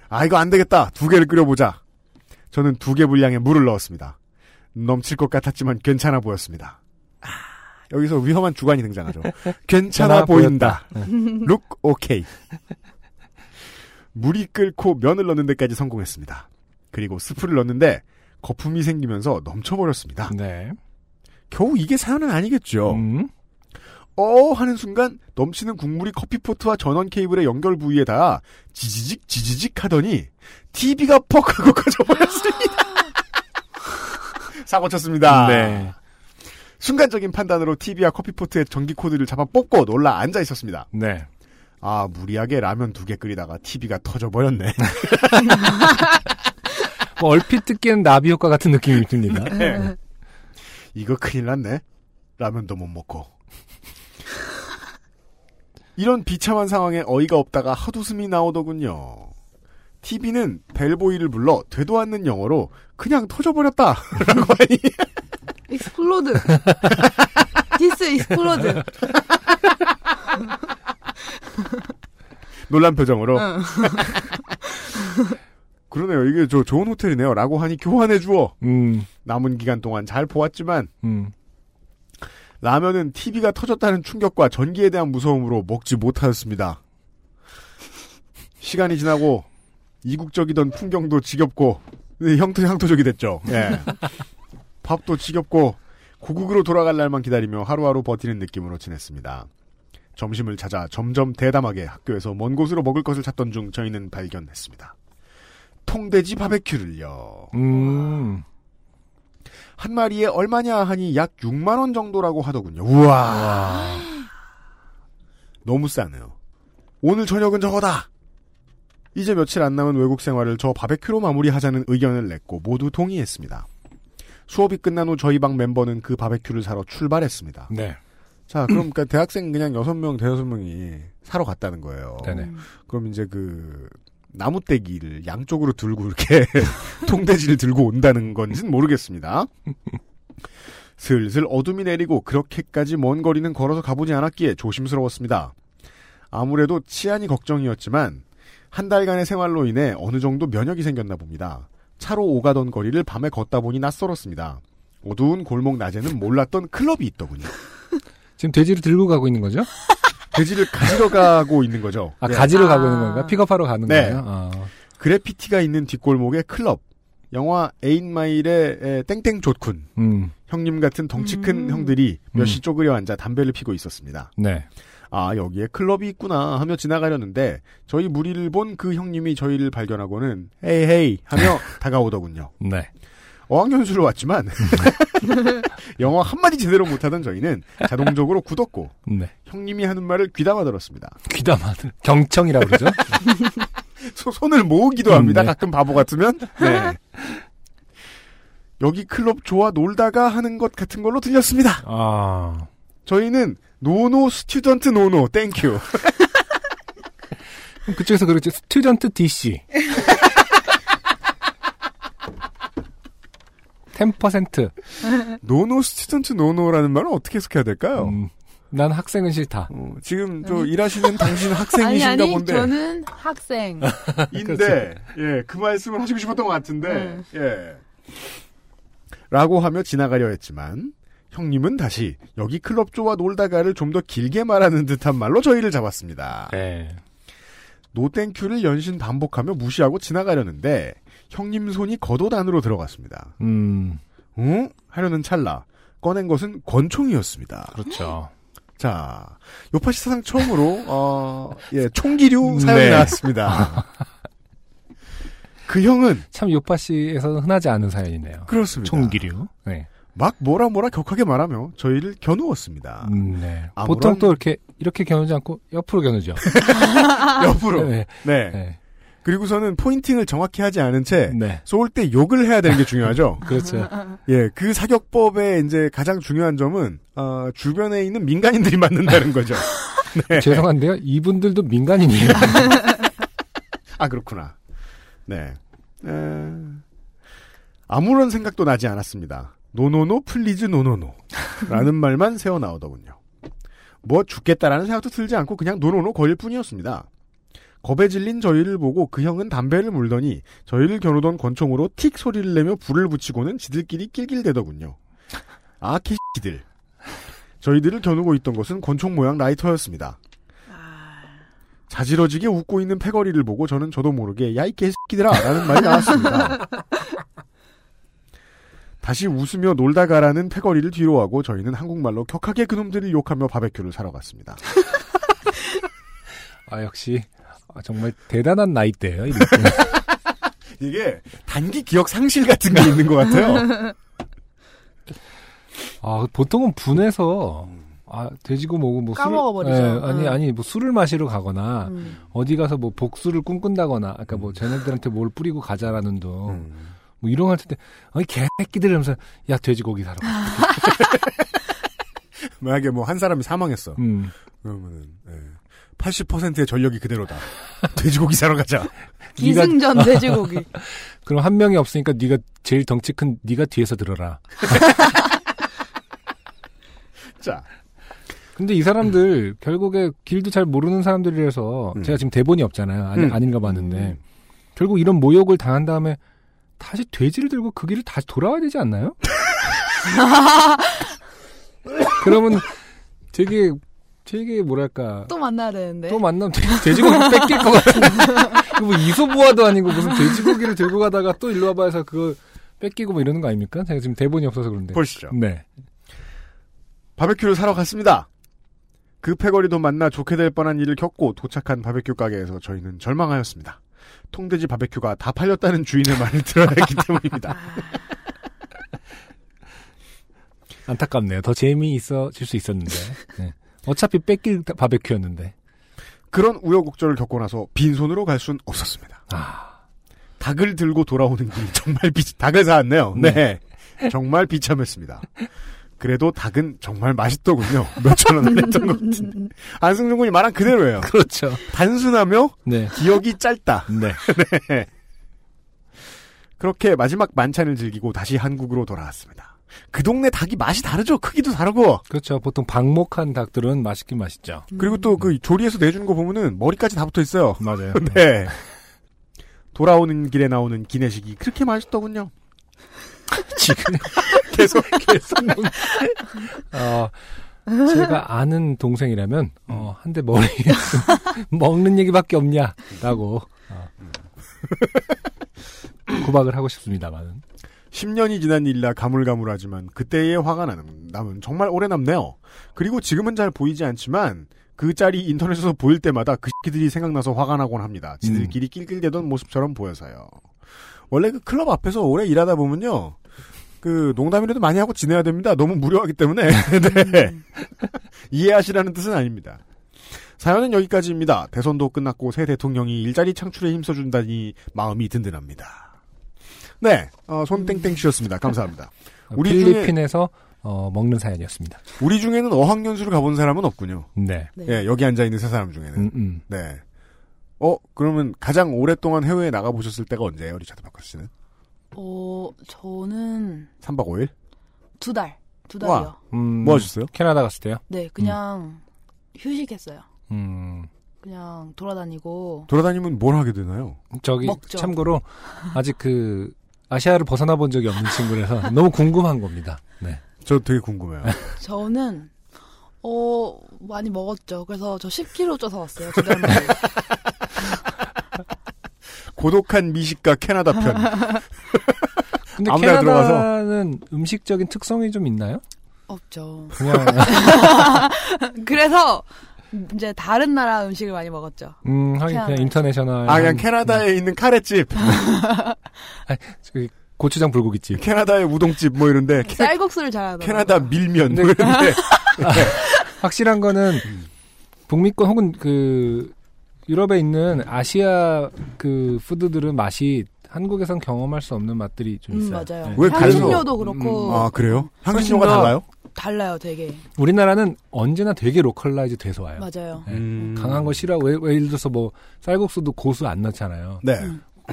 아 이거 안 되겠다. 두 개를 끓여보자. 저는 두 개 분량의 물을 넣었습니다. 넘칠 것 같았지만 괜찮아 보였습니다. 아, 여기서 위험한 주관이 등장하죠. [LAUGHS] 괜찮아 보인다. 룩 오케이. 물이 끓고 면을 넣는 데까지 성공했습니다. 그리고 스프를 넣는데 거품이 생기면서 넘쳐버렸습니다. 네. 겨우 이게 사연은 아니겠죠. 음. 어 하는 순간 넘치는 국물이 커피포트와 전원 케이블의 연결 부위에 닿아 지지직 지지직 하더니 TV가 퍽 하고 [LAUGHS] 꺼져버렸습니다. 사고 쳤습니다. 네. 순간적인 판단으로 TV와 커피포트의 전기 코드를 잡아 뽑고 놀라 앉아 있었습니다. 네. 아 무리하게 라면 두 개 끓이다가 TV가 터져버렸네. [LAUGHS] 뭐 얼핏 듣기에는 나비 효과 같은 느낌이 듭니다. [LAUGHS] 네. 이거 큰일 났네. 라면도 못 먹고. 이런 비참한 상황에 어이가 없다가 헛웃음이 나오더군요. TV는 벨보이를 불러 되도 않는 영어로 그냥 터져버렸다. 라고 하니 Explode. This explode. [LAUGHS] 놀란 표정으로 응. [LAUGHS] 그러네요. 이게 저 좋은 호텔이네요. 라고 하니 교환해 주어. 음. 남은 기간 동안 잘 보았지만 음. 라면은 TV가 터졌다는 충격과 전기에 대한 무서움으로 먹지 못하였습니다. 시간이 지나고 이국적이던 풍경도 지겹고 네, 형도 향토적이 됐죠. 예. [LAUGHS] 밥도 지겹고 고국으로 돌아갈 날만 기다리며 하루하루 버티는 느낌으로 지냈습니다. 점심을 찾아 점점 대담하게 학교에서 먼 곳으로 먹을 것을 찾던 중 저희는 발견했습니다. 통돼지 바베큐를요. 음. 한 마리에 얼마냐 하니 약 6만 원 정도라고 하더군요. 우와. 너무 싸네요. 오늘 저녁은 저거다. 이제 며칠 안 남은 외국 생활을 저 바베큐로 마무리하자는 의견을 냈고 모두 동의했습니다. 수업이 끝난 후 저희 방 멤버는 그 바베큐를 사러 출발했습니다. 네. 자, 그럼 그러니까 대학생 그냥 여섯 명, 대여섯 명이 사러 갔다는 거예요. 네네. 그럼 이제 그 나무떼기를 양쪽으로 들고 이렇게 [LAUGHS] 통돼지를 들고 온다는 건지는 모르겠습니다. 슬슬 어둠이 내리고 그렇게까지 먼 거리는 걸어서 가보지 않았기에 조심스러웠습니다. 아무래도 치안이 걱정이었지만 한 달간의 생활로 인해 어느 정도 면역이 생겼나 봅니다. 차로 오가던 거리를 밤에 걷다 보니 낯설었습니다. 어두운 골목 낮에는 몰랐던 클럽이 있더군요. 지금 돼지를 들고 가고 있는 거죠? [LAUGHS] 돼지를 가지러 가고 있는 거죠. 아, 네. 가지러 가고 있는 건가? 픽업하러 가는 네. 거예요? 아. 그래피티가 있는 뒷골목의 클럽. 영화 에인마일의 땡땡 조쿤. 음. 형님 같은 덩치 큰 음. 형들이 음. 쪼그려 앉아 담배를 피고 있었습니다. 네. 아, 여기에 클럽이 있구나 하며 지나가려는데 저희 무리를 본 그 형님이 저희를 발견하고는 헤이 헤이 하며 [LAUGHS] 다가오더군요. 네. 어학연수를 왔지만 [LAUGHS] [LAUGHS] 영어 한마디 제대로 못하던 저희는 자동적으로 굳었고 네. 형님이 하는 말을 귀담아 들었습니다. 귀담아 들. 경청이라고 그러죠? [LAUGHS] 소- 손을 모으기도 합니다. 네. 가끔 바보 같으면. 네. 여기 클럽 좋아 놀다가 하는 것 같은 걸로 들렸습니다. 아. 저희는 no no student no no thank you. 그쪽에서 그렇지 스튜던트 DC [LAUGHS] 10% [LAUGHS] 노노 스튜던트 노노라는 말은 어떻게 해석해야 될까요? 음, 난 학생은 싫다. 어, 지금 저 일하시는 당신 학생이신가 아니, 아니, 본데. 저는 학생. [LAUGHS] 인데, 예, 그 말씀을 하시고 싶었던 것 같은데, 예. 라고 하며 지나가려 했지만, 형님은 다시 여기 클럽조와 놀다가를 좀 더 길게 말하는 듯한 말로 저희를 잡았습니다. 네. 노땡큐를 연신 반복하며 무시하고 지나가려는데, 형님 손이 겉옷 안으로 들어갔습니다. 음, 응? 하려는 찰나, 꺼낸 것은 권총이었습니다. 그렇죠. 자, 요파시 사상 처음으로, 어, 예, 총기류 사연이 네. 나왔습니다. [LAUGHS] 그 형은 참 요파 씨에서는 흔하지 않은 사연이네요. 그렇습니다. 총기류. 네. 막 뭐라 뭐라 격하게 말하며 저희를 겨누었습니다. 음, 네. 아무런- 보통 또 이렇게 이렇게 겨누지 않고 옆으로 겨누죠. [LAUGHS] 옆으로. [LAUGHS] 네. 네. 네. 그리고서는 포인팅을 정확히 하지 않은 채 네. 쏠 때 욕을 해야 되는 게 중요하죠. [LAUGHS] 그렇죠. 예, 그 사격법의 이제 가장 중요한 점은 어, 주변에 있는 민간인들이 맞는다는 거죠. [LAUGHS] 네. 죄송한데요. 이분들도 민간인이에요. [LAUGHS] 아 그렇구나. 네. 에... 아무런 생각도 나지 않았습니다. 노노노 플리즈 노노노 라는 말만 새어 나오더군요. 뭐 죽겠다라는 생각도 들지 않고 그냥 no no no 거릴 뿐이었습니다. 겁에 질린 저희를 보고 그 형은 담배를 물더니 저희를 겨누던 권총으로 틱 소리를 내며 불을 붙이고는 지들끼리 낄낄대더군요. 아, 키들. 저희들을 겨누고 있던 것은 권총 모양 라이터였습니다. 자지러지게 웃고 있는 패거리를 보고 저는 저도 모르게 야이 개새끼들아 라는 말이 나왔습니다. 다시 웃으며 놀다 가라는 패거리를 뒤로 하고 저희는 한국말로 격하게 그놈들을 욕하며 바베큐를 사러 갔습니다. 아, 역시 아, 정말 대단한 나이대예요. 이. [LAUGHS] 이게 단기 기억 상실 같은 게 있는 것 같아요. 아, 보통은 분해서 아, 돼지고 뭐고 뭐 까먹어버리죠. 예, 아니 응. 아니 뭐 술을 마시러 가거나 음. 어디 가서 뭐 복수를 꿈꾼다거나 아까 뭐 쟤네들한테 뭘 뿌리고 가자라는 둥. 음. 뭐 이런 거 할 때, 아니, 개새끼들 이러면서, 야, 돼지고기 사러 가. [LAUGHS] 만약에 뭐 한 사람이 사망했어. 음. 그러면은 80%의 전력이 그대로다. 돼지고기 사러 가자. [LAUGHS] 기승전 돼지고기. [LAUGHS] 그럼 한 명이 없으니까 네가 제일 덩치 큰 네가 뒤에서 들어라. [LAUGHS] 자. 근데 이 사람들 결국에 길도 잘 모르는 사람들이라서 음. 제가 지금 대본이 없잖아요. 아니, 음. 아닌가 봤는데 결국 이런 모욕을 당한 다음에 다시 돼지를 들고 그 길을 다시 돌아와야 되지 않나요? 그러면 되게 되게 뭐랄까 또 만나야 되는데. 또 만나면 돼- 돼지고기 [LAUGHS] 뺏길 것 같은데 이거 뭐 이소부화도 아니고 무슨 돼지고기를 들고 가다가 또 일로 와봐 해서 그거 뺏기고 뭐 이러는 거 아닙니까? 제가 지금 대본이 없어서 그런데 보시죠. 네. 바베큐를 사러 갔습니다. 그 패거리도 만나 좋게 될 뻔한 일을 겪고 도착한 바베큐 가게에서 저희는 절망하였습니다. 통돼지 바베큐가 다 팔렸다는 주인의 말을 들어야 했기 때문입니다. [LAUGHS] 안타깝네요. 더 재미있어 질 수 있었는데. 네. 어차피 뺏길 바베큐였는데. 그런 우여곡절을 겪고 나서 빈손으로 갈 순 없었습니다. 아. 닭을 들고 돌아오는 길이 정말 비, 닭을 사왔네요. 네. 정말 비참했습니다. 그래도 닭은 정말 맛있더군요. 몇천 원 했던 것 같은데. 안승준 군이 말한 그대로예요. 그렇죠. 단순하며 네. 기억이 짧다. 네. [LAUGHS] 네. 그렇게 마지막 만찬을 즐기고 다시 한국으로 돌아왔습니다. 그 동네 닭이 맛이 다르죠. 크기도 다르고. 그렇죠. 보통 방목한 닭들은 맛있긴 맛있죠. 그리고 또 그 조리에서 내주는 거 보면은 머리까지 다 붙어 있어요. 맞아요. [LAUGHS] 네. 돌아오는 길에 나오는 기내식이 그렇게 맛있더군요. 지금 [LAUGHS] 계속 계속 어, 제가 아는 동생이라면 어, 한 대 머리에 [LAUGHS] 먹는 얘기밖에 없냐라고 어, 구박을 하고 싶습니다만은 10년이 지난 일이라 가물가물하지만 그때의 화가 나는, 남은 정말 오래 남네요. 그리고 지금은 잘 보이지 않지만 그 짤이 인터넷에서 보일 때마다 그 새끼들이 생각나서 화가 나곤 합니다. 지들끼리 낄낄대던 모습처럼 보여서요. 원래 그 클럽 앞에서 오래 일하다 보면요. 그 농담이라도 많이 하고 지내야 됩니다. 너무 무료하기 때문에. [LAUGHS] 네. 이해하시라는 뜻은 아닙니다. 사연은 여기까지입니다. 대선도 끝났고 새 대통령이 일자리 창출에 힘써준다니 마음이 든든합니다. 네, 어, 손 땡땡 쉬었습니다. 감사합니다. 우리 중에 필리핀에서 어, 먹는 사연이었습니다. 우리 중에는 어학연수를 가본 사람은 없군요. 네. 예, 여기 앉아 있는 세 사람 중에는. 음, 음. 네. 어, 그러면 가장 오랫동안 해외에 나가 보셨을 때가 언제예요, 리차드 파커스 씨는? 어, 저는 3박 5일? 두 달, 두 달이요. 와. 뭐 하셨어요? 캐나다 갔을 때요? 네, 그냥 휴식했어요. 음. 그냥 돌아다니고. 돌아다니면 뭘 하게 되나요? 저기 먹죠. 참고로 아직 그 아시아를 벗어나 본 적이 없는 친구라서 [LAUGHS] 너무 궁금한 겁니다. 네. 저 되게 궁금해요. [LAUGHS] 저는 어 많이 먹었죠. 그래서 저 10kg 쪄서 왔어요. 두달 만에. 고독한 미식가 캐나다 편. [LAUGHS] 근데 캐나다는 음식적인 특성이 좀 있나요? 없죠. 그냥 그래서 이제 다른 나라 음식을 많이 먹었죠. 음 하긴. 그냥 international 아, 그냥 캐나다에 있는 카레집, [LAUGHS] 그 고추장 불고기집. 캐나다의 우동집 뭐 이런데, 캐, [LAUGHS] 쌀국수를 잘하더라고요. 캐나다 밀면 뭐 [LAUGHS] 네. 이런데. 확실한 거는 북미권 혹은 그 유럽에 있는 아시아 그 food들은 맛이 한국에선 경험할 수 없는 맛들이 좀 음, 있어요. 맞아요. 네. 왜 향신료도 그렇고 아, 그래요? 향신료가 달라요? 달라요, 되게. 우리나라는 언제나 되게 localize 돼서 와요. 맞아요. 네. 음. 강한 거 싫어하고 예- 예를 들어서 뭐 쌀국수도 고수 안 넣잖아요. 네.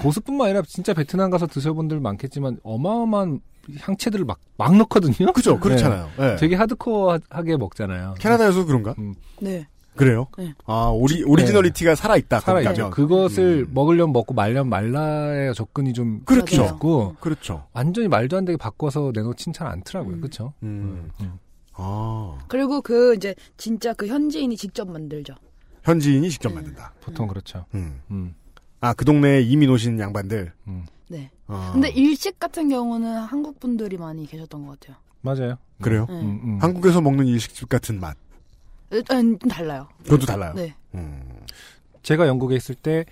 고수뿐만 아니라 진짜 베트남 가서 드셔본 분들 많겠지만 어마어마한 향채들을 막, 막 넣거든요. 그죠, 그렇잖아요. 네. 되게 하드코어하게 먹잖아요. 캐나다에서 그런가? 네. 그래요? 네. 아, 오리, originality가 살아 있다. 거기 살아 있죠. 가면. 그것을 음. 먹으려면 먹고 말려면 말라의 접근이 좀 그렇죠. 있고 그렇죠. 완전히 말도 안 되게 바꿔서 내놓진 잘 않더라고요. 음. 그렇죠? 음. 아, 그리고 그 이제 진짜 그 현지인이 직접 만들죠. 현지인이 직접 네. 만든다. 보통 그렇죠. 음. 음. 아, 그 동네에 이민 오신 양반들. 네. 아, 근데 일식 같은 경우는 한국 분들이 많이 계셨던 것 같아요. 맞아요. 그래요? 네. 음, 음. 한국에서 먹는 일식집 같은 맛. 좀 달라요. 그것도 달라요. 네. 음. 제가 영국에 있을 때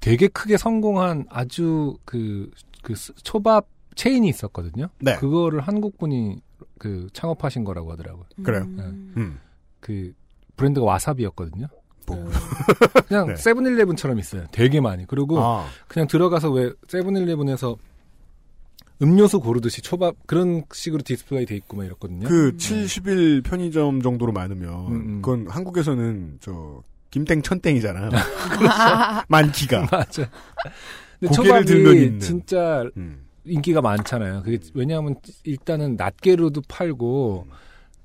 되게 크게 성공한 아주 그, 그 스- 초밥 체인이 있었거든요. 네. 그거를 한국 분이 그 창업하신 거라고 하더라고요. 그래요? 음. 음. 그 브랜드가 와사비였거든요. 뭐. 그냥 [LAUGHS] 네. 세븐일레븐처럼 있어요. 되게 많이. 그리고 아, 그냥 들어가서 왜 세븐일레븐에서 음료수 고르듯이 초밥 그런 식으로 디스플레이 돼 있고 막 이렇거든요. 그 70일 편의점 정도로 많으면 음, 음. 그건 한국에서는 저 김땡 천땡이잖아요. [LAUGHS] 많기가. [LAUGHS] 맞아. 근데 초밥이 들면. 진짜 음. 인기가 많잖아요. 그게 왜냐하면 일단은 낱개로도 팔고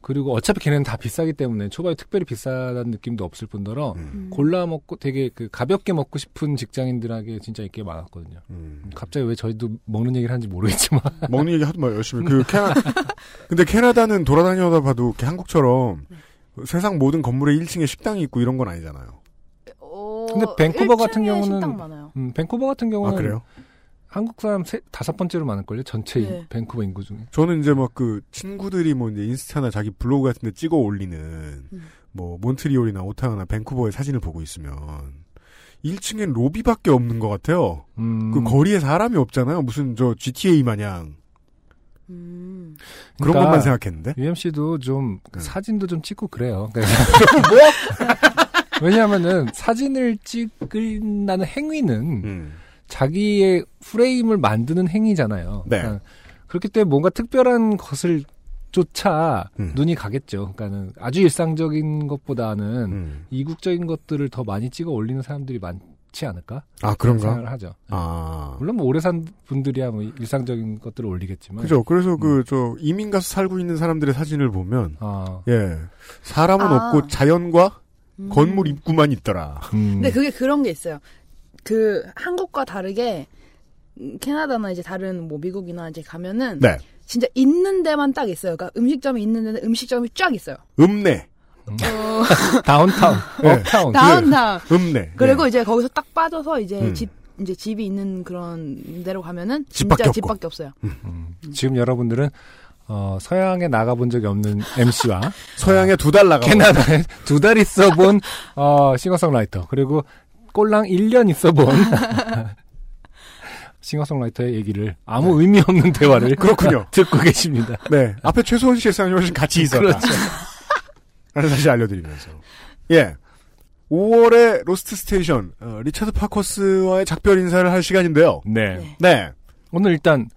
그리고 어차피 걔네는 다 비싸기 때문에 초밥이 특별히 비싸다는 느낌도 없을 뿐더러 음. 골라 먹고 되게 그 가볍게 먹고 싶은 직장인들에게 진짜 인기가 많았거든요. 음. 갑자기 왜 저희도 먹는 얘기를 하는지 모르겠지만 [LAUGHS] 먹는 얘기 하도 말 열심히. 그 캐나 근데 캐나다는 돌아다니다 봐도 이렇게 한국처럼 세상 모든 건물에 1층에 식당이 있고 이런 건 아니잖아요. 어, 근데 밴쿠버 같은 1층에 경우는 식당 많아요. 음, 밴쿠버 같은 아 경우는 그래요? 한국 사람 세, 다섯 번째로 많을걸요? 전체 인- 네. 밴쿠버 인구 중에. 저는 이제 막 그 친구들이 뭐 이제 인스타나 자기 블로그 같은 데 찍어 올리는 음. 뭐 몬트리올이나 오타와나 밴쿠버의 사진을 보고 있으면 1층엔 로비밖에 없는 것 같아요. 음, 그 거리에 사람이 없잖아요. 무슨 저 GTA 마냥 음. 그런 그러니까 것만 생각했는데. UMC도 좀 음. 사진도 좀 찍고 그래요. [LAUGHS] 뭐? 왜냐하면은 사진을 찍는다는 행위는 음. 자기의 프레임을 만드는 행위잖아요. 네. 그러니까 그렇기 때문에 뭔가 특별한 것을 조차 음. 눈이 가겠죠. 그러니까는 아주 일상적인 것보다는 음. 이국적인 것들을 더 많이 찍어 올리는 사람들이 많지 않을까? 아 그런 그런가? 생각을 하죠. 아 물론 뭐 오래 산 분들이야 뭐 일상적인 것들을 올리겠지만. 그죠. 그래서 음. 그저 이민 가서 살고 있는 사람들의 사진을 보면 아, 예 사람은 아. 없고 자연과 음. 건물 입구만 있더라. 음. 근데 그게 그런 게 있어요. 그 한국과 다르게 음, 캐나다나 이제 다른 뭐 미국이나 이제 가면은 네. 진짜 있는 데만 딱 있어요. 그러니까 음식점이 있는 데는 음식점이 쫙 있어요. 읍내. 어, [LAUGHS] 다운타운, 네. 업타운. 다운타운. 읍내. 그리고 예. 이제 거기서 딱 빠져서 이제 음. 집 이제 집이 있는 그런 데로 가면은 집밖에 진짜 없고. 집밖에 없어요. 음, 지금 여러분들은 어, 서양에 나가본 적이 없는 [LAUGHS] MC와 서양에 두 달 나가. 캐나다에 [LAUGHS] 두 달 있어본 어, 싱어송라이터 그리고 꼴랑 1년 있어본 싱어송라이터의 얘기를 아무 의미 없는 대화를 [LAUGHS] 그렇군요. [LAUGHS] 듣고 계십니다. 네. 앞에 최소원 씨의 사연이 훨씬 가치 있었다. 그렇죠. [LAUGHS] 라는 사실 알려드리면서. 예. 5월에 로스트 스테이션, 어, 리차드 파커스와의 작별 인사를 할 시간인데요. 네. 네. 네. 오늘 일단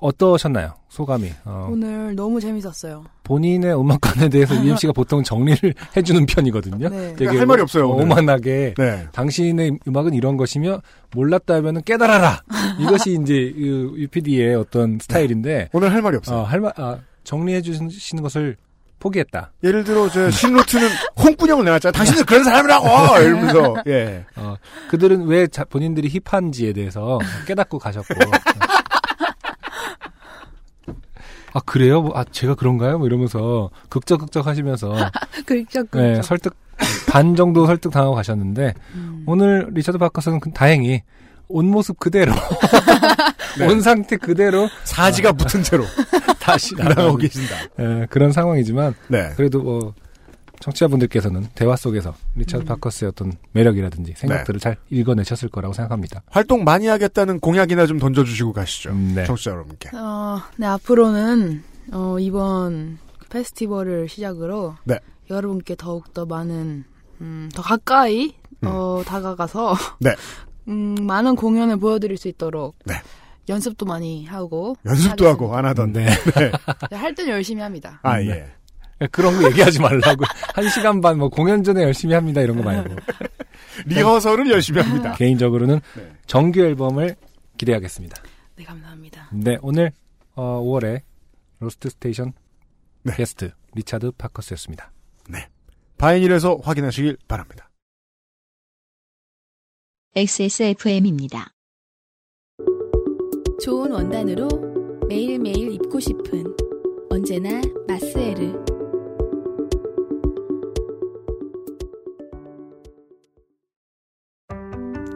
어떠셨나요? 소감이. 어, 오늘 너무 재밌었어요. 본인의 음악관에 대해서 [LAUGHS] UMC가 보통 정리를 [LAUGHS] 해주는 편이거든요. 네. 그러니까 할 말이 없어요, 오늘. 오만하게 네. 당신의 음악은 이런 것이며 몰랐다면 깨달아라. 이것이 [LAUGHS] 이제 UPD의 어떤 스타일인데 오늘 할 말이 없어요. 어, 할 말, 아, 정리해 주시는 것을 포기했다. 예를 들어 제 신노트는 홍군형을 내놨잖아요. 당신은 그런 사람이라고 이러면서 예. 어, 그들은 왜 자- 본인들이 힙한지에 대해서 깨닫고 가셨고. 아 그래요? 뭐, 아 제가 그런가요? 뭐 이러면서 극적극적 하시면서 [LAUGHS] 그렇죠. 네. 설득 반 정도 설득 당하고 가셨는데 오늘 리처드 바커스는 그- 다행히 온 모습 그대로 [LAUGHS] 온 상태 그대로 사지가 붙은 채로 [LAUGHS] 다시 나가고 계신다. 예, 그런 상황이지만 네. 그래도 뭐 청취자분들께서는 대화 속에서 리처드 바커스의 어떤 매력이라든지 생각들을 잘 읽어내셨을 거라고 생각합니다. 활동 많이 하겠다는 공약이나 좀 던져주시고 가시죠. 네. 청취자 여러분께. 어, 네, 앞으로는, 어, 이번 페스티벌을 시작으로. 네. 여러분께 더욱더 많은, 음, 더 가까이, 어, 다가가서. [LAUGHS] 네. [LAUGHS] 음, 많은 공연을 보여드릴 수 있도록. 네. 연습도 많이 하고. 연습도 하고 안 하던. 네. 네, 할 때는 열심히 합니다. 아 네. 예. 그런 거 얘기하지 말라고. [LAUGHS] 한 시간 반 뭐 공연 전에 열심히 합니다 이런 거 말고. 리허설을 열심히 합니다. 개인적으로는 네. 정규 앨범을 기대하겠습니다. 네, 감사합니다. 네, 오늘 어, 5월에 로스트 스테이션 네. 게스트 리차드 파커스였습니다. 바이닐에서 확인하시길 바랍니다. XSFM입니다. 좋은 원단으로 매일매일 입고 싶은 언제나 마스에르.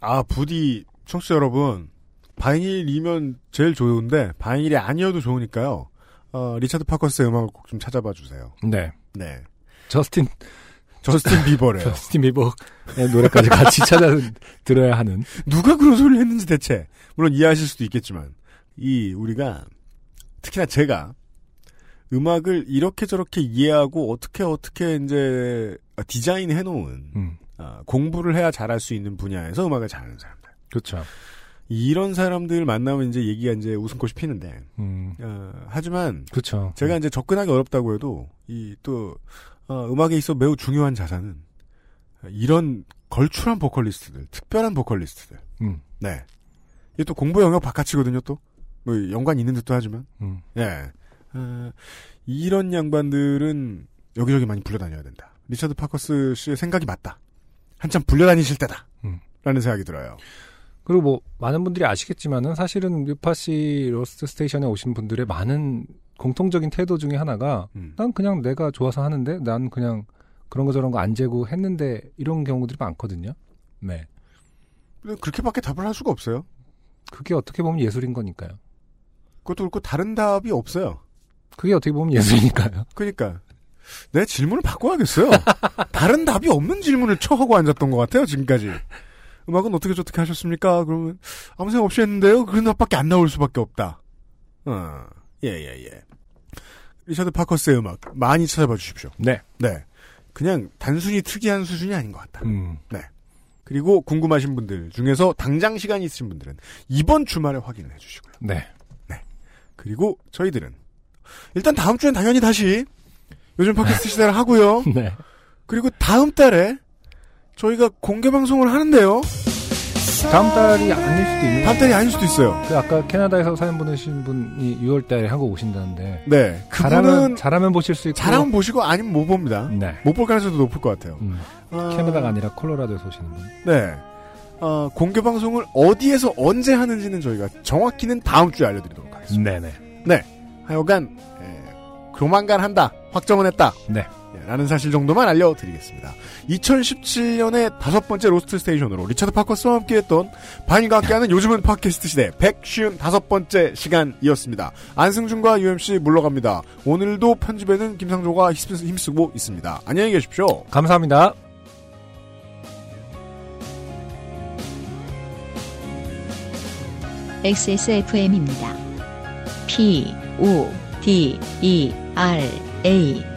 아 부디 청취자 여러분 바이닐이면 제일 좋은데 바이닐이 아니어도 좋으니까요. 어, 리차드 파커스의 음악을 꼭 좀 찾아봐 주세요. 네. 네. 저스틴 저스틴 비버래요. 저스틴 비버의 노래까지 같이 [LAUGHS] 찾아 들어야 하는. 누가 그런 소리를 했는지 대체 물론 이해하실 수도 있겠지만 이 우리가 특히나 제가 음악을 이렇게 저렇게 이해하고 어떻게 어떻게 이제 디자인 해 놓은 음, 아, 공부를 해야 잘할 수 있는 분야에서 음악을 잘하는 사람들 그렇죠. 이런 사람들 만나면 이제 얘기가 이제 웃음꽃이 피는데 음, 어, 하지만 그렇죠. 제가 이제 접근하기 어렵다고 해도 이또 어, 음악에 있어 매우 중요한 자산은 이런 걸출한 보컬리스트들, 특별한 보컬리스트들. 음, 네. 이게 또 공부 영역 바깥이거든요, 또. 뭐, 연관 있는 듯도 하지만. 음. 예. 어, 이런 양반들은 여기저기 많이 불려다녀야 된다. 리차드 파커스 씨의 생각이 맞다. 한참 불려다니실 때다. 음. 라는 생각이 들어요. 그리고 뭐 많은 분들이 아시겠지만은 사실은 요팟시 로스트 스테이션에 오신 분들의 많은 공통적인 태도 중에 하나가 음. 난 그냥 내가 좋아서 하는데 난 그냥 그런 거 저런 거 안 재고 했는데 이런 경우들이 많거든요. 네. 그렇게밖에 답을 할 수가 없어요. 그게 어떻게 보면 예술인 거니까요. 그것도 그렇고 다른 답이 없어요. 그게 어떻게 보면 예술이니까요. 그러니까 내 질문을 바꿔야겠어요. [LAUGHS] 다른 답이 없는 질문을 쳐하고 앉았던 것 같아요 지금까지. 음악은 어떻게 저떻게 하셨습니까? 그러면 아무 생각 없이 했는데요. 그런 답밖에 안 나올 수밖에 없다. 어, 예 예 예, 리차드 파커스의 음악 많이 찾아봐 주십시오. 네. 네, 그냥 단순히 특이한 수준이 아닌 것 같다. 음. 네. 그리고 궁금하신 분들 중에서 당장 시간이 있으신 분들은 이번 주말에 확인을 해주시고요. 네. 그리고 저희들은 일단 다음 주엔 당연히 다시 요즘 팟캐스트 시대를 하고요. [LAUGHS] 네. 그리고 다음 달에 저희가 공개 방송을 하는데요. 다음 달이 아닐 수도 있는. 다음 달이 아닐 수도 있어요. 그 아까 캐나다에서 사연 보내신 분이 6월 달에 한국 오신다는데. 네. 잘하면 그분은 잘하면 보실 수 있고. 잘하면 보시고 아니면 못 봅니다. 네. 못 볼 가능성도 높을 것 같아요. 음. 아, 캐나다가 아니라 콜로라도에서 오시는 분. 네. 어, 공개 방송을 어디에서 언제 하는지는 저희가 정확히는 다음 주에 알려드리도록 하겠습니다. 네네. 네. 하여간 에, 조만간 한다. 확정은 했다. 네. 예, 라는 사실 정도만 알려드리겠습니다. 2017년의 다섯 번째 로스트 스테이션으로 리차드 파커스와 함께했던 바인과 함께하는 요즘은 팟캐스트 시대 155번째 시간이었습니다. 안승준과 UMC 물러갑니다. 오늘도 편집에는 김상조가 힘쓰- 힘쓰고 있습니다. 안녕히 계십시오. 감사합니다. XSFM입니다. P, O, D, E, R, A.